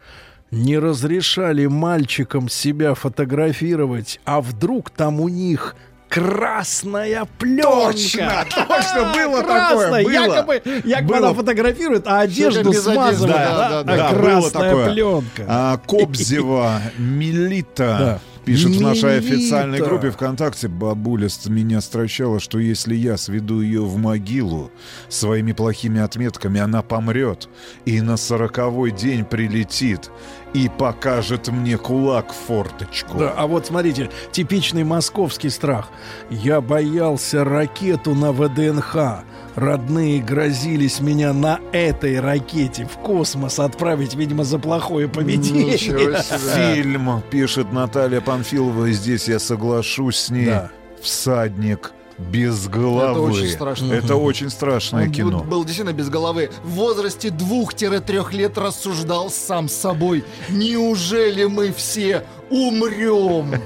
Не разрешали мальчикам себя фотографировать, а вдруг там у них красная пленка. Точно, точно, было Красная, такое, было. Якобы, якобы Было. она фотографирует, а одежду смазывает. да, да, да, а Да, было красная такое. пленка. А, Кобзева Мелита Да. Пишет в нашей официальной группе ВКонтакте. Бабуля меня стращала, что если я сведу ее в могилу своими плохими отметками, она помрет и на сороковой день прилетит и покажет мне кулак в форточку. Да, а вот смотрите, типичный московский страх. Я боялся ракету на ВДНХ. Родные грозились меня на этой ракете в космос отправить, видимо, за плохое поведение. Себе. Фильм, пишет Наталья Панфилова, и здесь я соглашусь с ней. Да. Всадник без головы. Это очень страшно. Это очень страшное Он кино. был, был действительно без головы. В возрасте двух-трех лет рассуждал сам с собой. Неужели мы все умрем?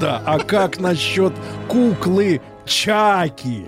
Да, а как насчет куклы Чаки?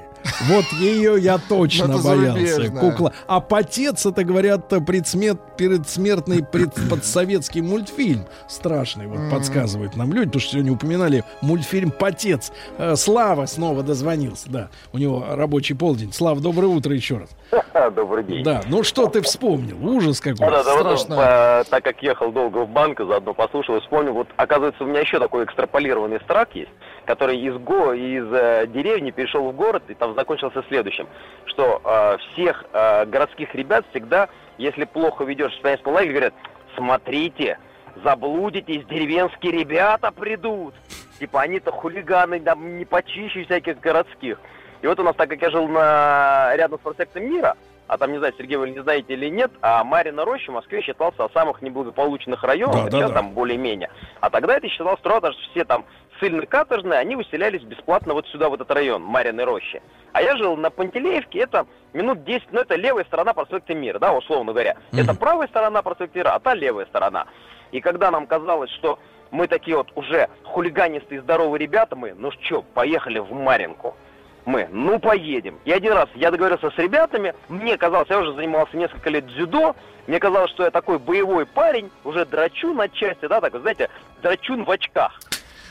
Вот ее я точно боялся. Кукла. А потец, это говорят, предсмет, предсмертный пред, подсоветский мультфильм. Страшный, вот подсказывают нам люди, потому что сегодня упоминали мультфильм Потец. Э, Слава снова дозвонился, да. У него рабочий полдень. Слава, доброе утро еще раз. (laughs) Добрый день. Да, ну что ты вспомнил? Ужас какой. Да, да, вот, Страшно. э, так как ехал долго в банк, заодно послушал и вспомнил, вот оказывается у меня еще такой экстраполированный страх есть, который из, го, из э, деревни перешел в город и там закончился следующим, что э, всех э, городских ребят всегда, если плохо ведешь лагерь, говорят, смотрите, заблудитесь, деревенские ребята придут. Типа они-то хулиганы, там не почище всяких городских. И вот у нас, так как я жил на, рядом с проспектом Мира, а там, не знаю, Сергей, вы не знаете или нет, а Марина Роща в Москве считался самых неблагополучных районов, Да, да, сейчас да. там более-менее. А тогда это считалось строго, что все там ссыльно-каторжные, они выселялись бесплатно вот сюда, в этот район, Марины Рощи. А я жил на Пантелеевке, это минут 10, ну это левая сторона проспекта Мира, да, условно говоря. Это правая сторона проспекта Мира, а та левая сторона. И когда нам казалось, что мы такие вот уже хулиганистые здоровые ребята, мы, ну что, поехали в Маринку. Мы, ну поедем. И один раз я договорился с ребятами, мне казалось, я уже занимался несколько лет дзюдо, мне казалось, что я такой боевой парень, уже драчун отчасти, да, такой, знаете, драчун в очках.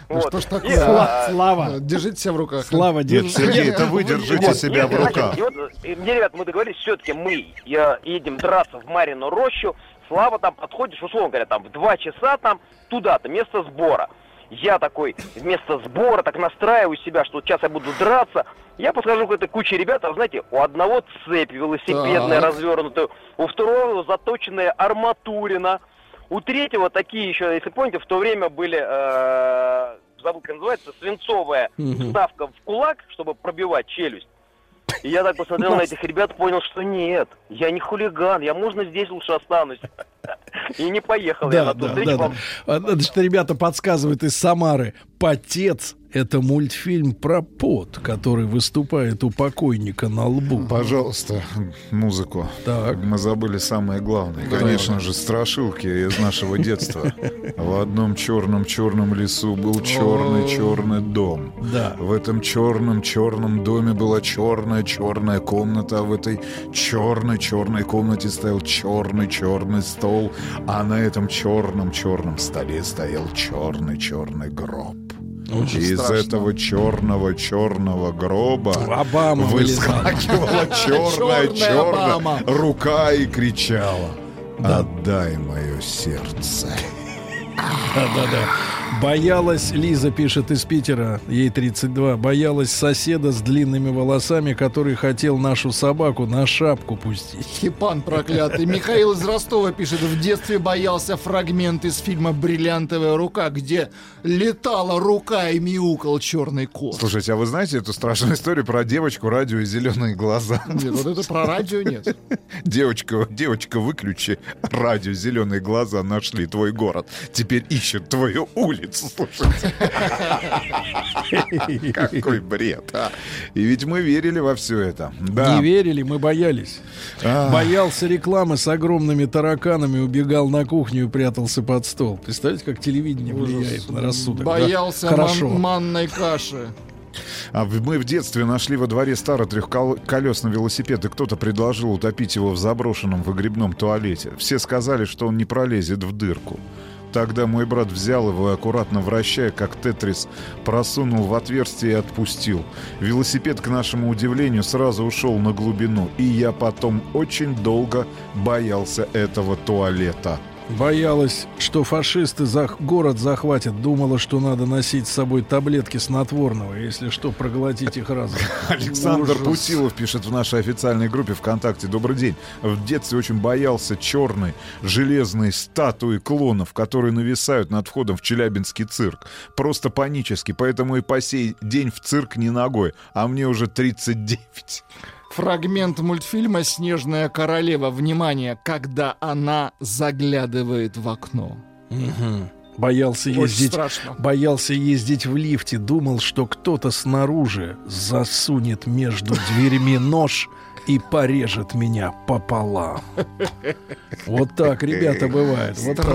Ну Вот. что ж И, такое? а, Слава. Держите себя в руках. Слава, Нет, держи. Сергей, это вы держите Вот, себя нет, в значит, руках. и вот, и мне, ребят, мы договорились, все-таки мы э, едем драться в Марину рощу. Слава там подходишь, условно говоря, там в два часа там туда-то, место сбора. Я такой, вместо сбора, так настраиваю себя, что вот сейчас я буду драться. Я подхожу к этой куче ребят, а знаете, у одного цепь велосипедная Так. развернутая, у второго заточенная арматурина, у третьего такие еще, если помните, в то время были, э, забыл, как называется, свинцовая вставка в кулак, чтобы пробивать челюсть. И я так посмотрел на этих ребят, понял, что нет, я не хулиган, я можно здесь лучше останусь. И не поехал я на ту да, встречу. да, да. Значит, ребята подсказывают из Самары. Потец — это мультфильм про пот, который выступает у покойника на лбу. Пожалуйста, музыку. Так. Мы забыли самое главное. Да. Конечно же, страшилки из нашего детства. В одном черном-черном лесу был черный-черный дом. Да. В этом черном-черном доме была черная-черная комната, а в этой черной-черной комнате стоял черный-черный стол, а на этом черном-черном столе стоял черный-черный гроб. Очень И из страшно. этого черного-черного гроба Обама выскакивала черная Черная рука и кричала «Отдай мое сердце». Да-да-да. Боялась, Лиза пишет из Питера, ей 32, боялась соседа с длинными волосами, который хотел нашу собаку на шапку пустить. Хипан проклятый. Михаил из Ростова пишет, в детстве боялся фрагмент из фильма «Бриллиантовая рука», где летала рука и мяукал черный кот. Слушайте, а вы знаете эту страшную историю про девочку, радио и зеленые глаза? Нет, вот это про радио нет. Девочка, девочка, выключи радио, зеленые глаза нашли твой город. Теперь ищут твою улицу, слушайте. Какой бред, а. И ведь мы верили во все это. Да. Не верили, мы боялись. А. Боялся рекламы с огромными тараканами, убегал на кухню и прятался под стол. Представляете, как телевидение влияет на рассудок? да? Боялся Хорошо. ман- манной каши. А мы в детстве нашли во дворе старый трехколесный велосипед, и кто-то предложил утопить его в заброшенном выгребном туалете. Все сказали, что он не пролезет в дырку. Тогда мой брат взял его и, аккуратно вращая, как тетрис, просунул в отверстие и отпустил. Велосипед, к нашему удивлению, сразу ушел на глубину, и я потом очень долго боялся этого туалета. Боялась, что фашисты зах- город захватят. Думала, что надо носить с собой таблетки снотворного, если что, проглотить их разом. (laughs) Александр Ужас. Путилов пишет в нашей официальной группе ВКонтакте. Добрый день. В детстве очень боялся черной железной статуи клонов, которые нависают над входом в Челябинский цирк. Просто панически, поэтому и по сей день в цирк не ногой. А мне уже 39. Фрагмент мультфильма «Снежная королева». Внимание, когда она заглядывает в окно. Мгм. Боялся Очень ездить, страшно. боялся ездить в лифте. Думал, что кто-то снаружи засунет между дверьми нож и порежет меня пополам. Вот так, ребята, бывает. Вот так,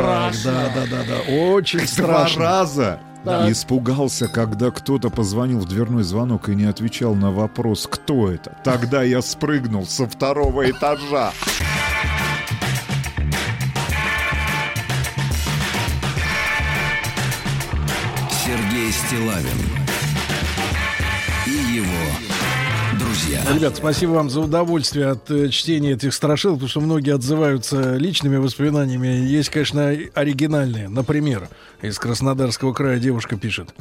да, да, да, да. Очень Два страшно. раза. Так. Испугался, когда кто-то позвонил в дверной звонок и не отвечал на вопрос, кто это. Тогда я спрыгнул со второго этажа. Сергей Стилавин и его друзья. Ребят, спасибо вам за удовольствие от э, чтения этих страшил, потому что многие отзываются личными воспоминаниями. Есть, конечно, оригинальные. Например, из Краснодарского края девушка пишет.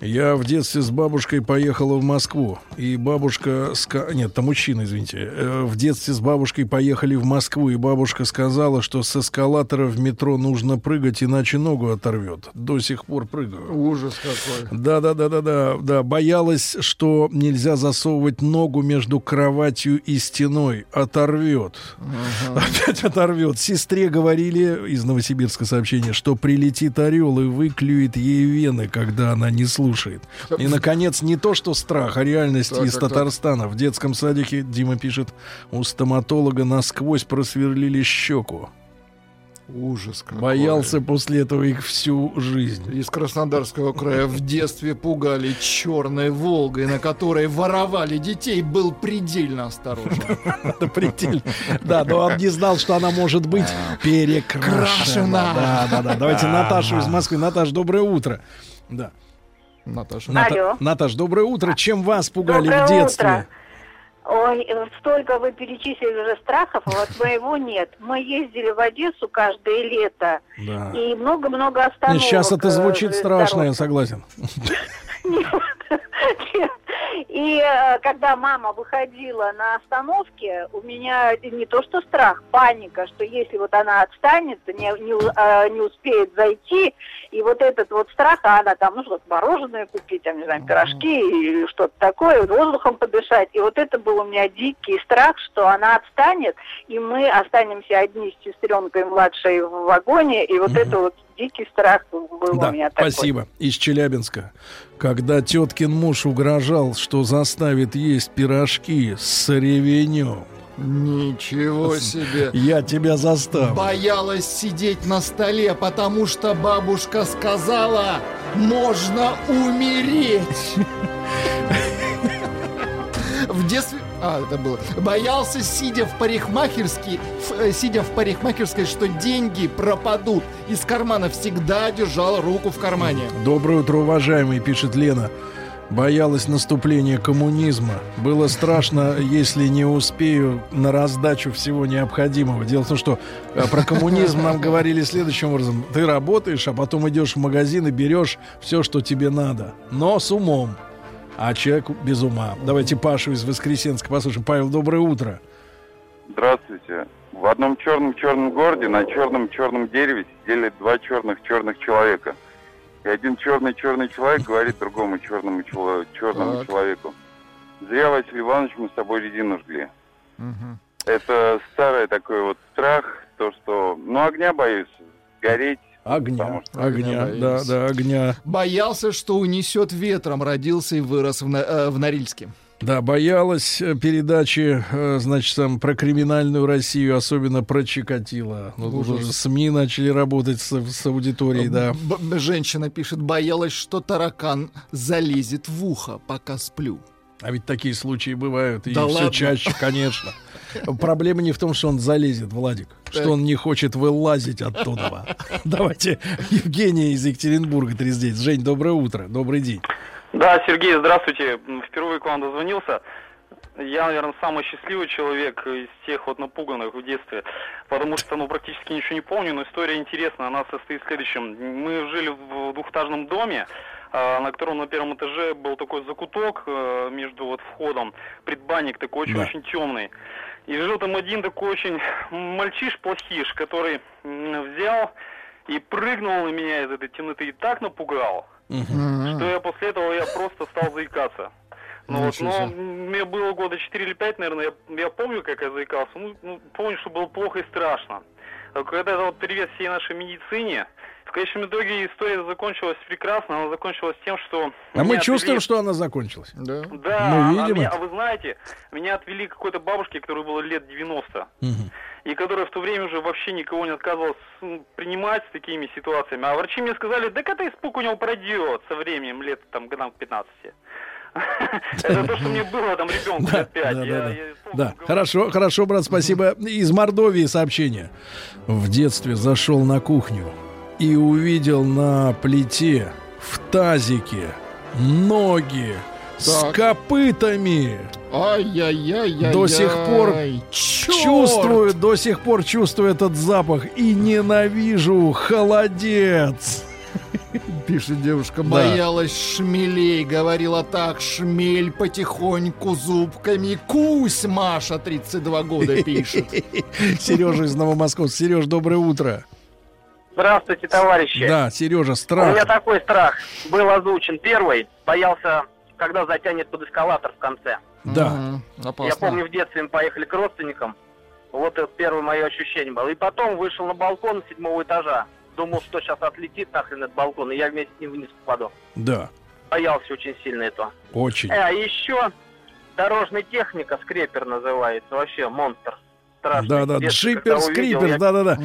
Я в детстве с бабушкой поехала в Москву. И бабушка... ска- Нет, там мужчина, извините. Э, В детстве с бабушкой поехали в Москву. И бабушка сказала, что с эскалатора в метро нужно прыгать, иначе ногу оторвет. До сих пор прыгаю. Ужас какой. Да, да, да, да, да, да. Боялась, что нельзя засовывать ногу между кроватью и стеной. Оторвет. (laughs) Опять оторвет. Сестре говорили из Новосибирска сообщение, что прилетит орел и выклюет ей вены, когда она не слушает. И, наконец, не то, что страх, а реальность Так, из так, так. Татарстана. В детском садике, Дима пишет, у стоматолога насквозь просверлили щеку. Ужас какой. Боялся после этого их всю жизнь. Из Краснодарского края в детстве пугали черной Волгой, на которой воровали детей, был предельно осторожен. Это предельно. Да, но он не знал, что она может быть перекрашена. Крашена. Да, да, да. Давайте Наташу из Москвы. Наташ, доброе утро. Да. Наташа. Наташ, доброе утро. Чем вас пугали в детстве? утро. Ой, э, столько вы перечислили уже страхов, а вот моего нет. Мы ездили в Одессу каждое лето. Да. И много-много остановок. Сейчас это э, звучит страшно, я согласен. (laughs) И э, когда мама выходила на остановке, у меня не то что страх, паника, что если вот она отстанет, не, не, э, не успеет зайти, и вот этот вот страх, а она там, ну что-то мороженое купить, там, не знаю, пирожки или что-то такое, воздухом подышать. И вот это был у меня дикий страх, что она отстанет, и мы останемся одни с сестренкой младшей в вагоне, и вот это вот дикий страх был Да, у меня такой. спасибо. Из Челябинска. Когда теткин муж угрожал, что заставит есть пирожки с ревенем. Ничего себе. Я тебя заставлю. Боялась сидеть на столе, потому что бабушка сказала, можно умереть. В детстве... А, это было. Боялся, сидя в парикмахерской, ф- э, сидя в парикмахерской, что деньги пропадут. Из кармана всегда держал руку в кармане. Доброе утро, уважаемый, пишет Лена. Боялась наступления коммунизма. Было страшно, если не успею на раздачу всего необходимого. Дело в том, что э, про коммунизм нам говорили следующим образом. Ты работаешь, а потом идешь в магазин и берешь все, что тебе надо. Но с умом. А человек без ума. Давайте Пашу из Воскресенска послушаем. Павел, доброе утро. Здравствуйте. В одном черном-черном городе на черном-черном дереве сидели два черных-черных человека. И один черный-черный человек говорит другому черному, чело- черному Так. человеку. Зря, Василий Иванович, мы с тобой резину жгли. Это старый такой вот страх, то, что... Ну, огня боюсь, гореть. Огня, огня, да, да, огня. Боялся, что унесет ветром. Родился и вырос в, На- э, в Норильске. Да, боялась э, передачи, э, значит, там про криминальную Россию, особенно про Чикатило. Ну, уже СМИ начали работать с, с аудиторией, да. Б- женщина пишет, боялась, что таракан залезет в ухо, пока сплю. А ведь такие случаи бывают, и Да все ладно? чаще, конечно. Проблема не в том, что он залезет, Владик, Так. что он не хочет вылазить оттуда. (laughs) Давайте Евгения из Екатеринбурга 39. Жень, доброе утро, добрый день. Да, Сергей, здравствуйте. Впервые к вам дозвонился. Я, наверное, самый счастливый человек из тех вот напуганных в детстве, потому что, ну, практически ничего не помню, но история интересная. Она состоит в следующем. Мы жили в двухэтажном доме, а, на котором на первом этаже был такой закуток э, между вот входом, предбанник такой Да. очень-очень темный. И жил там один такой очень мальчиш-плохиш, который взял и прыгнул на меня из этой темноты и так напугал, что я после этого я просто стал заикаться. Ну вот, но себе. мне было года 4 или 5, наверное, я, я помню, как я заикался, ну, ну, помню, что было плохо и страшно. Когда это вот привет всей нашей медицине, в конечном итоге история закончилась прекрасно, она закончилась тем, что... А мы меня чувствуем, отвели- что она закончилась. Да. Да, Мы а, видим меня- это. а вы знаете, меня отвели к какой-то бабушке, которой было лет 90 Мгм. и которая в то время уже вообще никого не отказывалась м, принимать с такими ситуациями. А врачи мне сказали, да это испуг у него пройдет со временем, лет там годам к 15. (laughs) Это то, что мне было там ребенку лет 5. Да, да, да. Да, хорошо, хорошо, брат, спасибо. Из Мордовии сообщение. В детстве зашел на кухню и увидел на плите в тазике ноги с Так. копытами. Ай-яй-яй-яй. До сих пор Чёрт! чувствую, до сих пор чувствую этот запах и ненавижу холодец. (laughs) Пишет девушка, Да. боялась шмелей, говорила так, шмель потихоньку зубками. Кусь, Маша, 32 года, пишет. (laughs) Сережа из Новомосковска. Сереж, доброе утро. Здравствуйте, товарищи. Да, Сережа, У меня страх. такой страх был озвучен. Первый боялся, когда затянет под эскалатор в конце. Да. Я помню, в детстве мы поехали к родственникам. Вот это первое мое ощущение было. И потом вышел на балкон седьмого этажа. Думал, что сейчас отлетит нахрен этот балкон, и я вместе с ним вниз попаду. Да, Боялся очень сильно этого. очень. Э, А еще дорожная техника, скрепер называется, вообще монстр. Страшный. Да, да, джипер скрипер, я- да, да, да.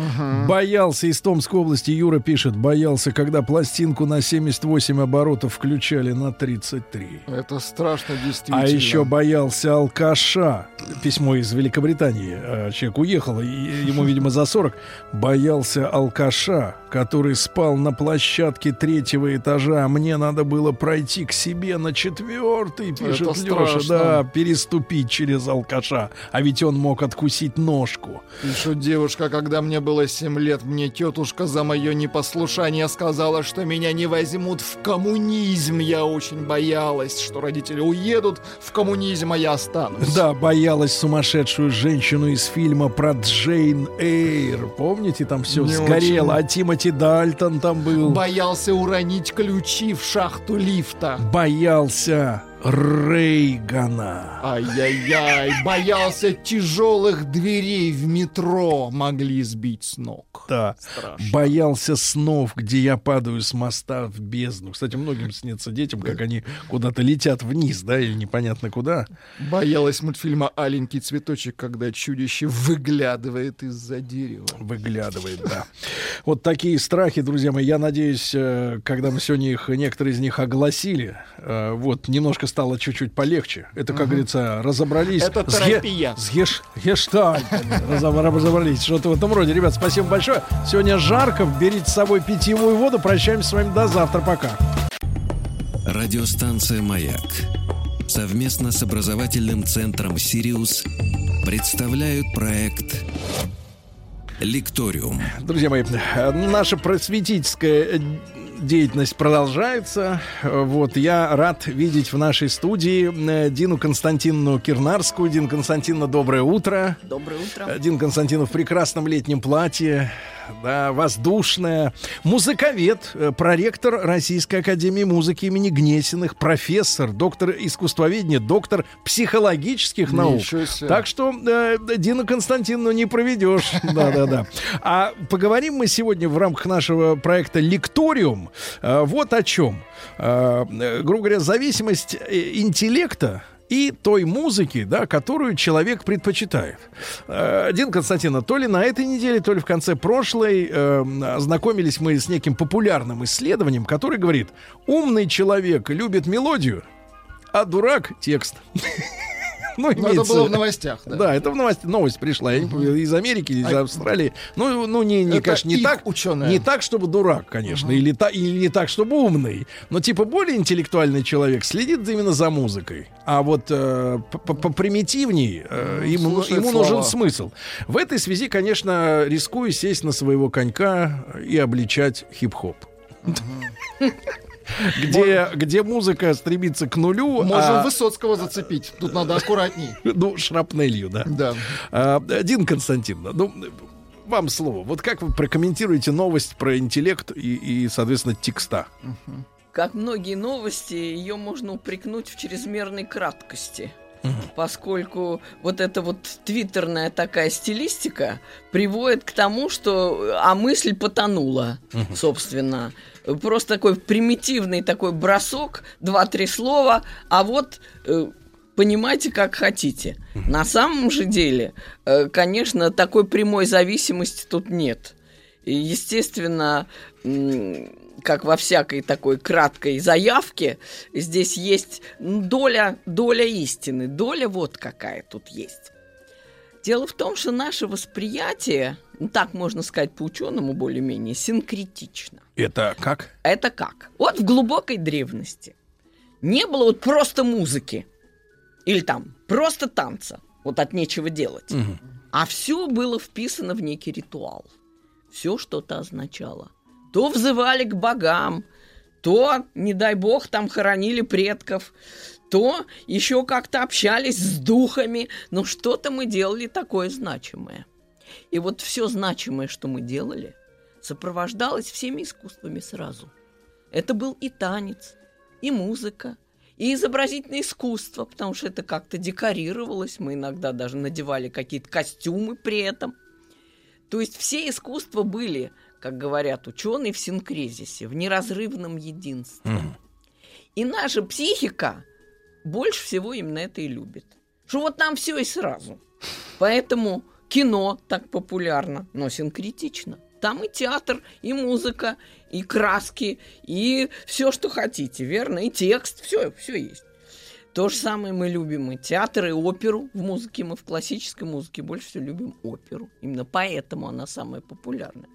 Боялся из Томской области, Юра пишет, боялся, когда пластинку на 78 оборотов включали на 33. Это страшно, действительно. А еще боялся алкаша. Письмо из Великобритании. Э, Человек уехал, и ему, видимо, за 40. Боялся алкаша, который спал на площадке третьего этажа. Мне надо было пройти к себе на четвертый, пишет Это Леша. страшно. Да, переступить через алкаша. А ведь он мог откусить ножку. Пишет девушка, когда мне было 7 лет, мне тетушка за мое непослушание сказала, что меня не возьмут в коммунизм. Я очень боялась, что родители уедут в коммунизм, а я останусь. Да, боялась сумасшедшую женщину из фильма про Джейн Эйр. Помните, там все Не сгорело, очень. а Тимоти Дальтон там был. Боялся уронить ключи в шахту лифта. Боялся Рейгана. Ай-яй-яй, боялся тяжелых дверей в метро, могли сбить с ног. Да. Страшно. Боялся снов, где я падаю с моста в бездну. Кстати, многим снится детям, как они куда-то летят вниз, да, или непонятно куда. Боялась мультфильма «Аленький цветочек», когда чудище выглядывает из-за дерева. Выглядывает, да. Вот такие страхи, друзья мои. Я надеюсь, э, когда мы сегодня их, некоторые из них огласили, э, вот, немножко стало чуть-чуть полегче. Это, как говорится, разобрались. Это с ге- терапия. С геш- Разобрались. Что-то в этом роде. Ребят, спасибо большое. Сегодня жарко. Берите с собой питьевую воду. Прощаемся с вами до завтра. Пока. Радиостанция «Маяк» совместно с образовательным центром «Сириус» представляют проект «Лекториум». Друзья мои, наша просветительская деятельность продолжается. Вот, я рад видеть в нашей студии э, Дину Константиновну Кирнарскую. Дина Константиновна, доброе утро. Доброе утро. Дина Константинов в прекрасном летнем платье, да, воздушная. Музыковед, э, проректор Российской Академии Музыки имени Гнесиных, профессор, доктор искусствоведения, доктор психологических наук. Так что э, Дину Константиновну не проведешь. (laughs) Да-да-да. А поговорим мы сегодня в рамках нашего проекта «Лекториум» э, вот о чем. Э, Грубо говоря, зависимость интеллекта и той музыки, да, которую человек предпочитает. Э, Дин Константина, то ли на этой неделе, то ли в конце прошлой э, ознакомились мы с неким популярным исследованием, который говорит, умный человек любит мелодию, а дурак — текст. (laughs) Ну, Ну, это имеется- было в новостях, да. Да, это в новости, новость пришла. Из Америки, из А- Австралии. Ну, ну не, не, конечно, не так, ученые. не так, чтобы дурак, конечно, или, та, или не так, чтобы умный, но типа более интеллектуальный человек следит именно за музыкой. А вот э, попримитивней э, ему, ему нужен смысл. В этой связи, конечно, рискую сесть на своего конька и обличать хип-хоп. Где, где музыка стремится к нулю, Можем а- Высоцкого зацепить. Тут надо аккуратней. ну, шрапнелью, да. Да. А, Дин Константиновна, ну, вам слово. Вот как вы прокомментируете новость про интеллект и, и соответственно, текста? Как многие новости, ее можно упрекнуть в чрезмерной краткости. Поскольку вот эта вот твиттерная такая стилистика приводит к тому, что а мысль потонула, собственно. Просто такой примитивный такой бросок, два-три слова, а вот э, понимайте, как хотите. На самом же деле, э, конечно, такой прямой зависимости тут нет. И, естественно, как во всякой такой краткой заявке, здесь есть доля, доля истины, доля вот какая тут есть. Дело в том, что наше восприятие, ну, так можно сказать по-ученому более-менее, синкретично. Это как? Это как? Вот в глубокой древности не было вот просто музыки или там просто танца, вот от нечего делать, а все было вписано в некий ритуал. Все что-то означало. То взывали к богам, то, не дай бог, там хоронили предков, то еще как-то общались с духами, но что-то мы делали такое значимое. И вот все значимое, что мы делали, сопровождалось всеми искусствами сразу. Это был и танец, и музыка, и изобразительное искусство, потому что это как-то декорировалось, мы иногда даже надевали какие-то костюмы при этом. То есть все искусства были, как говорят ученые, в синкрезисе, в неразрывном единстве. И наша психика больше всего именно это и любит. Что вот там все и сразу. Поэтому кино так популярно, но синкретично. Там и театр, и музыка, и краски, и все, что хотите, верно? И текст, все, все есть. То же самое мы любим и театр, и оперу в музыке. Мы в классической музыке больше всего любим оперу. Именно поэтому она самая популярная.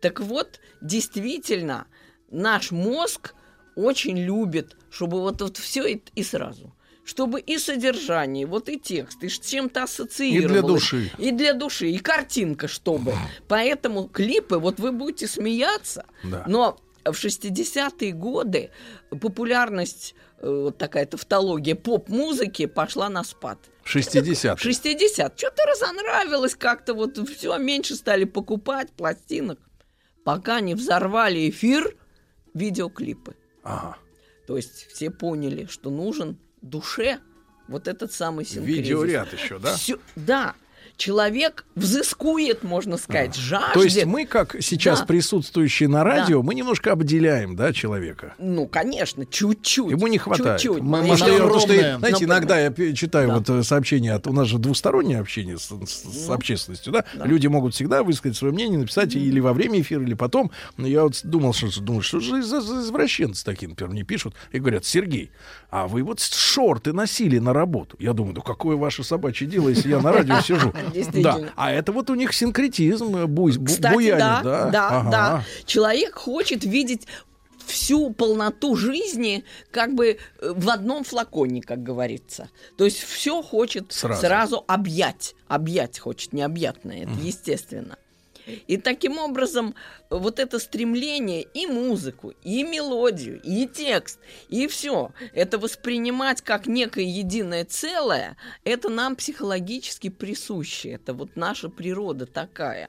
Так вот, действительно, наш мозг очень любит, чтобы вот, вот все и, и сразу. Чтобы и содержание, вот и текст, и с чем-то ассоциировалось. И для души. И для души, и картинка, чтобы. Поэтому клипы, вот вы будете смеяться, Да. но в 60-е годы популярность, э, вот такая тавтология поп-музыки пошла на спад. 60 60. Что-то разонравилось как-то, вот все меньше стали покупать пластинок, пока не взорвали эфир видеоклипы. Ага. То есть все поняли, что нужен душе вот этот самый синкрезис. Видеоряд еще, да? Всё- да. Человек взыскует, можно сказать, жаждет. То есть мы, как сейчас Да. присутствующие на радио, Да. мы немножко обделяем, да, человека. Ну, конечно, чуть-чуть. Ему не хватает. Чуть-чуть. Потому что, я- потому что, знаете, Но- иногда я читаю Да. вот э, сообщения от... У нас же двустороннее общение с, с- с Ну, общественностью, да? да. Люди могут всегда высказать свое мнение, написать или во время эфира, или потом. Но я вот думал, что, думаю, что же за, за извращенцы такие, например, мне пишут и говорят, Сергей, а вы вот шорты носили на работу. Я думаю, ну какое ваше собачье дело, если я на радио сижу. (laughs) Действительно. Да. А это вот у них синкретизм, э, буй, бу- Кстати, буянит, да, да? да, Ага. да. Человек хочет видеть всю полноту жизни как бы э, в одном флаконе, как говорится. То есть все хочет Сразу. сразу, объять. Объять хочет, необъятное, это естественно. И таким образом вот это стремление и музыку, и мелодию, и текст, и все, это воспринимать как некое единое целое, это нам психологически присуще, это вот наша природа такая.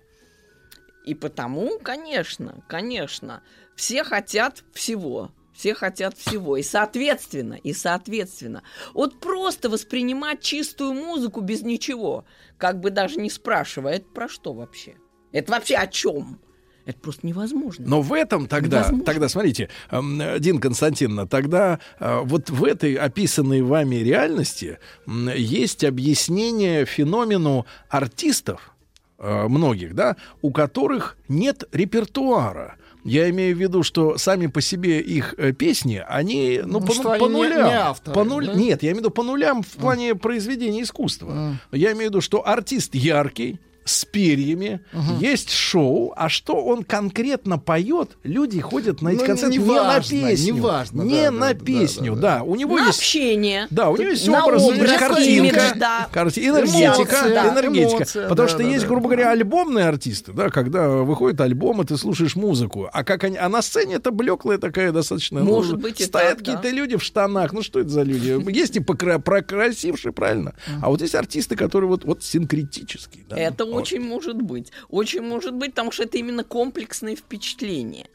И потому, конечно, конечно, все хотят всего. Все хотят всего. И соответственно, и соответственно. Вот просто воспринимать чистую музыку без ничего, как бы даже не спрашивая, это про что вообще? Это вообще о чем? Это просто невозможно. Но в этом тогда, Невозможно. тогда смотрите, эм, Дин Константиновна, тогда э, вот в этой описанной вами реальности есть объяснение феномену артистов, э, многих, да, у которых нет репертуара. Я имею в виду, что сами по себе их э, песни, они, ну, Ну, по, что по они не- нулям. не авторы, по нуль- да? Нет, я имею в виду по нулям в плане произведения искусства. Я имею в виду, что артист яркий, с перьями, есть шоу, а что он конкретно поет, люди ходят на эти Ну, концерты не, неважно, на песню. неважно, не да, на да, песню, да, У него На есть общение. да, у него есть На образ, образ, картинка, имидж, да. карти- энергетика, Эмоция, да. энергетика. Эмоция, Потому да, что да, есть, да. грубо говоря, альбомные артисты, да, когда выходит альбом, и ты слушаешь музыку. А как они, а на сцене это блеклая такая достаточно. Может ну, быть стоят так, да. какие-то люди в штанах. Ну что это за люди? Есть и покра- прокрасившие, правильно. А вот есть артисты, которые вот вот синкретические. да. Это. Очень может быть. Очень может быть, потому что это именно комплексные впечатления.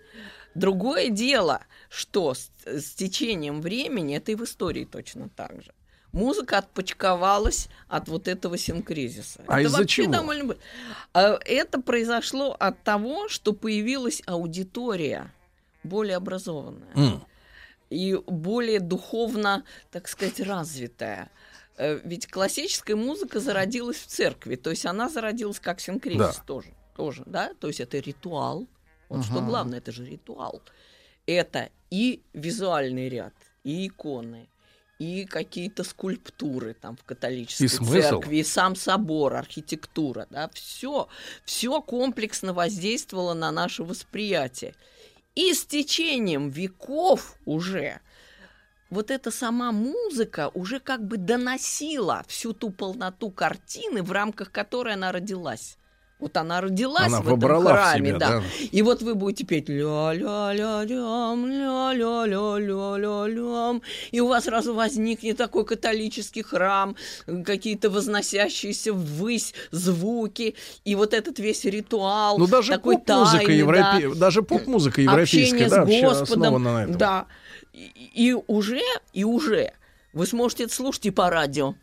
Другое дело, что с, с течением времени, это и в истории точно так же. Музыка отпочковалась от вот этого синкризиса. А это из-за чего? довольно А, Это произошло от того, что появилась аудитория более образованная М. и более духовно, так сказать, развитая. Э, Ведь классическая музыка зародилась в церкви, то есть она зародилась как синкрезис Да. тоже, тоже, да, то есть это ритуал. Вот что Ага. главное, это же ритуал. Это и визуальный ряд, и иконы, и какие-то скульптуры там в католической И церкви, и сам собор, архитектура, да, все, все комплексно воздействовало на наше восприятие. И с течением веков уже вот эта сама музыка уже как бы доносила всю ту полноту картины, в рамках которой она родилась. Вот она родилась Она в этом храме, себя, да. да. И вот вы будете петь ля-ля-ля-лям, ля-ля-ля-ля-ля-лям, и у вас сразу возникнет такой католический храм, какие-то возносящиеся ввысь звуки, и вот этот весь ритуал, Ну даже поп-музыка тайный, да. европе- даже поп-музыка европейская, Общение да, с Господом, на этом. да. И, и уже, и уже вы сможете это слушать и по радио.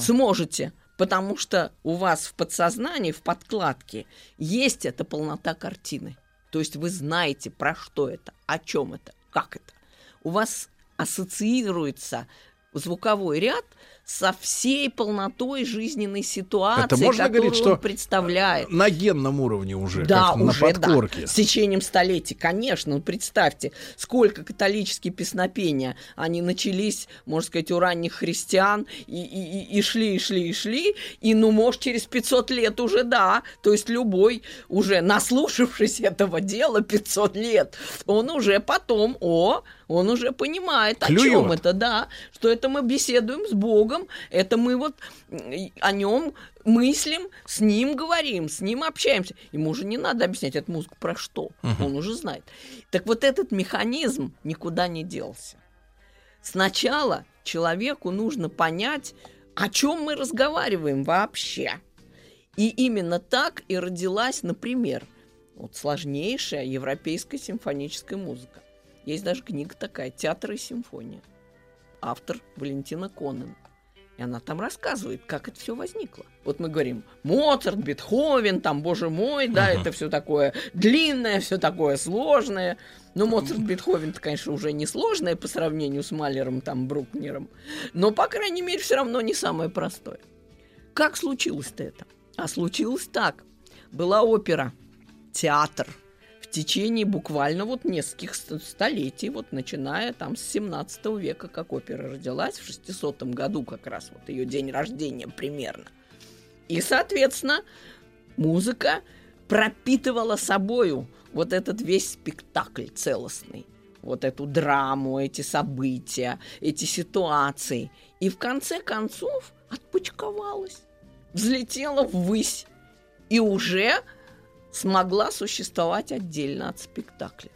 Сможете, потому что у вас в подсознании, в подкладке есть эта полнота картины. То есть вы знаете, про что это, о чем это, как это. У вас ассоциируется звуковой ряд со всей полнотой жизненной ситуации, Это можно которую говорить, что он представляет. На генном уровне уже, Да, как уже, на подкорке. да. С течением столетий, конечно. Ну, представьте, сколько католические песнопения, они начались, можно сказать, у ранних христиан, и, и, и- и шли, и шли, и шли, и, ну, может, через 500 лет уже, да, то есть любой уже, наслушавшись (laughs) этого дела 500 лет, он уже потом, о, он уже понимает, о чем Клюет. это, да, что это мы беседуем с Богом, это мы вот о нем мыслим, с ним говорим, с ним общаемся. Ему уже не надо объяснять, эту музыку про что, Мгм. он уже знает. Так вот этот механизм никуда не делся. Сначала человеку нужно понять, о чем мы разговариваем вообще. И именно так и родилась, например, вот сложнейшая европейская симфоническая музыка. Есть даже книга такая «Театр и симфония». Автор Валентина Конен. И она там рассказывает, как это все возникло. Вот мы говорим, Моцарт, Бетховен, там, боже мой, да, Ага. это все такое длинное, все такое сложное. Но Моцарт, Бетховен, конечно, уже не сложное по сравнению с Малером, там, Брукнером. Но, по крайней мере, все равно не самое простое. Как случилось-то это? А случилось так. Была опера, театр в течение буквально вот нескольких ст- столетий, вот начиная там с 17 века, как опера родилась, в 600 году как раз, вот ее день рождения примерно. И, соответственно, музыка пропитывала собою вот этот весь спектакль целостный, вот эту драму, эти события, эти ситуации. И в конце концов отпочковалась, взлетела ввысь и уже смогла существовать отдельно от спектакля.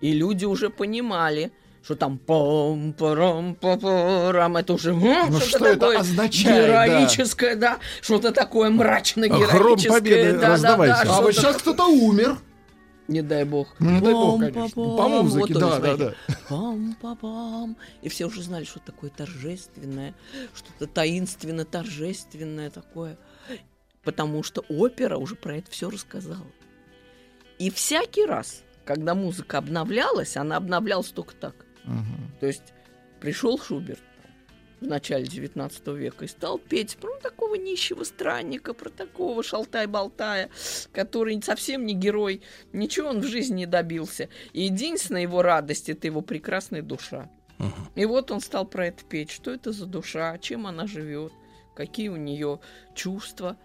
И люди уже понимали, что там пам парам па парам это уже Ну, что-то что это такое означает, да. героическое, да, что-то такое мрачно Гром героическое, победы да, да, раздавайте. да, А что-то вот сейчас кто-то умер. не дай бог. Ну, не дай бог, Пам, конечно. По музыке, Вот, да, есть, да, смотрите, да. Пам-па-пам. И все уже знали, что такое торжественное, что-то таинственно-торжественное такое. Потому что опера уже про это все рассказала. И всякий раз, когда музыка обновлялась, она обновлялась только так. То есть пришел Шуберт в начале 19 века и стал петь про такого нищего странника, про такого шалтай-болтая, который совсем не герой, ничего он в жизни не добился. И единственная его радость – это его прекрасная душа. И вот он стал про это петь, что это за душа, чем она живет, какие у нее чувства.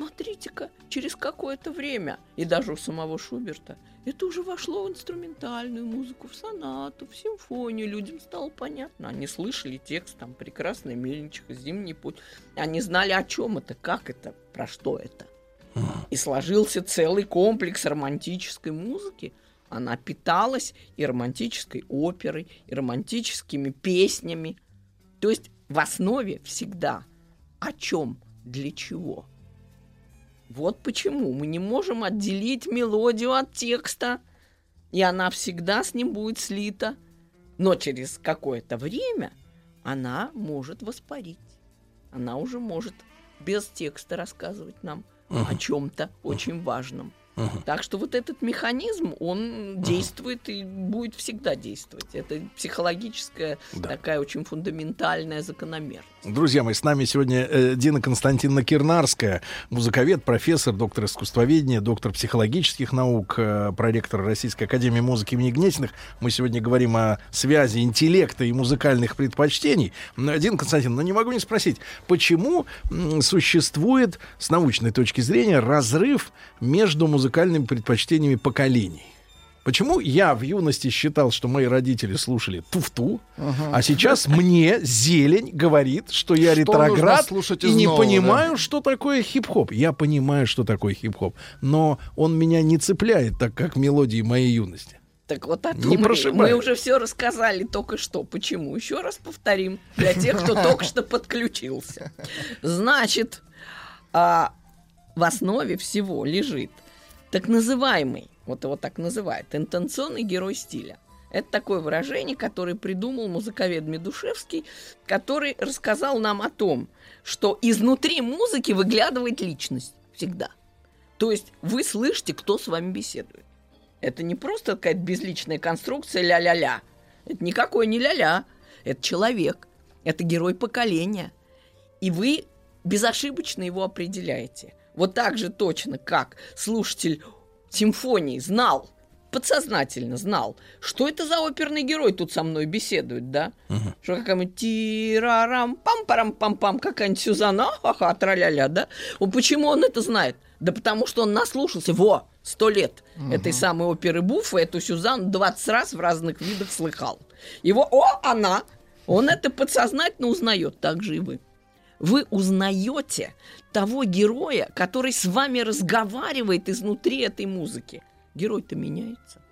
Смотрите-ка, через какое-то время, и даже у самого Шуберта, это уже вошло в инструментальную музыку, в сонату, в симфонию. Людям стало понятно. Они слышали текст, там, «Прекрасная мельничиха», «Зимний путь». Они знали, о чем это, как это, про что это. И сложился целый комплекс романтической музыки. Она питалась и романтической оперой, и романтическими песнями. То есть в основе всегда о чем, для чего. Вот почему мы не можем отделить мелодию от текста, и она всегда с ним будет слита. Но через какое-то время она может воспарить. Она уже может без текста рассказывать нам о Мгм. чем-то очень важном. Мгм. Так что вот этот механизм, он действует и будет всегда действовать. Это психологическая такая очень фундаментальная закономерность. Друзья мои, с нами сегодня э, Дина Константиновна Кирнарская, музыковед, профессор, доктор искусствоведения, доктор психологических наук, э, проректор Российской Академии музыки имени Гнесиных. Мы сегодня говорим о связи интеллекта и музыкальных предпочтений. Дина Константиновна, ну не могу не спросить, почему существует с научной точки зрения разрыв между музыкальными предпочтениями поколений? Почему я в юности считал, что мои родители слушали туфту, Ага. а сейчас мне зелень говорит, что я Что ретроград и не нового, понимаю, да? что такое хип-хоп. Я понимаю, что такое хип-хоп, но он меня не цепляет так, как мелодии моей юности. Так вот о Не том мы, прошибает. мы уже все рассказали только что. Почему? Еще раз повторим для тех, кто только что подключился. Значит, а, в основе всего лежит так называемый, вот его так называют, интенционный герой стиля. Это такое выражение, которое придумал музыковед Медушевский, который рассказал нам о том, что изнутри музыки выглядывает личность всегда. То есть вы слышите, кто с вами беседует. Это не просто какая-то безличная конструкция ля-ля-ля. Это никакой не ля-ля. Это человек. Это герой поколения. И вы безошибочно его определяете. Вот так же точно, как слушатель симфонии знал, подсознательно знал, что это за оперный герой тут со мной беседует, да? Мгм. Что какая-нибудь тирарам пам парам пам пам какая-нибудь Сюзанна, ха-ха, траля-ля, да? Вот почему он это знает? Да потому что он наслушался, во, сто лет Мгм. этой самой оперы Буффа, эту Сюзанну 20 раз в разных видах слыхал. Его, о, она! Он это подсознательно узнает, так же и вы. Вы узнаете того героя, который с вами разговаривает изнутри этой музыки. Герой-то меняется.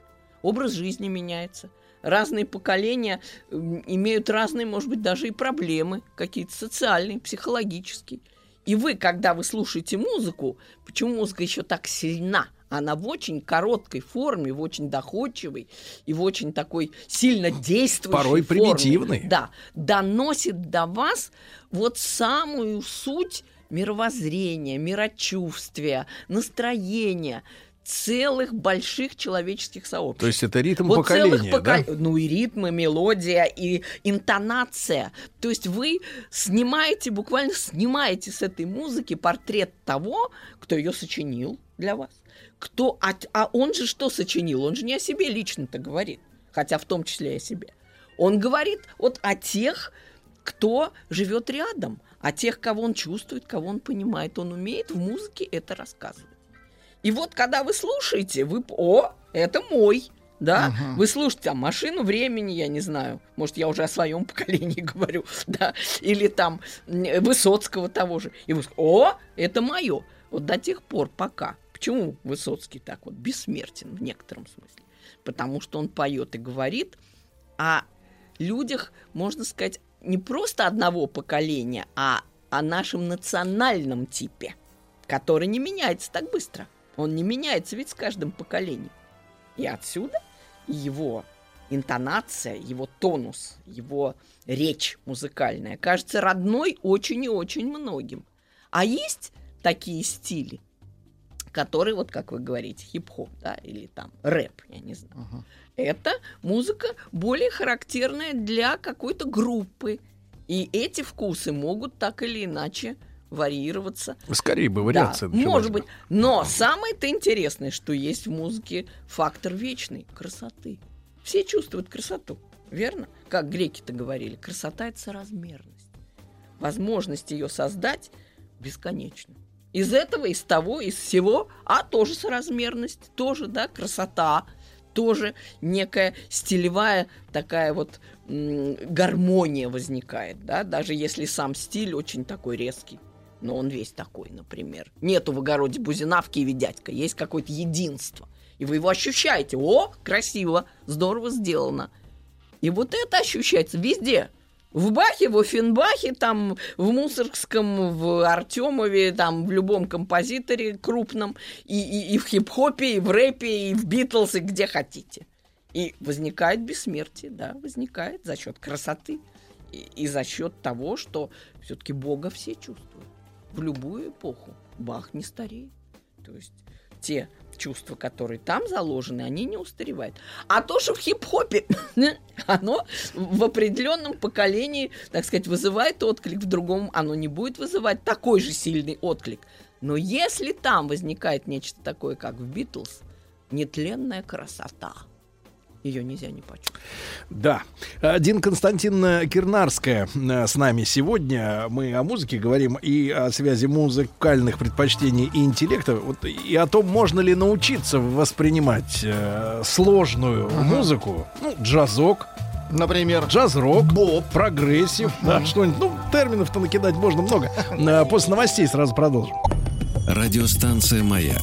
Образ жизни меняется. Разные поколения имеют разные, может быть, даже и проблемы, какие-то социальные, психологические. И вы, когда вы слушаете музыку, почему музыка еще так сильна? Она в очень короткой форме, в очень доходчивой и в очень такой сильно действующей Порой форме. примитивной. Да, доносит до вас вот самую суть мировоззрения, мирочувствия, настроения целых больших человеческих сообществ. То есть это ритм Вот поколения, поко- да? Ну и ритм, и мелодия, и интонация. То есть вы снимаете, буквально снимаете с этой музыки портрет того, кто ее сочинил для вас. Кто, а, а он же что сочинил? Он же не о себе лично-то говорит, хотя в том числе и о себе. Он говорит вот о тех, кто живет рядом, о тех, кого он чувствует, кого он понимает. Он умеет в музыке это рассказывать. И вот когда вы слушаете, вы... О, это мой. Да, Мгм. вы слушаете там машину времени, я не знаю, может, я уже о своем поколении (laughs) говорю, да, или там Высоцкого того же. И вы о, это мое. Вот до тех пор, пока. Почему Высоцкий так вот бессмертен в некотором смысле? Потому что он поет и говорит о людях, можно сказать, не просто одного поколения, а о нашем национальном типе, который не меняется так быстро. Он не меняется ведь с каждым поколением. И отсюда его интонация, его тонус, его речь музыкальная кажется родной очень и очень многим. А есть такие стили, которые, вот как вы говорите, хип-хоп, да, или там рэп, я не знаю. Это музыка более характерная для какой-то группы. И эти вкусы могут так или иначе варьироваться. Скорее бы вариация Да, может бы. быть. Но самое-то интересное, что есть в музыке фактор вечной красоты. Все чувствуют красоту, верно? Как греки-то говорили, красота — это соразмерность. Возможность ее создать бесконечна. Из этого, из того, из всего, а тоже соразмерность, тоже, да, красота, тоже некая стилевая такая вот гармония возникает, да, даже если сам стиль очень такой резкий. Но он весь такой, например. Нету в огороде Бузина в Киеве есть какое-то единство. И вы его ощущаете. О, красиво, здорово сделано. И вот это ощущается везде. В Бахе, в Офенбахе, там, в Мусоргском, в Артемове, там, в любом композиторе крупном, и, и, и в хип-хопе, и в рэпе, и в Битлз, и где хотите. И возникает бессмертие, да, возникает за счет красоты и, и за счет того, что все-таки Бога все чувствуют. В любую эпоху Бах не стареет. То есть те чувства, которые там заложены, они не устаревают. А то, что в хип-хопе, (laughs) оно в определенном поколении, так сказать, вызывает отклик, в другом оно не будет вызывать такой же сильный отклик. Но если там возникает нечто такое, как в Битлз, нетленная красота, ее нельзя не почувствовать. Да. Дин Константин Кирнарская э, с нами сегодня. Мы о музыке говорим и о связи музыкальных предпочтений и интеллекта. Вот, и о том, можно ли научиться воспринимать э, сложную музыку. Ну, джазок. Например. Джаз-рок. Боп. Прогрессив. Да, что-нибудь. Ну, терминов-то накидать можно много. Э, После новостей сразу продолжим. Радиостанция «Маяк»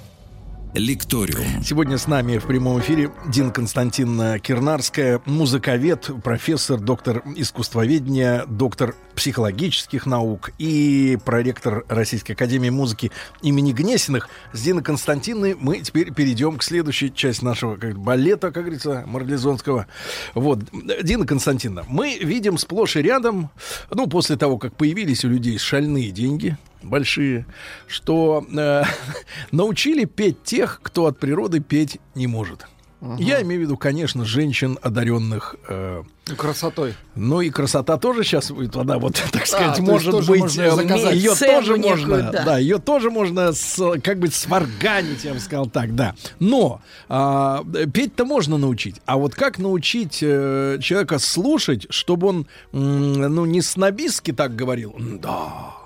«Лекториум». Сегодня с нами в прямом эфире Дина Константиновна Кирнарская, музыковед, профессор, доктор искусствоведения, доктор психологических наук и проректор Российской Академии Музыки имени Гнесиных. С Диной Константиной мы теперь перейдем к следующей части нашего как, балета, как говорится, марлезонского. Вот, Дина Константиновна, мы видим сплошь и рядом, ну, после того, как появились у людей шальные деньги, большие, что э, (laughs) научили петь тех, кто от природы петь не может. Я имею в виду, конечно, женщин, одаренных э, Красотой. Ну и красота тоже сейчас будет, она вот, (laughs) так сказать, то есть может быть, можно э, заказать. ее Цену тоже некую, можно, да. да, ее тоже можно, с, как бы сварганить, я бы сказал так, да. Но а, петь-то можно научить, а вот как научить э, человека слушать, чтобы он, м, ну, не снобистски так говорил, да.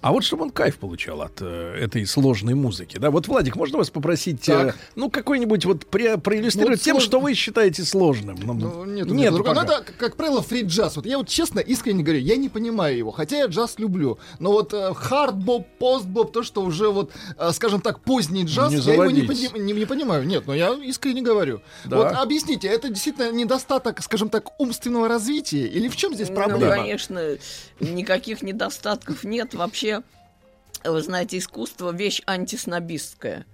А вот чтобы он кайф получал от э, этой сложной музыки, да. Вот Владик, можно вас попросить, э, ну какой-нибудь вот пре- проиллюстрировать Ну, тем, слож- что вы считаете сложным? Ну, Ну, нет, нет, пока. Ну, это, как правило, фри-джаз. Вот я вот честно, искренне говорю, я не понимаю его, хотя я джаз люблю. Но вот э, хард-боп, пост-боп, то, что уже вот, э, скажем так, поздний джаз, Не я его не, пони- не- не понимаю. Нет, но я искренне говорю. Да. Вот объясните, это действительно недостаток, скажем так, умственного развития? Или в чем здесь Ну, проблема? конечно, никаких недостатков нет. Вообще, вы знаете, искусство вещь антиснобистская.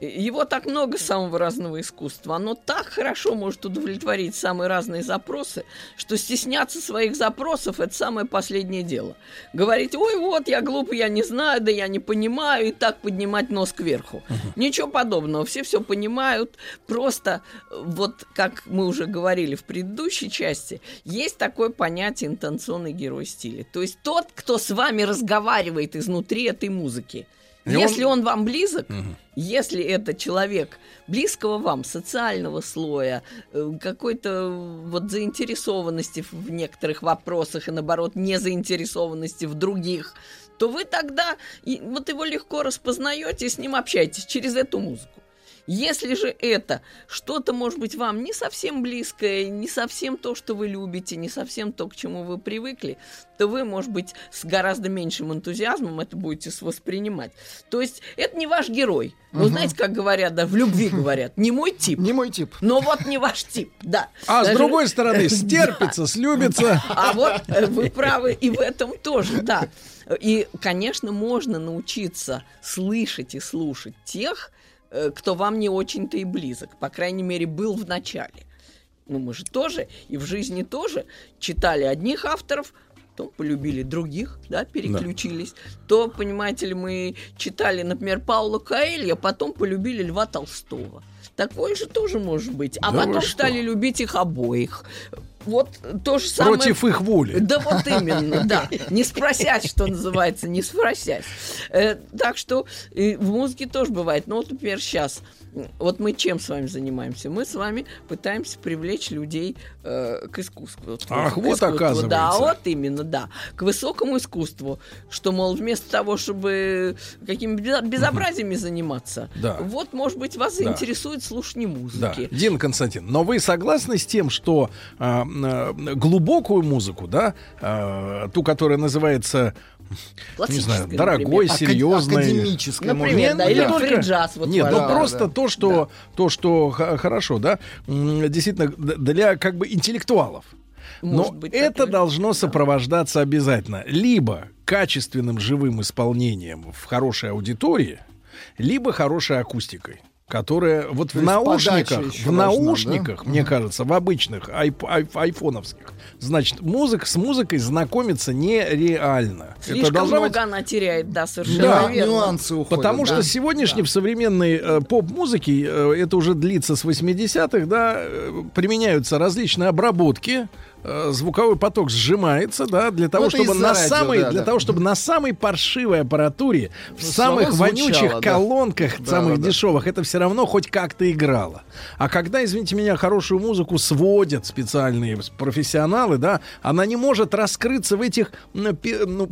И- Его так много самого разного искусства. Оно так хорошо может удовлетворить самые разные запросы, что стесняться своих запросов это самое последнее дело. Говорить, ой, вот я глупый, я не знаю, да я не понимаю, и так поднимать нос кверху. Ничего подобного, все все понимают. Просто, вот как мы уже говорили в предыдущей части, есть такое понятие интенционный герой стиля. То есть тот, кто с вами разговаривает изнутри этой музыки. И он- Если он вам близок, если это человек близкого вам социального слоя, э, какой-то вот заинтересованности в- некоторых вопросах и наоборот незаинтересованности в других, то вы тогда и вот его легко распознаете и с ним общаетесь через эту музыку. Если же это что-то, может быть, вам не совсем близкое, не совсем то, что вы любите, не совсем то, к чему вы привыкли, то вы, может быть, с гораздо меньшим энтузиазмом это будете с- воспринимать. То есть это не ваш герой. Вы Мгм. знаете, как говорят, да, в любви (laughs) говорят, не мой тип. Не мой тип. Но вот не ваш тип, да. А с Даже- другой стороны, (laughs) Да. стерпится, слюбится. А вот э, вы правы и в этом тоже, да. И, конечно, можно научиться слышать и слушать тех, кто вам не очень-то и близок. По крайней мере, был в начале. Ну, мы же тоже, и в жизни тоже читали одних авторов, потом полюбили других, да, переключились. То, понимаете ли, мы читали, например, Паула Коэлья, потом полюбили Льва Толстого. Такое же тоже может быть. А Да потом стали любить их обоих. Вот то же самое... Против их воли. Да вот именно, (laughs) да. Не спросясь, что называется, не спросясь. Э, так что э, в музыке тоже бывает. Ну вот, например, сейчас. Вот мы чем с вами занимаемся? Мы с вами пытаемся привлечь людей э, к искусству. Ах, к вот искусству. оказывается. Да, вот именно, да. К высокому искусству. Что, мол, вместо того, чтобы какими-то безо- безобразиями заниматься, Да. вот, может быть, вас Да. интересует слушание Да, музыки. Дин Константин, но вы согласны с тем, что а, а, глубокую музыку, да, а, ту, которая называется, не знаю, дорогой, например. серьезной, Академическая, Например, да, или только- фри-джаз. Вот Нет, ну Да, просто да. то, что то, что хорошо, да, действительно для как бы интеллектуалов. Может Но быть, это такое. должно сопровождаться обязательно либо качественным живым исполнением в хорошей аудитории, либо хорошей акустикой. Которая вот То в наушниках, в наушниках, да? мне кажется, в обычных айп- айп- айфоновских, значит, музыка с музыкой знакомиться нереально. Слишком должна много быть она теряет, да, совершенно да, верно. нюансы уходят. Потому да. что сегодняшний в современной э, поп-музыке, э, это уже длится с 80-х, да, э, применяются различные обработки, э, звуковой поток сжимается, да, для того, Ну, это чтобы на радио, самой, да, для да. того, чтобы на самой паршивой аппаратуре, в Ну, самых само звучало, вонючих да. колонках, Да, самых да, да. дешевых, это все равно хоть как-то играло. А когда, извините меня, хорошую музыку сводят специальные профессионалы, да, она не может раскрыться в этих, ну,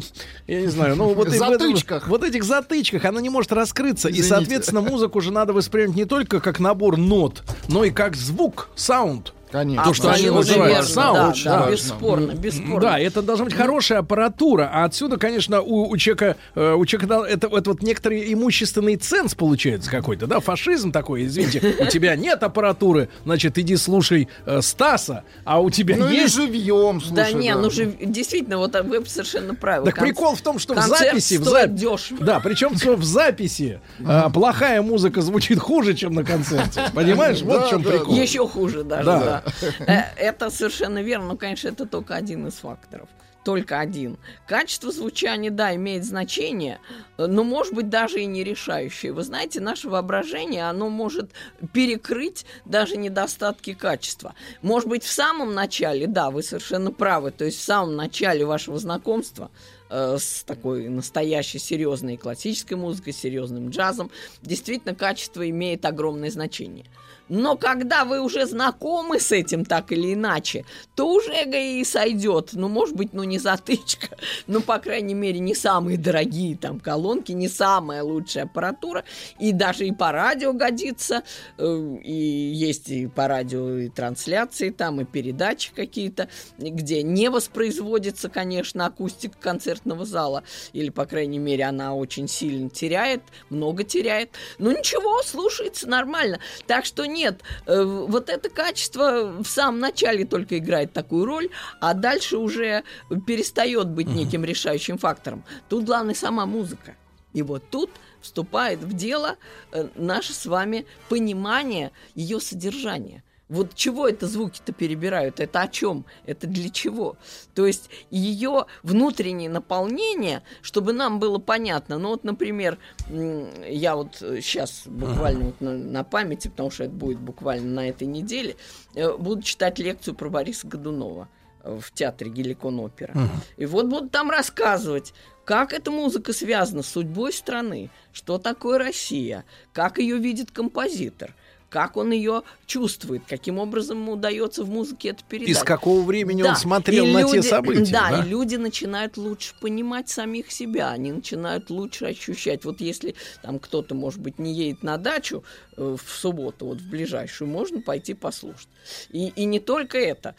я не знаю, ну вот и этом- Затычках. вот этих затычках она не может раскрыться. И, Извините. соответственно, музыку же надо воспринимать не только как набор нот, но и как звук, саунд. Конечно. То, что они называют верно, саунд. да, очень да, важно. бесспорно, бесспорно. Да, это должна быть хорошая аппаратура, а отсюда, конечно, у, у человека, э, у человека да, это, это вот некоторый имущественный ценз получается какой-то, да, фашизм такой, извините, у тебя нет аппаратуры, значит, иди слушай э, Стаса, а у тебя Ну есть... живьем, слушай. да не, ну же действительно, вот вы совершенно правы. Так Кон- прикол в том, что в записи, в зап- дешево. да, причем в записи э, плохая музыка звучит хуже, чем на концерте, понимаешь? (laughs) Вот в чем Да, да, прикол. Еще хуже даже, Да. (laughs) Э, Это совершенно верно, но, конечно, это только один из факторов. только один. Качество звучания, да, имеет значение, но может быть даже и не решающее. Вы знаете, наше воображение, оно может перекрыть даже недостатки качества. Может быть, в самом начале, да, вы совершенно правы, то есть в самом начале вашего знакомства э, с такой настоящей серьезной классической музыкой, серьезным джазом, действительно качество имеет огромное значение. Но когда вы уже знакомы с этим так или иначе, то уже эго и сойдет. Ну, может быть, ну не затычка, (laughs) ну, по крайней мере, не самые дорогие там колонки, не самая лучшая аппаратура. И даже и по радио годится. э, И есть и по радио и трансляции там, и передачи какие-то, где не воспроизводится, конечно, акустика концертного зала. Или, по крайней мере, она очень сильно теряет, много теряет. Ну, ничего, слушается нормально. Так что нет, э, вот это качество в самом начале только играет такую роль, а дальше уже перестает быть неким решающим фактором. Тут главное сама музыка. И вот тут вступает в дело э, наше с вами понимание ее содержания. Вот чего это звуки-то перебирают? Это о чем? Это для чего? То есть ее внутреннее наполнение, чтобы нам было понятно. Ну вот, например, я вот сейчас буквально вот на, на памяти, потому что это будет буквально на этой неделе, э, буду читать лекцию про Бориса Годунова э, в театре Геликон Опера. И вот будут там рассказывать, как эта музыка связана с судьбой страны, что такое Россия, как ее видит композитор, как он ее чувствует, каким образом ему удается в музыке это передать. Из какого времени он Да, смотрел и на те люди- события, Да, да? и люди начинают лучше понимать самих себя, они начинают лучше ощущать. Вот если там кто-то, может быть, не едет на дачу э, в субботу, вот в ближайшую, можно пойти послушать. И, и не только это.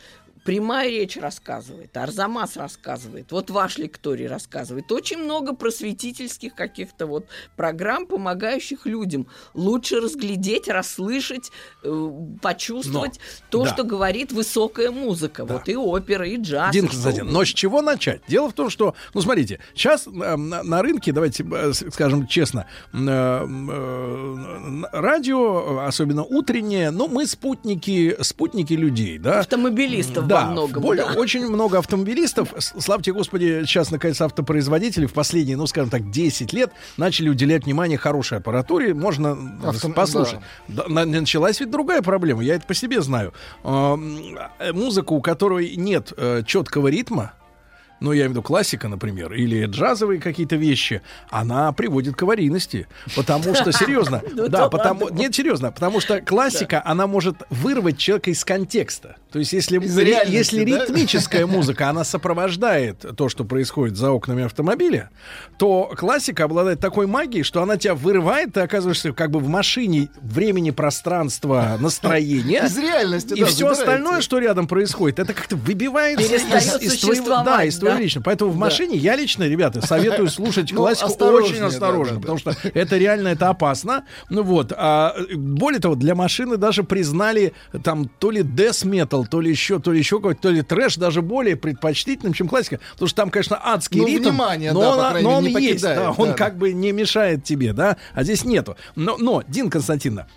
Прямая речь рассказывает, Арзамас рассказывает, вот ваш лекторий рассказывает. Очень много просветительских каких-то вот программ, помогающих людям лучше разглядеть, расслышать, э, почувствовать то, да. что говорит высокая музыка. Вот и опера, и джаз. Дин Константин, но с чего начать? Дело в том, что, ну, смотрите, сейчас э, на, на рынке, давайте э, скажем честно, э, э, радио, особенно утреннее, ну, мы спутники, спутники людей, да? Автомобилистов да, во многом, более- да. Очень много автомобилистов. Славьте Господи, сейчас, наконец, автопроизводители в последние, ну, скажем так, 10 лет начали уделять внимание хорошей аппаратуре. Можно Автом- послушать. Да, на- началась ведь другая проблема, я это по себе знаю. Э, Музыка, у которой нет э, четкого ритма, ну, я имею в виду классика, например, или джазовые какие-то вещи, она приводит к аварийности. Потому что, серьезно, (laughs) Ну да, потому, нет, серьезно, потому что классика, она может вырвать человека из контекста. То есть, если, если ритмическая (laughs) музыка, она сопровождает то, что происходит за окнами автомобиля, то классика обладает такой магией, что она тебя вырывает, ты оказываешься как бы в машине времени, пространства, (laughs) настроения. Из реальности, И все остальное, что рядом происходит, это как-то выбивается из, да, из личного. Поэтому в машине я лично, ребята, советую слушать (laughs) Ну, классику очень осторожно, потому что это реально это опасно. Ну вот, а более того, для машины даже признали там то ли death metal, то ли еще, то ли еще какой-то, то ли трэш даже более предпочтительным, чем классика, потому что там, конечно, адский Ну, ритм, внимание, но да, он, крайней но он есть, покидает, да, он да, как бы не мешает тебе, да, а здесь нету. Но, но Дин Константиновна,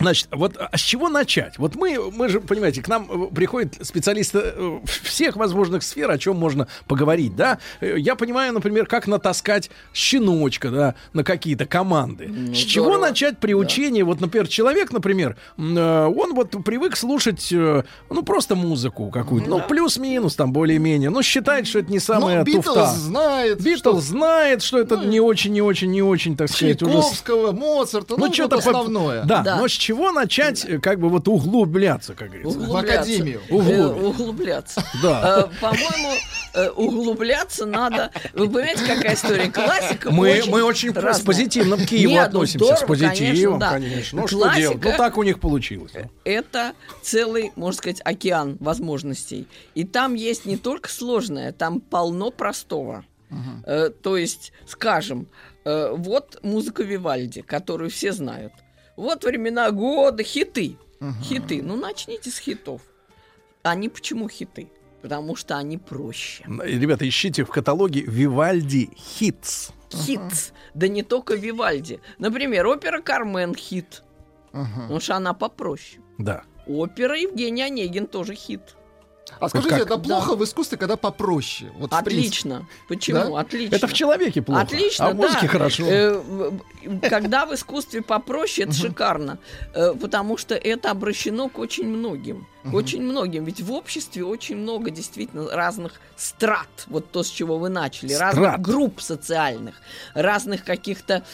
Значит, вот а с чего начать? Вот мы, мы же, понимаете, к нам э, приходят специалисты э, всех возможных сфер, о чем можно поговорить, да? Э, Я понимаю, например, как натаскать щеночка, да, на какие-то команды. с чего здорово. начать приучение? Вот, например, человек, например, он вот привык слушать, ну, просто музыку какую-то, ну, плюс-минус там более-менее, но считает, что это не самая Ну, Битлз туфта. знает, Битлз знает, что это не очень, не очень, не очень, так сказать, уже Моцарта, ну, что-то вот основное. Да, Да. но с чего начать, э, как бы вот углубляться, как говорится? Углубляться. академию. Э, Углубить. углубляться. Да. Э, По-моему, э, углубляться надо. Вы понимаете, какая история? Классика Мы, очень мы очень с разная. позитивом к Киеву Нет, ну относимся. с здорово, позитивом, конечно, конечно. да. Ну что делать? Ну так у них получилось. это целый, можно сказать, океан возможностей. И там есть не только сложное, там полно простого. Э, то есть, скажем, э, вот музыка Вивальди, которую все знают. Вот времена года, хиты. Хиты. Ну, начните с хитов. Они почему хиты? Потому что они проще. Ребята, ищите в каталоге Вивальди Хитс. Хит. Да не только Вивальди. Например, опера Кармен хит. Потому что она попроще. Да. Опера Евгений Онегин тоже хит. А скажите, как? это плохо в искусстве, когда попроще? Вот Отлично. Почему? Да? Отлично. Это в человеке плохо. Отлично, а в музыке да. хорошо. Э, Когда в искусстве попроще, это шикарно, Э, потому что это обращено к очень многим. Мгм. Очень многим. Ведь в обществе очень много действительно разных страт. Вот то, с чего вы начали. Страт. Разных групп социальных, разных каких-то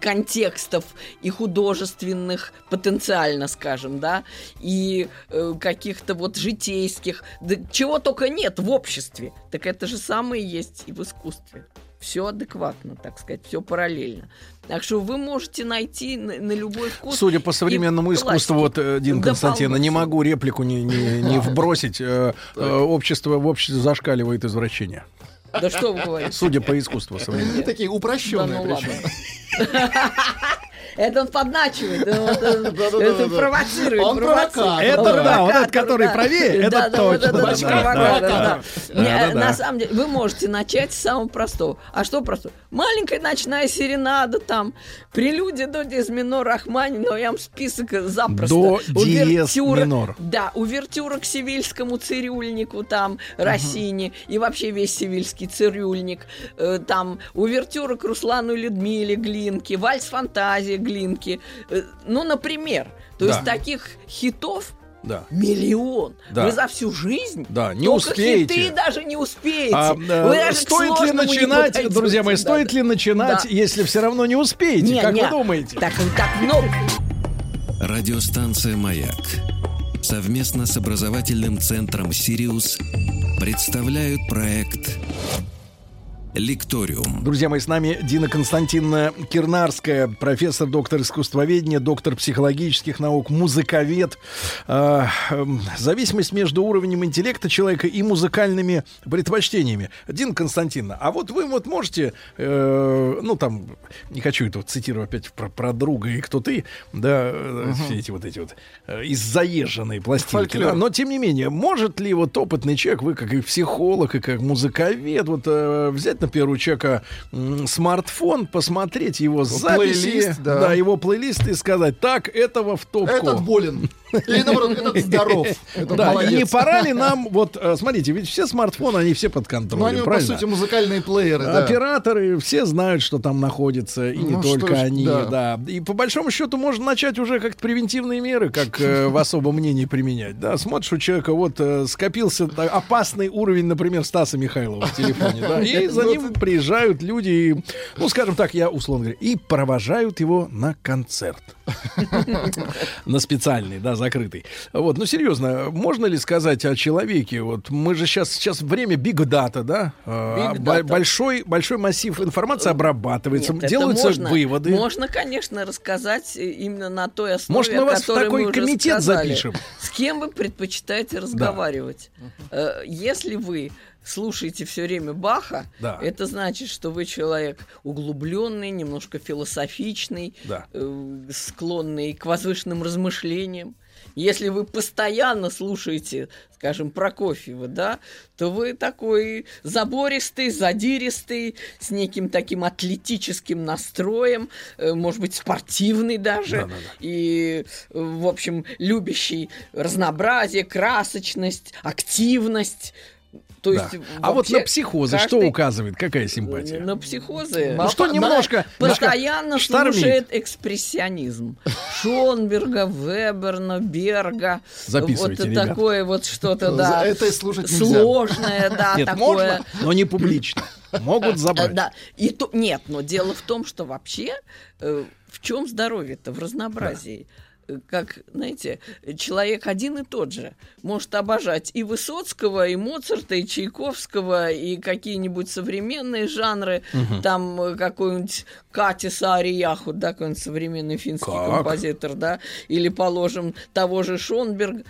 контекстов и художественных, потенциально, скажем, да, и э, каких-то вот житейских. Да чего только нет в обществе. Так это же самое есть и в искусстве. Все адекватно, так сказать, все параллельно. Так что вы можете найти на, на любой вкус. Судя по современному искусству, вот, э, Дин Да Константина, не могу реплику не, не, не вбросить. э, э, Общество в обществе зашкаливает извращение. Да что вы говорите? Судя по искусству современному. Они такие упрощенные Да ну. (laughs) Это он подначивает, это э, провоцирует. Он провокатор. Это да, вот этот, который правее, это точно, Да-да-да. На самом деле, вы можете начать с самого простого. А что простого? Маленькая ночная серенада там, прелюдия до диез минор Рахманинова, я вам список запросто. До диез минор. Да, увертюра к сивильскому цирюльнику там, Россини, и вообще весь сивильский цирюльник. Э, Там увертюра к Руслану Людмиле Глинке, вальс фантазия Глинки. Э, Ну, например. То Да. есть таких хитов Да. миллион. Да. Вы за всю жизнь Да, не только успеете. хиты даже не успеете. А, Вы э, даже стоит ли начинать, друзья мои, Да, стоит да. ли начинать, Да. если все равно не успеете? Не, как не. вы думаете? Так, так много. Радиостанция «Маяк» совместно с образовательным центром «Сириус» представляют проект «Лекториум». Друзья мои, с нами Дина Константиновна Кирнарская, профессор, доктор искусствоведения, доктор психологических наук, музыковед. Э, эм, зависимость между уровнем интеллекта человека и музыкальными предпочтениями. Дина Константиновна, а вот вы вот можете, э, ну там, не хочу это вот цитировать опять про, про друга и кто ты, да, э, все эти вот эти вот э, из заезженной пластинки. Да, но тем не менее, может ли вот опытный человек, вы как и психолог, и как музыковед, вот э, взять, например, у человека смартфон, посмотреть его записи, Плейлист, да. его плейлист и сказать, так, этого в топку. Этот болен. Или наоборот, этот (laughs) здоров. Этот да, и не пора ли нам, вот, э, смотрите, ведь все смартфоны, они все под Ну, контролем, они, по правильно? сути, музыкальные плееры, да. Операторы все знают, что там находится, и не Ну, что только ж, они, да. да. И по большому счету можно начать уже как-то превентивные меры, как э, в (laughs) особом мнении применять. Да, смотришь, у человека вот э, скопился та- опасный уровень, например, Стаса Михайлова в телефоне, да, и за (laughs) ним приезжают люди, и, ну, скажем так, я условно говоря, и провожают его на концерт. На специальный, да, закрытый. Вот, ну серьезно, можно ли сказать о человеке? Вот мы же сейчас сейчас время big data, да? А, большой большой массив информации обрабатывается, Нет, это делаются выводы. Можно, конечно, рассказать э, именно на той основе, Может, мы вас в такой комитет запишем? С кем вы предпочитаете разговаривать? Э, Если вы слушаете все время Баха, Да. это значит, что вы человек углубленный, немножко философичный, Да. э, склонный к возвышенным размышлениям. Если вы постоянно слушаете, скажем, Прокофьева, да, то вы такой забористый, задиристый, с неким таким атлетическим настроем, э, может быть, спортивный даже, и, э, в общем, любящий разнообразие, красочность, активность. То Да. есть, а вот на психозы что каждый- указывает? Какая симпатия? на психозы. Ну, что немножко- Постоянно немножко штормит. слушает экспрессионизм. Шонберга, Веберна, Берга. Записывайте, Вот ребят. такое вот что-то, За да. это слушать нельзя. Сложное, да, Нет, такое. можно, но не публично. Могут Э, забрать. Да. И то, нет, но дело в том, что вообще э, в чем здоровье-то? В разнообразии. Э, Как, знаете, человек один и тот же может обожать и Высоцкого, и Моцарта, и Чайковского, и какие-нибудь современные жанры, Мгм. там э, какой-нибудь Катиса Арияху, да, какой-нибудь современный финский Как? композитор, да, или, положим, того же Шонберг.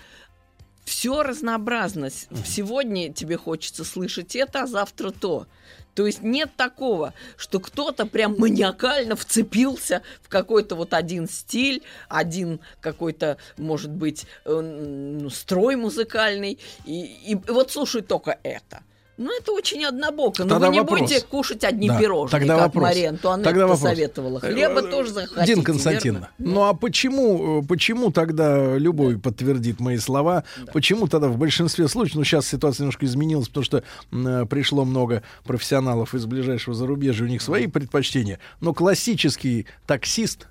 Все разнообразно. С- Сегодня тебе хочется слышать это, а завтра то. То есть нет такого, что кто-то прям маниакально вцепился в какой-то вот один стиль, один какой-то, может быть, э, строй музыкальный, и, и вот слушай только это. Ну, это очень однобоко. Но Тогда вы не вопрос. будете кушать одни Да, пирожные, тогда как вопрос. Мария Антуанетта Тогда вопрос. советовала. Хлеба Э, тоже захотите, Дина Константиновна, верно? ну а почему, э, почему тогда, Любовь подтвердит мои слова, почему тогда в большинстве случаев, ну сейчас ситуация немножко изменилась, потому что э, пришло много профессионалов из ближайшего зарубежья, у них свои предпочтения, но классический таксист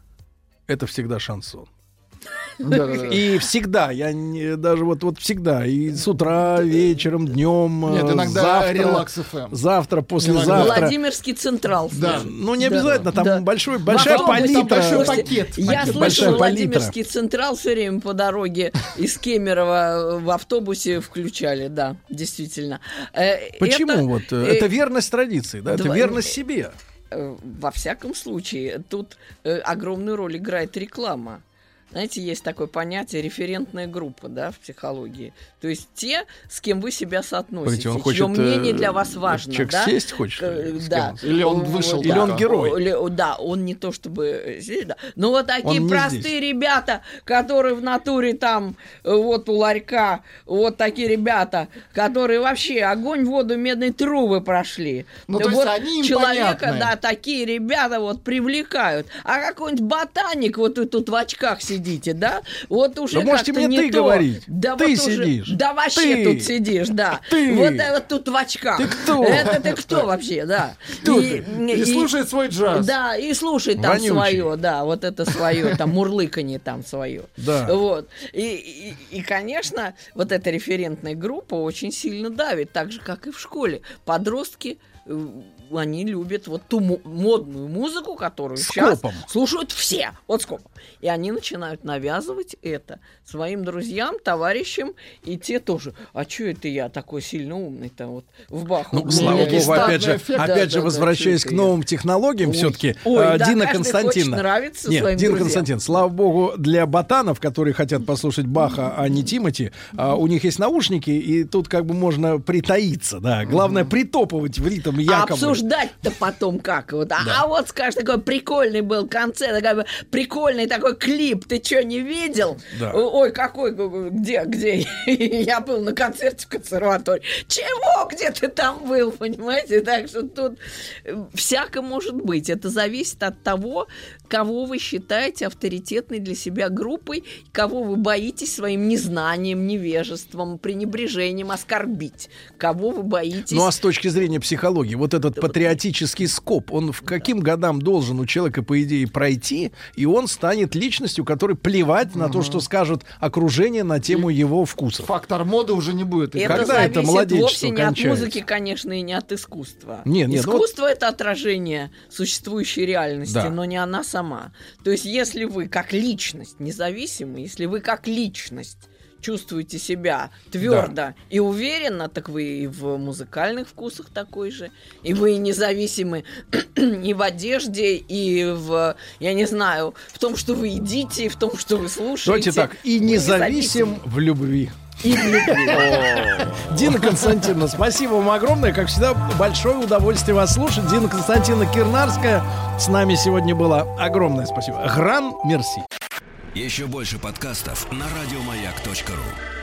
это всегда шансон. И всегда, я не, даже вот, вот всегда, и с утра, вечером, днем, Нет, э, иногда завтра, релакс FM. завтра, послезавтра. Владимирский Централ. Да. Ну, не обязательно, там Да. большой, большая палитра. там большой пакет. Я Пакет, слышал большая палитра. Владимирский Централ все время по дороге из Кемерово в автобусе включали, да, действительно. Э, Почему? это, вот, э, это верность традиции, да? Это верность себе. Во всяком случае, тут э, огромную роль играет реклама. Знаете, есть такое понятие референтная группа, да, в психологии. То есть те, с кем вы себя соотносите, Погодите, он чье хочет, мнение э, для вас важно, человек да? сесть хочет, Э, да. Или он вышел да. Или он герой? Или- да, он не то чтобы э, сидит, да. Но вот такие простые здесь. ребята, которые в натуре там, э, вот у ларька, вот такие ребята, которые вообще огонь, воду, медные трубы прошли. Ну, то есть вот они им человека, понятны. да, такие ребята вот привлекают. А какой-нибудь ботаник, вот тут в очках сидите, да, вот уже Да можете мне не ты то. говорить. Да Ты вот уже- сидишь. Да вообще Ты. тут сидишь, да. Ты. Вот это тут в очках. Ты кто? Это ты кто вообще, да. Кто ты? И слушает свой джаз. Да, и слушает там Вонючий. свое, да, вот это свое, там мурлыканье там свое. Да. Вот. И, и, и, конечно, вот эта референтная группа очень сильно давит, так же, как и в школе. Подростки э, они любят вот ту модную музыку, которую сейчас Скопом. слушают все. Вот скопом. И они начинают навязывать это своим друзьям, товарищам, и те тоже. А что это я такой сильно умный-то вот в Баху? Ну, слава богу, опять же, эффект. опять Да, же, да, возвращаясь чё к это я? новым технологиям, все-таки да, Дина каждый Константиновна. хочет нравиться Нет, Дина. Константин, слава богу, для ботанов, которые хотят послушать Баха, а не Тимати, а, у них есть наушники, и тут как бы можно притаиться, да. Главное притопывать в ритм А обсуждать-то потом как? Вот. А, а вот, скажешь, такой прикольный был концерт, такой прикольный такой клип, ты что, не видел? Да. Ой, какой, где, где? (laughs) Я был на концерте в консерватории. Чего? Где ты там был, (laughs) понимаете? Так что тут э, всяко может быть. Это зависит от того, кого вы считаете авторитетной для себя группой, кого вы боитесь своим незнанием, невежеством, пренебрежением оскорбить, кого вы боитесь... Ну а с точки зрения психологии, вот этот патриотический скоп, он в каким годам должен у человека, по идее, пройти, и он станет личностью, которой плевать на то, что скажет окружение на тему его вкусов. Фактор моды уже не будет. Это Когда это младенчество вовсе не кончается? от музыки, конечно, и не от искусства. Нет, нет, ну вот- Искусство это отражение существующей реальности, Да. но не она сама. То есть, если вы как личность независимы, если вы как личность чувствуете себя твердо и уверенно, так вы и в музыкальных вкусах такой же, и вы независимы (clears throat) и в одежде, и в, я не знаю, в том, что вы едите, и в том, что вы слушаете. Давайте так, и Вы независим в любви. И в любви. Дина Константиновна, спасибо вам огромное. Как всегда, большое удовольствие вас слушать. Дина Константиновна Кирнарская с нами сегодня была. Огромное спасибо. Гран, мерси. Еще больше подкастов на радиомаяк.ру.